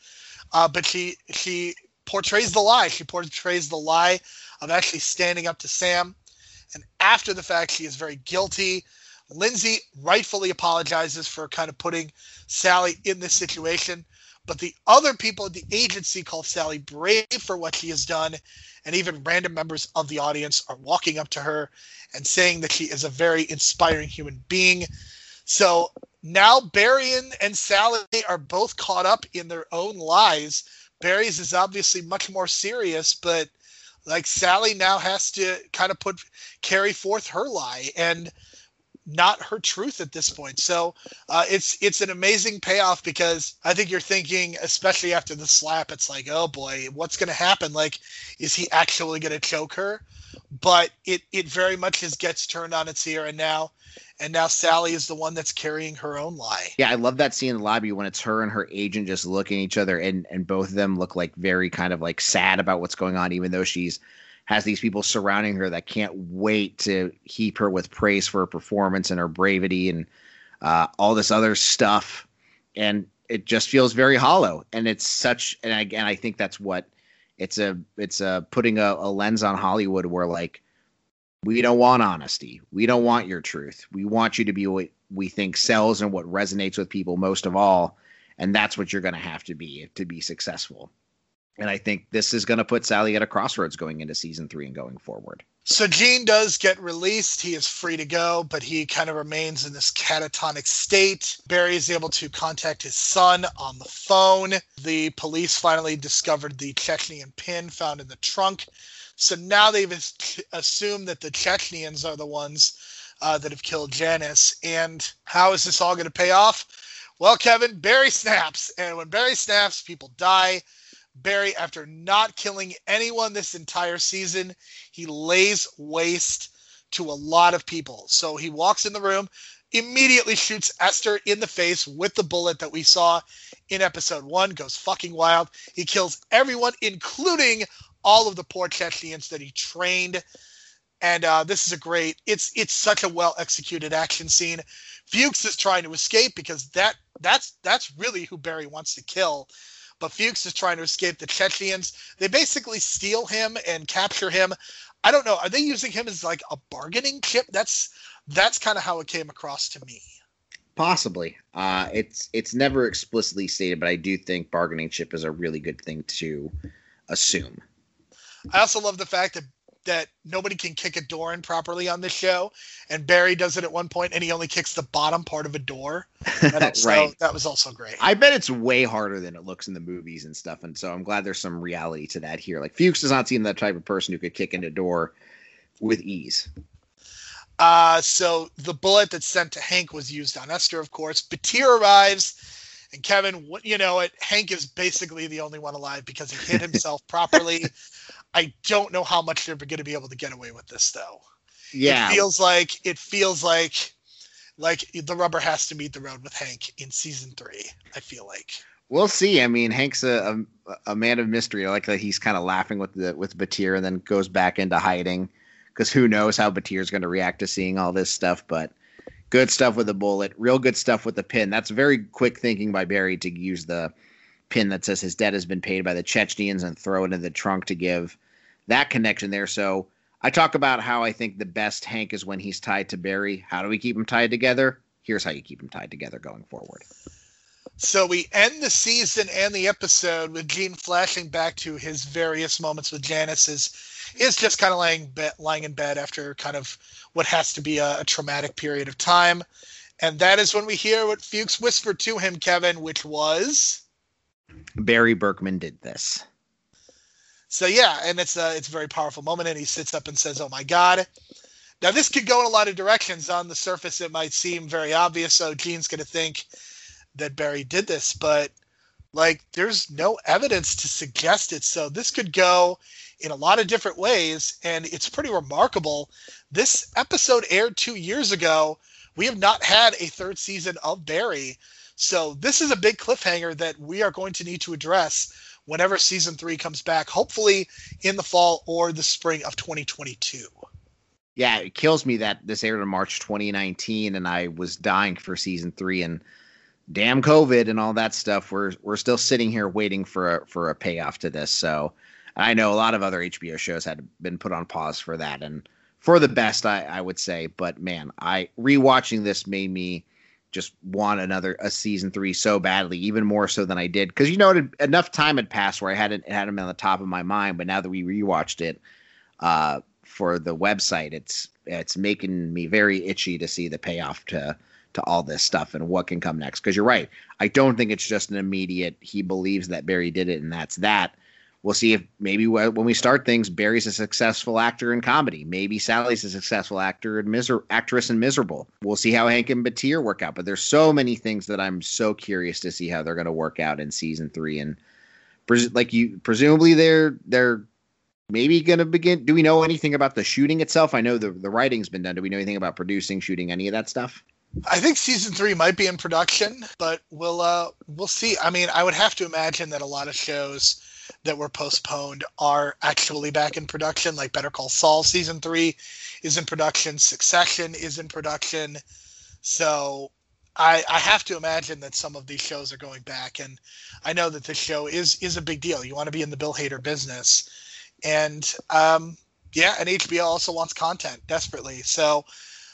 S1: uh, but she she portrays the lie. She portrays the lie of actually standing up to Sam. And after the fact, she is very guilty. Lindsay rightfully apologizes for kind of putting Sally in this situation. but the other people at the agency call Sally brave for what she has done, and even random members of the audience are walking up to her and saying that she is a very inspiring human being. So now Barry and, Sally are both caught up in their own lies. Barry's is obviously much more serious, but like Sally now has to kind of put carry forth her lie and not her truth at this point. So uh, it's it's an amazing payoff because I think you're thinking, especially after the slap, it's like, oh boy, what's going to happen? Like, is he actually going to choke her? But it it very much just gets turned on its ear, and now and now Sally is the one that's carrying her own lie.
S2: Yeah, I love that scene in the lobby when it's her and her agent just looking at each other, and and both of them look like very kind of like sad about what's going on, even though she's has these people surrounding her that can't wait to heap her with praise for her performance and her bravery and uh, all this other stuff. And it just feels very hollow. And it's such, and again, I think that's what it's a, it's a putting a, a lens on Hollywood where like, we don't want honesty. We don't want your truth. We want you to be what we think sells and what resonates with people most of all. And that's what you're going to have to be to be successful. And I think this is going to put Sally at a crossroads going into season three and going forward.
S1: So Gene does get released. He is free to go, but he kind of remains in this catatonic state. Barry is able to contact his son on the phone. The police finally discovered the Chechnyan pin found in the trunk. So now they've assumed that the Chechnyans are the ones uh, that have killed Janice. And how is this all going to pay off? Well, Kevin, Barry snaps. And when Barry snaps, people die. Barry, after not killing anyone this entire season, he lays waste to a lot of people. So he walks in the room, immediately shoots Esther in the face with the bullet that we saw in episode one, goes fucking wild. He kills everyone, including all of the poor Chechnyans that he trained. And uh, this is a great. It's it's such a well executed action scene. Fuchs is trying to escape because that that's that's really who Barry wants to kill but Fuchs is trying to escape the Chechnyans. They basically steal him and capture him. I don't know. Are they using him as like a bargaining chip? That's that's kind of how it came across to me.
S2: Possibly. Uh, it's it's never explicitly stated, but I do think bargaining chip is a really good thing to assume.
S1: I also love the fact that that nobody can kick a door in properly on this show, and Barry does it at one point, and he only kicks the bottom part of a door. So right. That was also great.
S2: I bet it's way harder than it looks in the movies and stuff, and so I'm glad there's some reality to that here. Like Fuchs does not seem that type of person who could kick in a door with ease.
S1: Uh, so the bullet that's sent to Hank was used on Esther, of course. Batir arrives. And Kevin, you know it. Hank is basically the only one alive because he hit himself properly. I don't know how much they're going to be able to get away with this though.
S2: Yeah,
S1: it feels like it feels like like the rubber has to meet the road with Hank in season three. I feel like
S2: we'll see. I mean, Hank's a a, a man of mystery. I like that he's kind of laughing with the with Batir and then goes back into hiding because who knows how Batir's going to react to seeing all this stuff. But good stuff with the bullet, real good stuff with the pin. That's very quick thinking by Barry to use the pin that says his debt has been paid by the Chechnyans and throw it in the trunk to give that connection there. So I talk about how I think the best Hank is when he's tied to Barry. How do we keep him tied together? Here's how you keep him tied together going forward.
S1: So we end the season and the episode with Gene flashing back to his various moments with Janice is is just kind of lying be- lying in bed after kind of what has to be a, a traumatic period of time. And that is when we hear what Fuchs whispered to him, Kevin, which was
S2: Barry Berkman did this.
S1: So yeah, and it's a it's a very powerful moment, and he sits up and says, "Oh my God." Now this could go in a lot of directions. On the surface, it might seem very obvious. So Gene's going to think that Barry did this, but like there's no evidence to suggest it. So this could go in a lot of different ways, and it's pretty remarkable. This episode aired two years ago. We have not had a third season of Barry. So this is a big cliffhanger that we are going to need to address whenever season three comes back, hopefully in the fall or the spring of 2022.
S2: Yeah, it kills me that this aired in March 2019 and I was dying for season three and damn COVID and all that stuff. We're we're still sitting here waiting for a for a payoff to this. So I know a lot of other HBO shows had been put on pause for that and for the best, I, I would say. But man, I rewatching this made me just want another a season three so badly, even more so than I did because you know it, enough time had passed where I hadn't had him on the top of my mind, but now that we rewatched it uh, for the website, it's it's making me very itchy to see the payoff to to all this stuff and what can come next. Because you're right, I don't think it's just an immediate. He believes that Barry did it, and that's that we'll see if maybe when we start things, Barry's a successful actor in comedy. Maybe Sally's a successful actor and miser- actress and Miserable. We'll see how Hank and Batir work out. But there's so many things that I'm so curious to see how they're going to work out in season three. And pres- like you, presumably they're they're maybe going to begin. Do we know anything about the shooting itself? I know the the writing's been done. Do we know anything about producing, shooting, any of that stuff?
S1: I think season three might be in production, but we'll uh we'll see. I mean, I would have to imagine that a lot of shows that were postponed are actually back in production. Like Better Call Saul season three is in production. Succession is in production. So I, I have to imagine that some of these shows are going back, and I know that this show is is a big deal. You want to be in the Bill Hader business, and um, yeah, and HBO also wants content desperately. So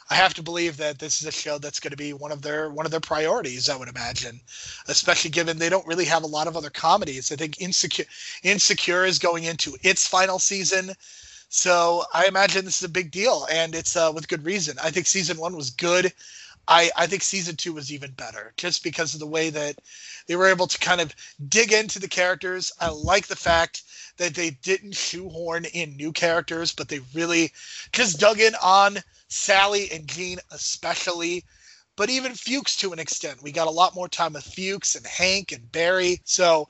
S1: I have to believe that this is a show that's going to be one of their one of their priorities. I would imagine, especially given they don't really have a lot of other comedies. I think Insecure Insecure is going into its final season, so I imagine this is a big deal, and it's uh, with good reason. I think season one was good. I, I think season two was even better just because of the way that they were able to kind of dig into the characters. I like the fact that they didn't shoehorn in new characters, but they really just dug in on Sally and Gene especially, but even Fuchs to an extent. We got a lot more time with Fuchs and Hank and Barry. So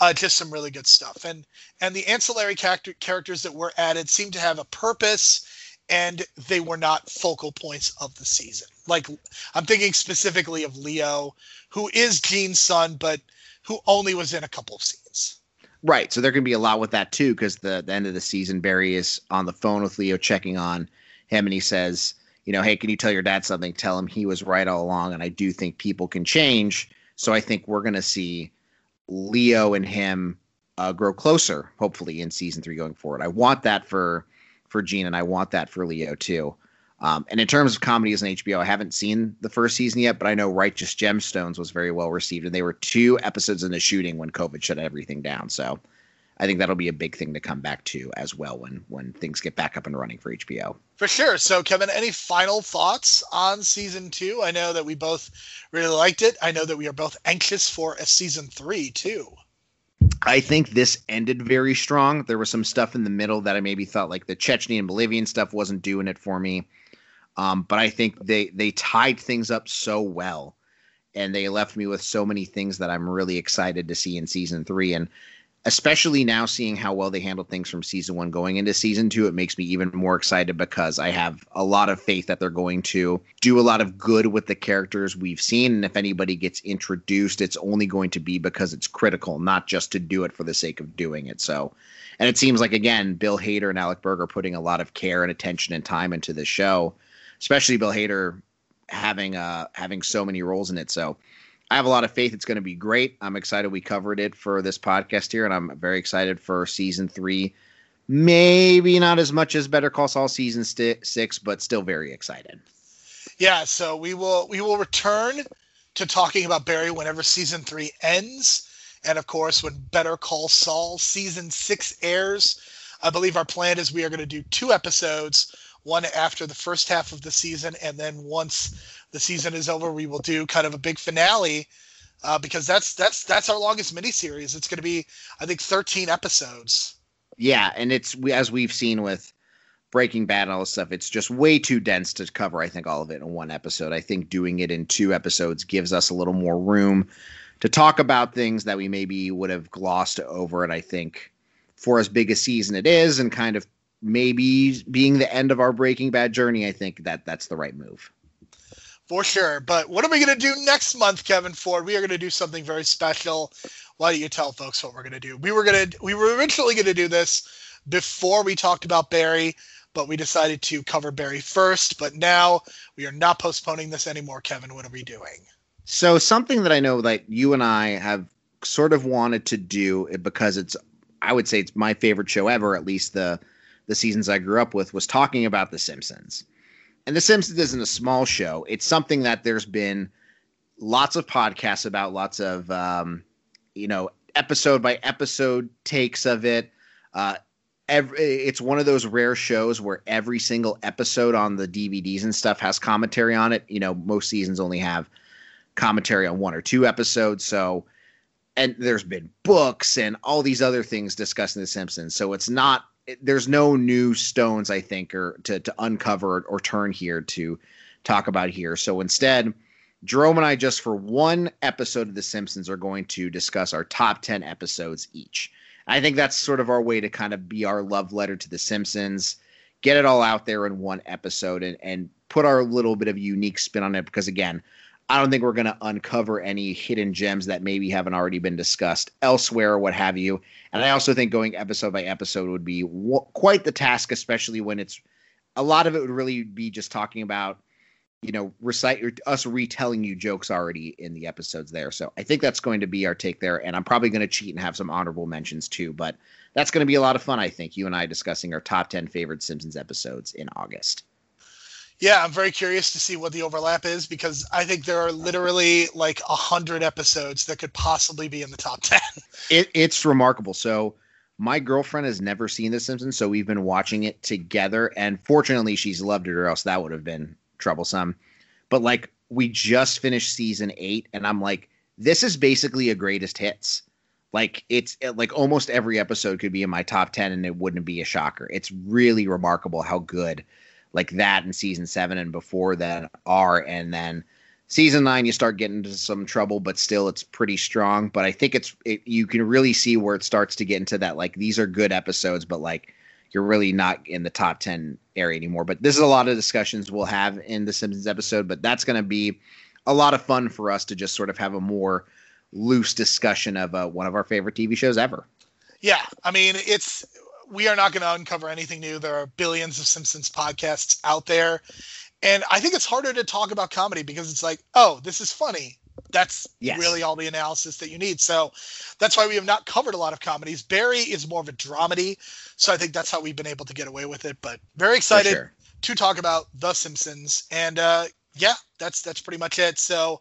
S1: uh, just some really good stuff. And and the ancillary character, characters that were added seem to have a purpose and they were not focal points of the season. Like I'm thinking specifically of Leo, who is Gene's son, but who only was in a couple of scenes.
S2: Right. So there can be a lot with that too, because the, the end of the season, Barry is on the phone with Leo checking on him and he says, you know, hey, can you tell your dad something? Tell him he was right all along. And I do think people can change. So I think we're going to see Leo and him uh, grow closer, hopefully in season three going forward. I want that for for Gene, and I want that for Leo too. Um, and in terms of comedies on HBO, I haven't seen the first season yet, but I know Righteous Gemstones was very well received, and they were two episodes in the shooting when COVID shut everything down. So I think that'll be a big thing to come back to as well when when things get back up and running for HBO.
S1: For sure. So, Kevin, any final thoughts on season two? I know that we both really liked it. I know that we are both anxious for a season three too.
S2: I think this ended very strong. There was some stuff in the middle that I maybe thought like the Chechnya and Bolivian stuff wasn't doing it for me. Um, but I think they they tied things up so well, and they left me with so many things that I'm really excited to see in season three. And especially now seeing how well they handled things from season one going into season two, it makes me even more excited because I have a lot of faith that they're going to do a lot of good with the characters we've seen. And if anybody gets introduced, it's only going to be because it's critical, not just to do it for the sake of doing it. So, and it seems like, again, Bill Hader and Alec Berg are putting a lot of care and attention and time into the show, especially Bill Hader having uh having so many roles in it. So I have a lot of faith it's going to be great. I'm excited we covered it for this podcast here, and I'm very excited for season three. Maybe not as much as Better Call Saul season st- six, but still very excited.
S1: Yeah, so we will we will return to talking about Barry whenever season three ends, and of course when Better Call Saul season six airs. I believe our plan is we are going to do two episodes, one after the first half of the season, and then once the season is over, we will do kind of a big finale uh, because that's that's that's our longest miniseries. It's going to be, I think, 13 episodes.
S2: Yeah, and it's as we've seen with Breaking Bad and all this stuff, it's just way too dense to cover. I think all of it in one episode. I think doing it in two episodes gives us a little more room to talk about things that we maybe would have glossed over. And I think for as big a season it is, and kind of maybe being the end of our Breaking Bad journey, I think that that's the right move.
S1: For sure. But what are we going to do next month, Kevin Ford? We are going to do something very special. Why don't you tell folks what we're going to do? We were going to we were originally going to do this before we talked about Barry, but we decided to cover Barry first. But now we are not postponing this anymore, Kevin. What are we doing?
S2: So something that I know that you and I have sort of wanted to do because it's I would say it's my favorite show ever, at least the the seasons I grew up with, was talking about The Simpsons and The Simpsons isn't a small show. It's something that there's been lots of podcasts about lots of um, you know episode by episode takes of it. Uh, every, it's one of those rare shows where every single episode on the DVDs and stuff has commentary on it. You know, most seasons only have commentary on one or two episodes, so and there's been books and all these other things discussing the Simpsons. So it's not there's no new stones I think or to to uncover or turn here to talk about here. So instead, Jerome and I just for one episode of The Simpsons are going to discuss our top 10 episodes each. I think that's sort of our way to kind of be our love letter to The Simpsons, get it all out there in one episode and, and put our little bit of unique spin on it. Because again, I don't think we're going to uncover any hidden gems that maybe haven't already been discussed elsewhere or what have you. And I also think going episode by episode would be w- quite the task, especially when it's a lot of it would really be just talking about you know, recite us retelling you jokes already in the episodes there. So I think that's going to be our take there. And I'm probably going to cheat and have some honorable mentions too. But that's going to be a lot of fun, I think. You and I discussing our top 10 favorite Simpsons episodes in August.
S1: Yeah, I'm very curious to see what the overlap is because I think there are literally like a hundred episodes that could possibly be in the top ten.
S2: It, it's remarkable. So my girlfriend has never seen The Simpsons, so we've been watching it together, and fortunately, she's loved it, or else that would have been troublesome. But like we just finished season eight, and I'm like, this is basically a greatest hits. Like it's like almost every episode could be in my top ten, and it wouldn't be a shocker. It's really remarkable how good like that in season seven and before that are, and then season nine you start getting into some trouble, but still it's pretty strong. But I think it's it, you can really see where it starts to get into that like these are good episodes, but like you're really not in the top 10 area anymore. But this is a lot of discussions we'll have in the Simpsons episode, but that's going to be a lot of fun for us to just sort of have a more loose discussion of uh, one of our favorite TV shows ever.
S1: Yeah, I mean, it's we are not going to uncover anything new. There are billions of Simpsons podcasts out there. And I think it's harder to talk about comedy because it's like, oh, this is funny. That's yes. really all the analysis that you need. So that's why we have not covered a lot of comedies. Barry is more of a dramedy. So I think that's how we've been able to get away with it. But very excited sure. to talk about The Simpsons. And uh, yeah, that's that's pretty much it. So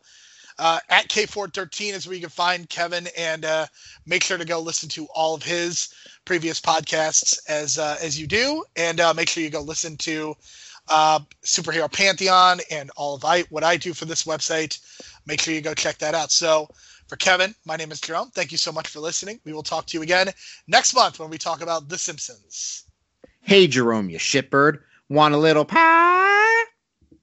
S1: uh, at K413 is where you can find Kevin, and uh, make sure to go listen to all of his previous podcasts as uh, as you do, and uh, make sure you go listen to uh, Superhero Pantheon and all of I what I do for this website. Make sure you go check that out. So for Kevin, my name is Jerome. Thank you so much for listening. We will talk to you again next month when we talk about The Simpsons.
S2: Hey, Jerome, you shitbird. Want a little pie?